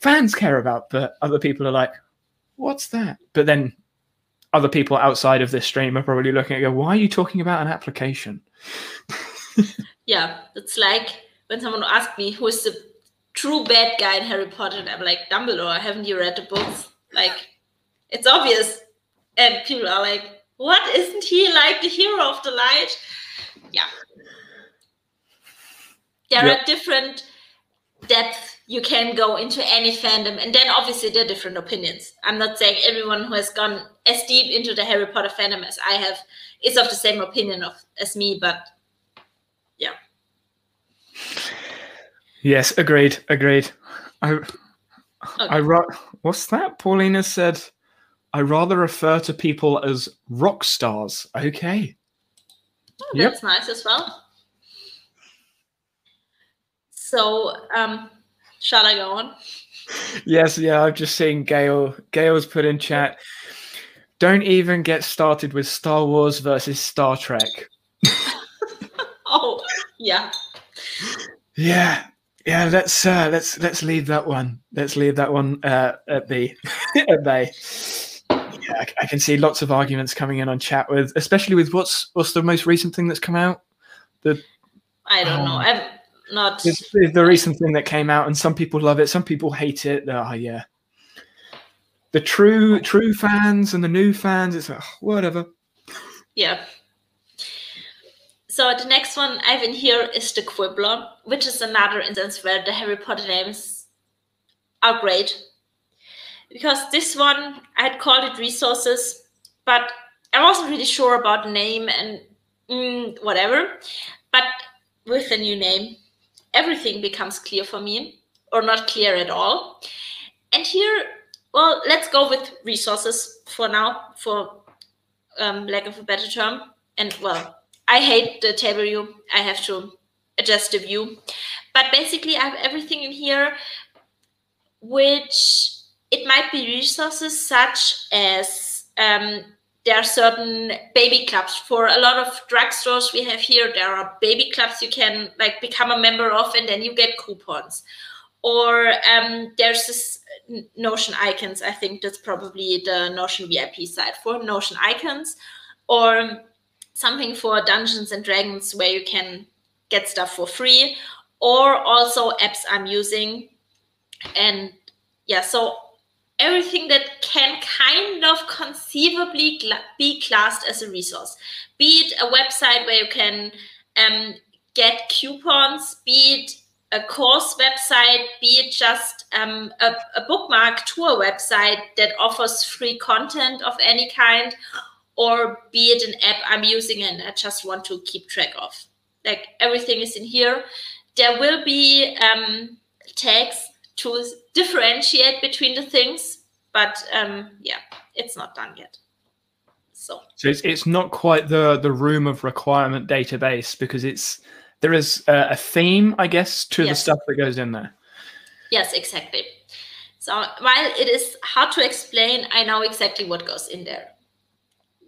fans care about, but other people are like, "What's that?" But then other people outside of this stream are probably looking at go, "Why are you talking about an application?" Yeah, it's like when someone asked me who is the true bad guy in Harry Potter, and I'm like, Dumbledore, haven't you read the books? Like, it's obvious. And people are like, what? Isn't he like the hero of the light? Yeah. There Yep. are different depth you can go into any fandom. And then obviously there are different opinions. I'm not saying everyone who has gone as deep into the Harry Potter fandom as I have is of the same opinion of as me, but yeah. Yes, agreed, agreed. I, okay. I what's that? Paulina said, I rather refer to people as rock stars. Okay. Oh, that's yep. nice as well. So, um, shall I go on? Yes, yeah, I've just seen Gail. Gail's put in chat. Don't even get started with Star Wars versus Star Trek. oh, yeah. Yeah. Yeah, let's uh, let's let's leave that one. Let's leave that one uh, at the at bay. Yeah, I, I, can see lots of arguments coming in on chat with, especially with what's what's the most recent thing that's come out. The I don't um, know. I'm not. The recent thing that came out, and some people love it, some people hate it. Oh yeah, the true true fans and the new fans. It's like, whatever. Yeah. So the next one I have in here is the Quibbler, which is another instance where the Harry Potter names are great. Because this one, I had called it resources, but I wasn't really sure about the name and mm, whatever. But with the new name, everything becomes clear for me, or not clear at all. And here, well, let's go with resources for now, for um, lack of a better term. And well, I hate the table view. I have to adjust the view. But basically, I have everything in here, which it might be resources such as um, there are certain baby clubs. For a lot of drugstores we have here there are baby clubs you can like become a member of and then you get coupons. Or um, there's this notion icons. I think that's probably the notion vip side for notion icons. Or something for Dungeons and Dragons where you can get stuff for free, or also apps I'm using. And yeah, so everything that can kind of conceivably be classed as a resource, be it a website where you can um, get coupons, be it a course website, be it just um, a, a bookmark to a website that offers free content of any kind, or be it an app I'm using and I just want to keep track of. Like everything is in here. There will be um, tags to differentiate between the things, but um, yeah, it's not done yet. So, so it's, it's not quite the the room of requirement database because it's there is a, a theme, I guess, to yes. the stuff that goes in there. Yes, exactly. So while it is hard to explain, I know exactly what goes in there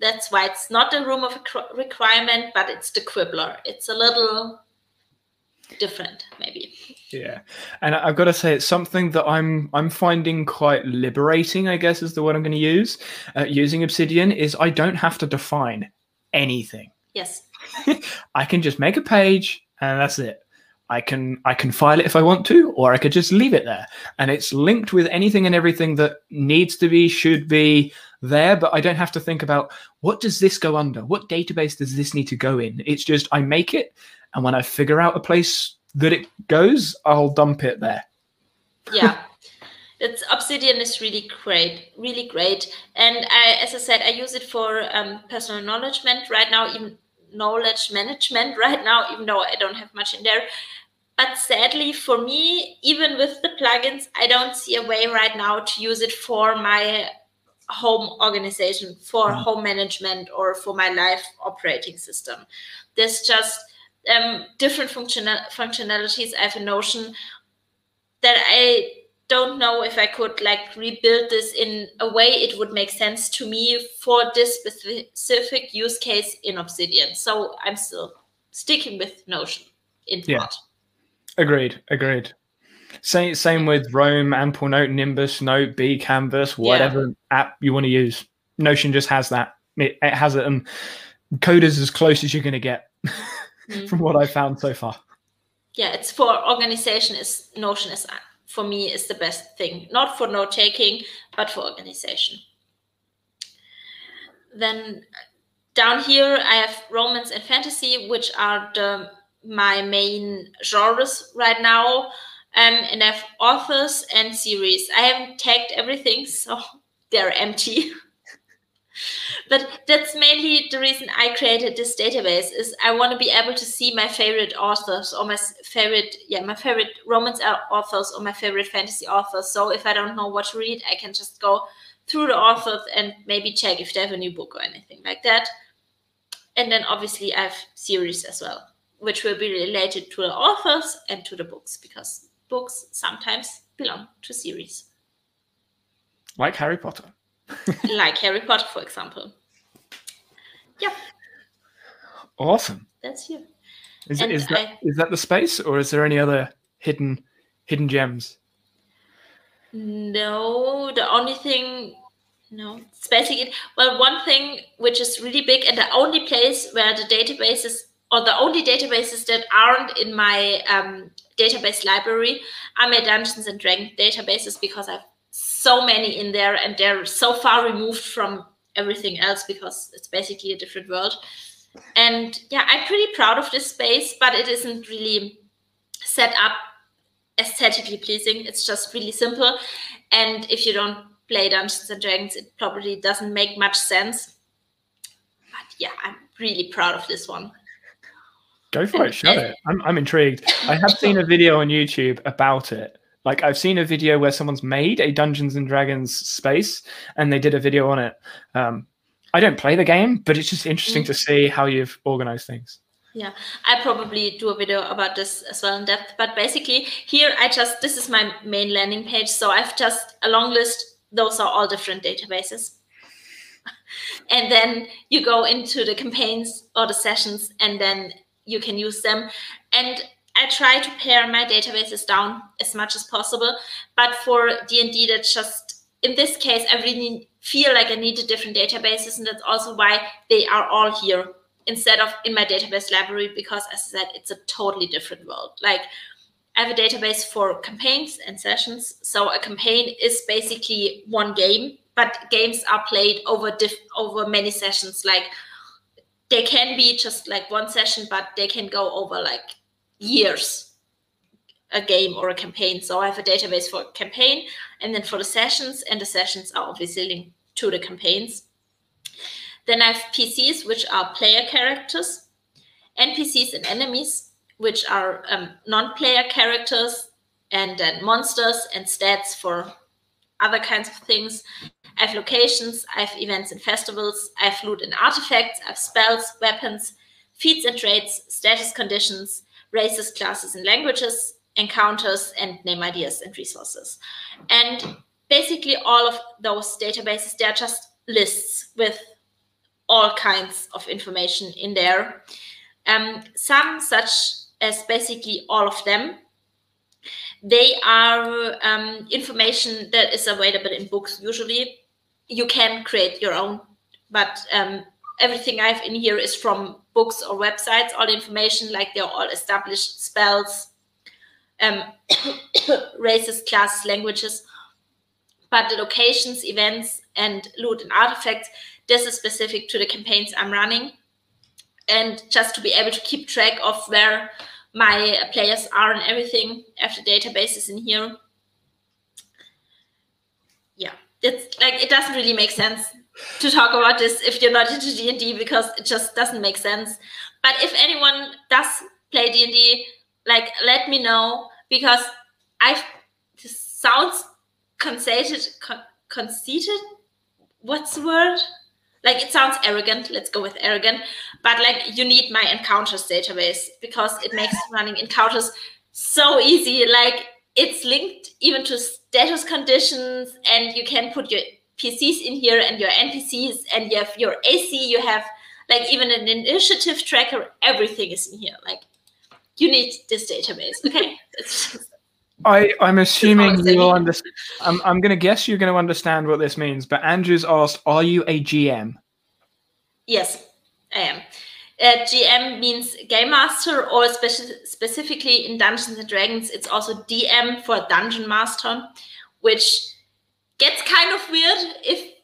that's why it's not a room of requirement, but it's the quibbler. It's a little different, maybe. Yeah, and I've got to say, it's something that I'm I'm finding quite liberating. I guess is the word I'm going to use. Uh, using Obsidian is I don't have to define anything. Yes. I can just make a page, and that's it. I can I can file it if I want to, or I could just leave it there, and it's linked with anything and everything that needs to be, should be, there, but I don't have to think about what does this go under? What database does this need to go in? It's just I make it, and when I figure out a place that it goes, I'll dump it there. Yeah. it's Obsidian is really great, really great. And I, as I said, I use it for um, personal knowledge management right now, even knowledge management right now, even though I don't have much in there. But sadly, for me, even with the plugins, I don't see a way right now to use it for my home organization for mm. home management or for my life operating system there's just um, different functional functionalities i have a notion that i don't know if i could like rebuild this in a way it would make sense to me for this specific use case in obsidian so i'm still sticking with notion in part yeah. agreed agreed same same with Roam, Ample Note, Nimbus Note, B Canvas, whatever yeah. app you want to use. Notion just has that. It, it has it, and Coda's as close as you're going to get mm. from what I've found so far. Yeah, it's for organization. Is Notion is for me is the best thing, not for note taking, but for organization. Then down here I have romance and fantasy, which are the my main genres right now. Um, and I have authors and series. I haven't tagged everything, so they're empty. but that's mainly the reason I created this database is I want to be able to see my favorite authors or my favorite yeah my favorite romance authors or my favorite fantasy authors. So if I don't know what to read, I can just go through the authors and maybe check if they have a new book or anything like that. And then obviously I have series as well, which will be related to the authors and to the books because books sometimes belong to series. Like Harry Potter. like Harry Potter, for example. Yeah. Awesome. That's you. Is, is that I, is that the space, or is there any other hidden hidden gems? No, the only thing, no, it's basically well, one thing which is really big, and the only place where the databases or the only databases that aren't in my um, database library are my Dungeons and Dragons databases because I've so many in there and they're so far removed from everything else because it's basically a different world. And yeah, I'm pretty proud of this space, but it isn't really set up aesthetically pleasing. It's just really simple. And if you don't play Dungeons and Dragons, it probably doesn't make much sense. But yeah, I'm really proud of this one. Go for it, show it. I'm, I'm intrigued. I have seen a video on YouTube about it. Like I've seen a video where someone's made a Dungeons and Dragons space and they did a video on it. Um, I don't play the game, but it's just interesting mm. to see how you've organized things. Yeah, I probably do a video about this as well in depth. But basically, here I just this is my main landing page. So I've just a long list. Those are all different databases. and then you go into the campaigns or the sessions, and then you can use them. And I try to pare my databases down as much as possible. But for D&D, that's just, in this case, I really feel like I needed different databases. And that's also why they are all here instead of in my database library, because as I said, it's a totally different world. Like I have a database for campaigns and sessions. So a campaign is basically one game, but games are played over over many sessions. Like they can be just like one session, but they can go over like years a game or a campaign. So I have a database for campaign and then for the sessions, and the sessions are obviously linked to the campaigns. Then I have PCs, which are player characters, NPCs and enemies, which are um, non-player characters, and then monsters and stats for other kinds of things. I have locations, I have events and festivals, I have loot and artifacts, I have spells, weapons, feats and traits, status conditions, races, classes, and languages, encounters, and name ideas and resources. And basically, all of those databases, they're just lists with all kinds of information in there. Um, some, such as basically all of them, they are um, information that is available in books usually. You can create your own, but um, everything I have in here is from books or websites. All the information, like they're all established spells, um, races, classes, languages. But the locations, events, and loot and artifacts, this is specific to the campaigns I'm running. And just to be able to keep track of where my players are and everything, after databases in here. Yeah, it's like it doesn't really make sense to talk about this if you're not into D&D because it just doesn't make sense. But if anyone does play D&D, like let me know because I this sounds conceited con- conceited what's the word? Like it sounds arrogant, let's go with arrogant, but like you need my encounters database because it makes running encounters so easy. Like it's linked even to status conditions and you can put your PCs in here and your NPCs and you have your AC, you have like even an initiative tracker, everything is in here. Like you need this database. Okay. I, I'm assuming you will understand. I'm, I'm going to guess you're going to understand what this means, but Andrew's asked, Are you a GM? Yes, I am. Uh, GM means Game Master, or speci- specifically in Dungeons and Dragons, it's also DM for Dungeon Master, which gets kind of weird if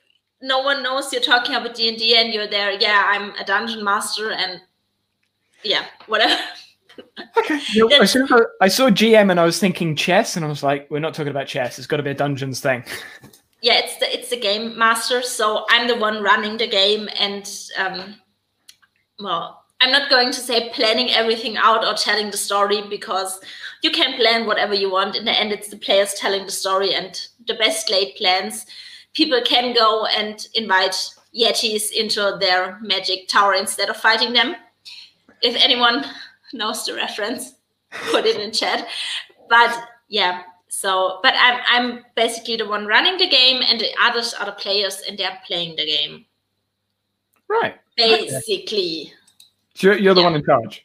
no one knows you're talking about D&D and you're there, yeah, I'm a dungeon master and yeah, whatever. okay, Okay. I, saw, I saw GM and I was thinking chess, and I was like, we're not talking about chess. It's got to be a dungeons thing. Yeah, it's the it's the game master, so I'm the one running the game, and um, well, I'm not going to say planning everything out or telling the story because you can plan whatever you want. In the end, it's the players telling the story, and the best laid plans. People can go and invite yetis into their magic tower instead of fighting them. If anyone knows the reference, put it in chat. But yeah, so but I'm I'm basically the one running the game and the others are the players and they're playing the game. Right. Basically. So you're, you're the yeah. one in charge.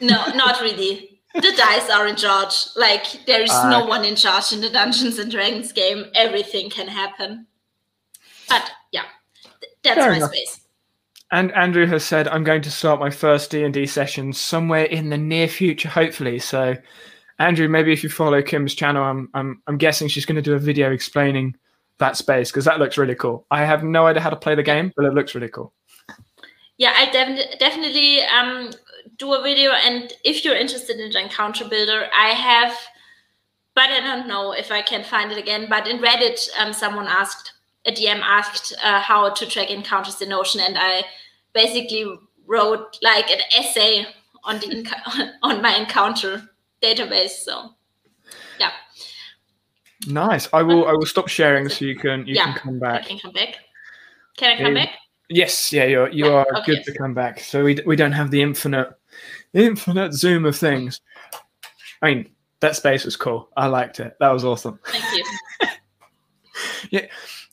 No, not really. The dice are in charge. Like there is uh, no one in charge in the Dungeons and Dragons game. Everything can happen. But yeah, that's my enough. space. And Andrew has said, I'm going to start my first D&D session somewhere in the near future, hopefully. So, Andrew, maybe if you follow Kim's channel, I'm, I'm, I'm guessing she's going to do a video explaining that space because that looks really cool. I have no idea how to play the game, but it looks really cool. Yeah, I def- definitely um, do a video. And if you're interested in the encounter builder, I have, but I don't know if I can find it again. But in Reddit, um, someone asked, a DM asked uh, how to track encounters in Notion, and I basically wrote like an essay on the on my encounter database. So, yeah. Nice. I will. I will stop sharing so you can you yeah, can come back. I can come back. Can I come back? Yes. Yeah. You're you are okay. good to come back. So we we don't have the infinite infinite zoom of things. I mean, that space was cool. I liked it. That was awesome. Thank you. yeah.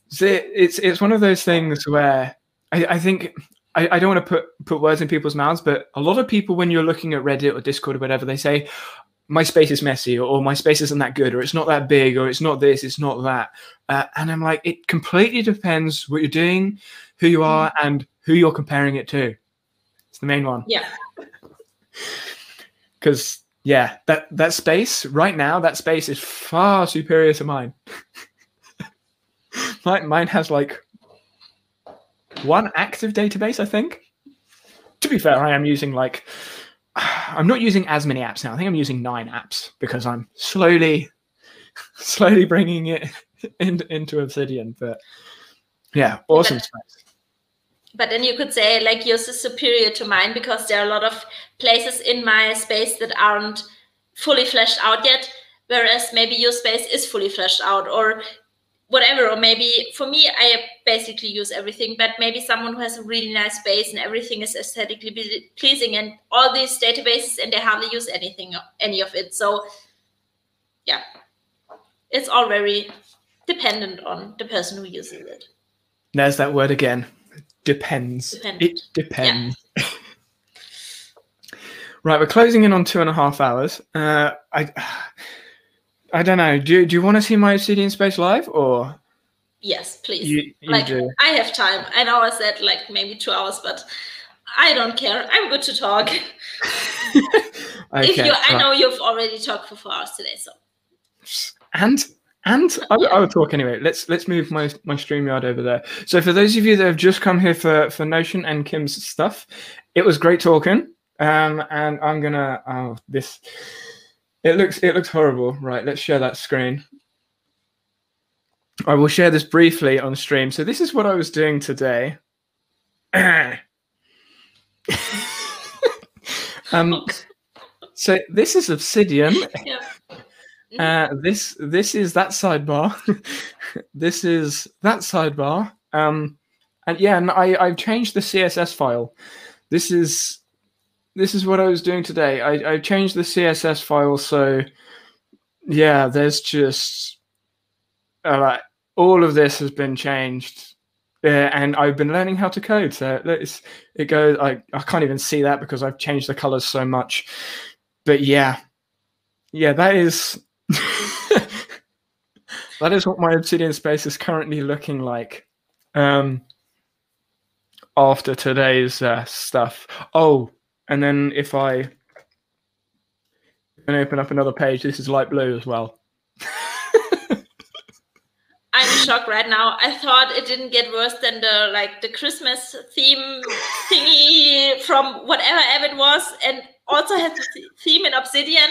So it's it's one of those things where I, I think I, I don't want to put put words in people's mouths, but a lot of people when you're looking at Reddit or Discord or whatever, they say my space is messy or, or my space isn't that good or it's not that big or it's not this, it's not that. Uh, and I'm like, it completely depends what you're doing, who you are, mm-hmm. and who you're comparing it to. It's the main one. Yeah. Because yeah, that that space right now, that space is far superior to mine. mine, mine has like one active database, I think. To be fair, I am using like I'm not using as many apps now. I think I'm using nine apps because I'm slowly, slowly bringing it in, into Obsidian. But yeah, awesome but, but then you could say like yours is superior to mine because there are a lot of places in my space that aren't fully fleshed out yet, whereas maybe your space is fully fleshed out, or whatever or maybe for me i basically use everything but maybe someone who has a really nice space and everything is aesthetically pleasing and all these databases and they hardly use anything any of it. So yeah. It's all very dependent on the person who uses it. There's that word again depends it depends yeah. right we're closing in on two and a half hours uh, i I don't know. Do do you want to see my Obsidian Space live or? Yes, please. You, you like do. I have time. I know I said like maybe two hours, but I don't care. I'm good to talk. okay, if you, I know you've already talked for four hours today, so. And and I, I will talk anyway. Let's let's move my my StreamYard over there. So for those of you that have just come here for for Notion and Kim's stuff, it was great talking. Um, and I'm gonna oh this it looks it looks horrible. Right, let's share that screen. I will share this briefly on stream. So this is what I was doing today. um, so this is Obsidian. Yeah. Uh, this this is that sidebar. this is that sidebar. Um, and yeah, and I I've changed the CSS file. This is this is what I was doing today. I, I changed the CSS file, so yeah, there's just uh, like all of this has been changed, uh, and I've been learning how to code. So it's, it goes. I I can't even see that because I've changed the colors so much. But yeah, yeah, that is that is what my Obsidian space is currently looking like. Um, after today's uh, stuff. Oh, and then if I and open up another page, this is light blue as well. I'm shocked right now. I thought it didn't get worse than the like the Christmas theme thingy from whatever app it was, and also has the theme in Obsidian.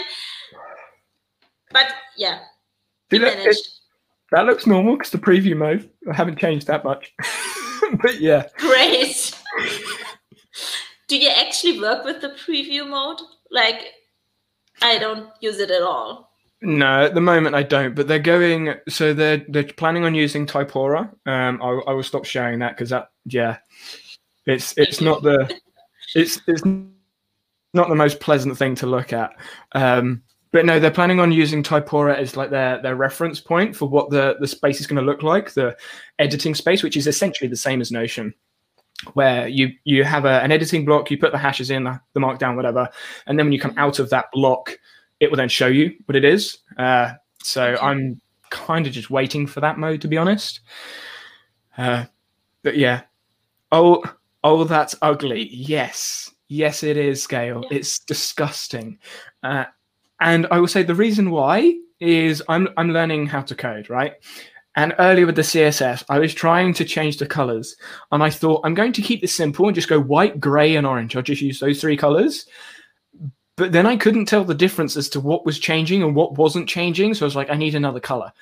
But yeah, See, look, it, that looks normal because the preview mode I haven't changed that much. but yeah. Great. Do you actually work with the preview mode? Like, I don't use it at all. No, at the moment I don't. But they're going. So they're they're planning on using Typora. Um, I, I will stop sharing that because that yeah, it's it's not the it's it's not the most pleasant thing to look at. Um, but no, they're planning on using Typora as like their their reference point for what the the space is going to look like, the editing space, which is essentially the same as Notion, where you you have a, an editing block, you put the hashes in, the, the markdown, whatever, and then when you come out of that block, it will then show you what it is. Uh, so. I'm kind of just waiting for that mode, to be honest. Uh, but yeah, oh oh, that's ugly. Yes, yes, it is. Scale. Yeah. It's disgusting. Uh, and I will say the reason why is I'm I'm learning how to code, right? And earlier with the CSS, I was trying to change the colors, and I thought I'm going to keep this simple and just go white, gray, and orange. I'll just use those three colors. But then I couldn't tell the difference as to what was changing and what wasn't changing. So I was like, I need another color,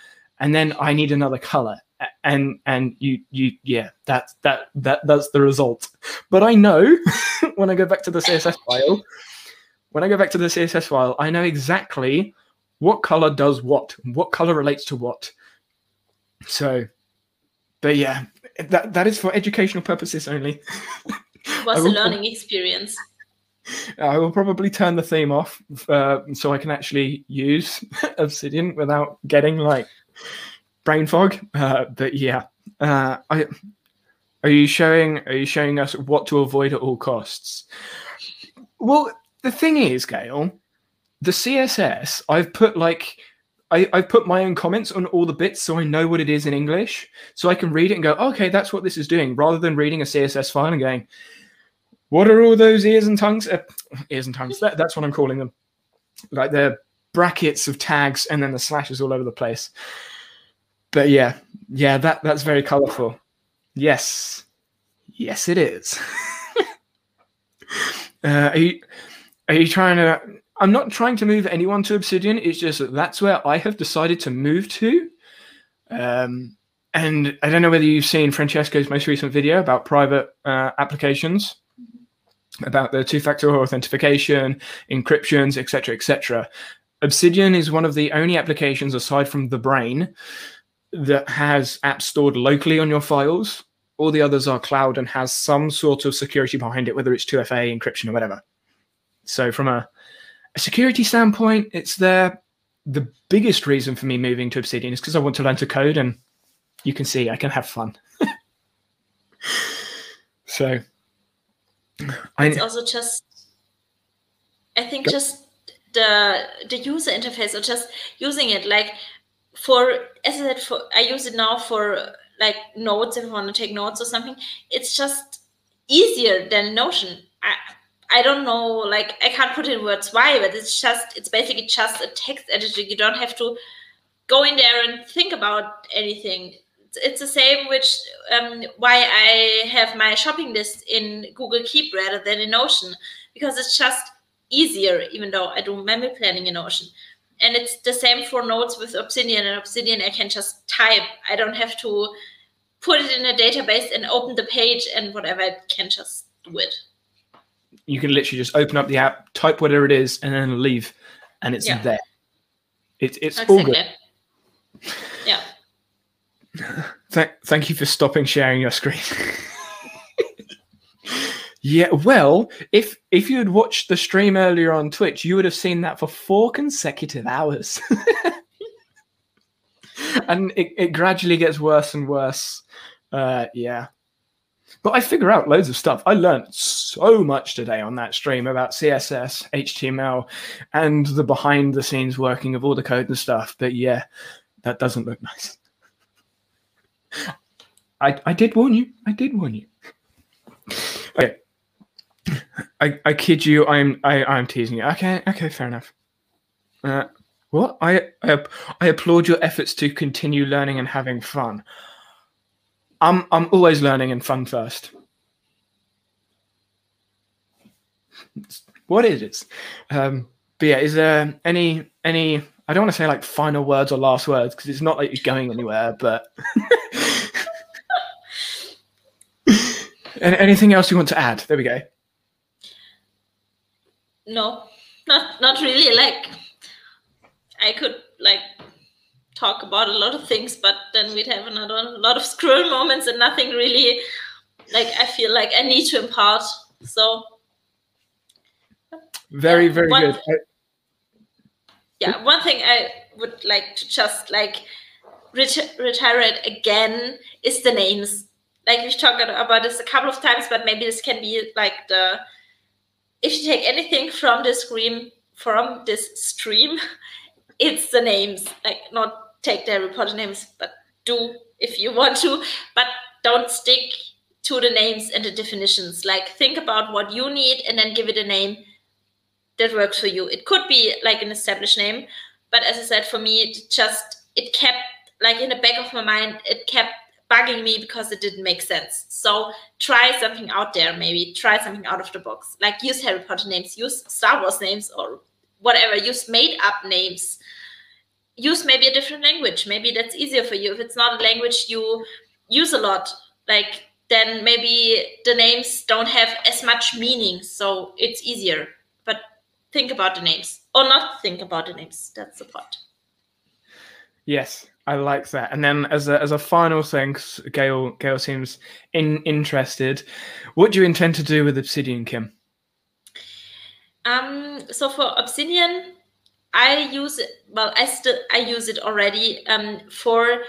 and then I need another color, and and you you yeah, that that that that's the result. But I know when I go back to the CSS file when I go back to the CSS file, I know exactly what color does what, what color relates to what. So, but yeah, that that is for educational purposes only. Was a learning experience. I will probably turn the theme off uh, so I can actually use Obsidian without getting like brain fog. Uh, but yeah, uh, I, are you showing? Are you showing us what to avoid at all costs? Well, the thing is, Gail, the CSS, I've put like I, I put my own comments on all the bits so I know what it is in English. So I can read it and go, okay, that's what this is doing, rather than reading a CSS file and going, what are all those ears and tongues? Uh, ears and tongues, that, that's what I'm calling them. Like they're brackets of tags and then the slashes all over the place. But yeah, yeah, that, that's very colorful. Yes. Yes, it is. uh, are you trying to? I'm not trying to move anyone to Obsidian. It's just that that's where I have decided to move to. Um, and I don't know whether you've seen Francesco's most recent video about private uh, applications, about the two-factor authentication, encryptions, etc., etc. Obsidian is one of the only applications aside from the Brain that has apps stored locally on your files. All the others are cloud and has some sort of security behind it, whether it's 2FA encryption or whatever. So from a, a security standpoint, it's there. The biggest reason for me moving to Obsidian is because I want to learn to code, and you can see I can have fun. so I, it's also just I think go. just the the user interface or just using it like for as I said for I use it now for like notes if I want to take notes or something. It's just easier than Notion. I, I don't know, like I can't put in words why, but it's just it's basically just a text editor. You don't have to go in there and think about anything. It's, it's the same which um, why I have my shopping list in Google Keep rather than in Notion because it's just easier. Even though I do memory planning in Notion, and it's the same for notes with Obsidian. And Obsidian, I can just type. I don't have to put it in a database and open the page and whatever. I can just do it you can literally just open up the app, type whatever it is, and then leave, and it's yeah. there. It, it's all good. Yeah. Thank, thank you for stopping sharing your screen. yeah, well, if if you had watched the stream earlier on Twitch, you would have seen that for four consecutive hours. and it, it gradually gets worse and worse. Uh, yeah. But I figure out loads of stuff. I learned so much today on that stream about CSS, HTML, and the behind the scenes working of all the code and stuff. But yeah, that doesn't look nice. I, I did warn you. I did warn you. Okay. I, I kid you. I'm I, I'm teasing you. Okay, okay, fair enough. Uh, what? I, I I applaud your efforts to continue learning and having fun. I'm I'm always learning and fun first. what it is. Um, but yeah, is there any any? I don't want to say like final words or last words because it's not like you're going anywhere. But anything else you want to add? There we go. No, not not really. Like I could like talk about a lot of things, but then we'd have another a lot of scroll moments and nothing really like I feel like I need to impart. So very, very one, good. yeah, one thing I would like to just like reiterate again is the names. Like we've talked about this a couple of times, but maybe this can be like the if you take anything from this stream from this stream, it's the names. Like not take Harry Potter names, but do if you want to, but don't stick to the names and the definitions. Like think about what you need and then give it a name that works for you. It could be like an established name, but as I said, for me, it just it kept like in the back of my mind, it kept bugging me because it didn't make sense. So try something out there, maybe try something out of the box. Like use Harry Potter names, use Star Wars names, or whatever. Use made up names. Use maybe a different language. Maybe that's easier for you. If it's not a language you use a lot, like then maybe the names don't have as much meaning, so it's easier. But think about the names, or not think about the names. That's the point. Yes, I like that. And then as a as a final thing, Gail Gail seems in, interested. What do you intend to do with Obsidian, Kim? Um, so for Obsidian, I use it. Well, I still I use it already um, for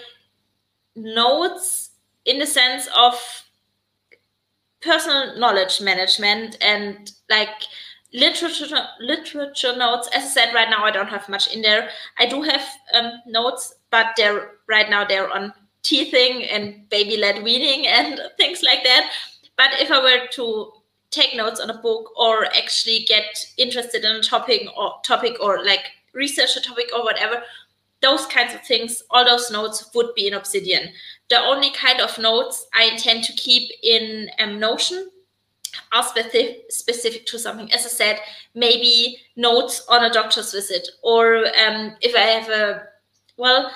notes in the sense of personal knowledge management and like literature literature notes as i said right now i don't have much in there i do have um, notes but they're right now they're on teething and baby led weaning and things like that but if i were to take notes on a book or actually get interested in a topic or topic or like research a topic or whatever those kinds of things all those notes would be in obsidian the only kind of notes I intend to keep in um, Notion are specific, specific to something. As I said, maybe notes on a doctor's visit, or um, if I have a, well,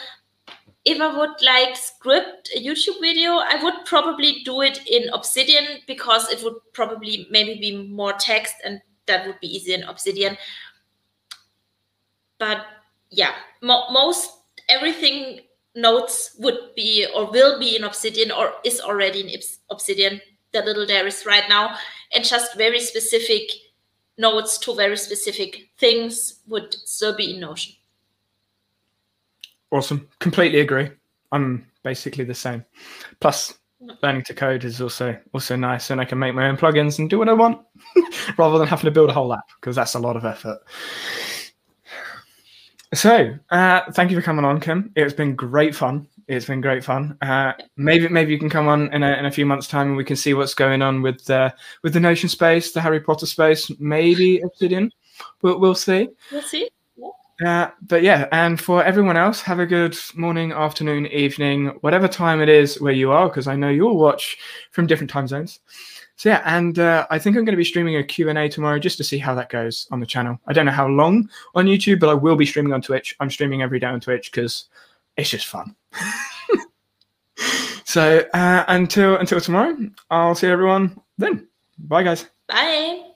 if I would like script a YouTube video, I would probably do it in Obsidian because it would probably maybe be more text and that would be easier in Obsidian. But yeah, mo most everything notes would be or will be in Obsidian or is already in Obsidian, the little there is right now, and just very specific notes to very specific things would still be in Notion. Awesome. Completely agree. I'm basically the same. Plus, mm. learning to code is also also nice, and I can make my own plugins and do what I want rather than having to build a whole app because that's a lot of effort. So, uh, thank you for coming on, Kim. It's been great fun. It's been great fun. Uh, maybe maybe you can come on in a, in a few months' time and we can see what's going on with uh, with the Notion space, the Harry Potter space, maybe Obsidian. We'll, we'll see. We'll see. Uh, but yeah, and for everyone else, have a good morning, afternoon, evening, whatever time it is where you are, because I know you'll watch from different time zones. So yeah, and uh, I think I'm going to be streaming a Q&A tomorrow just to see how that goes on the channel. I don't know how long on YouTube, but I will be streaming on Twitch. I'm streaming every day on Twitch because it's just fun. so uh, until until tomorrow, I'll see everyone then. Bye, guys. Bye.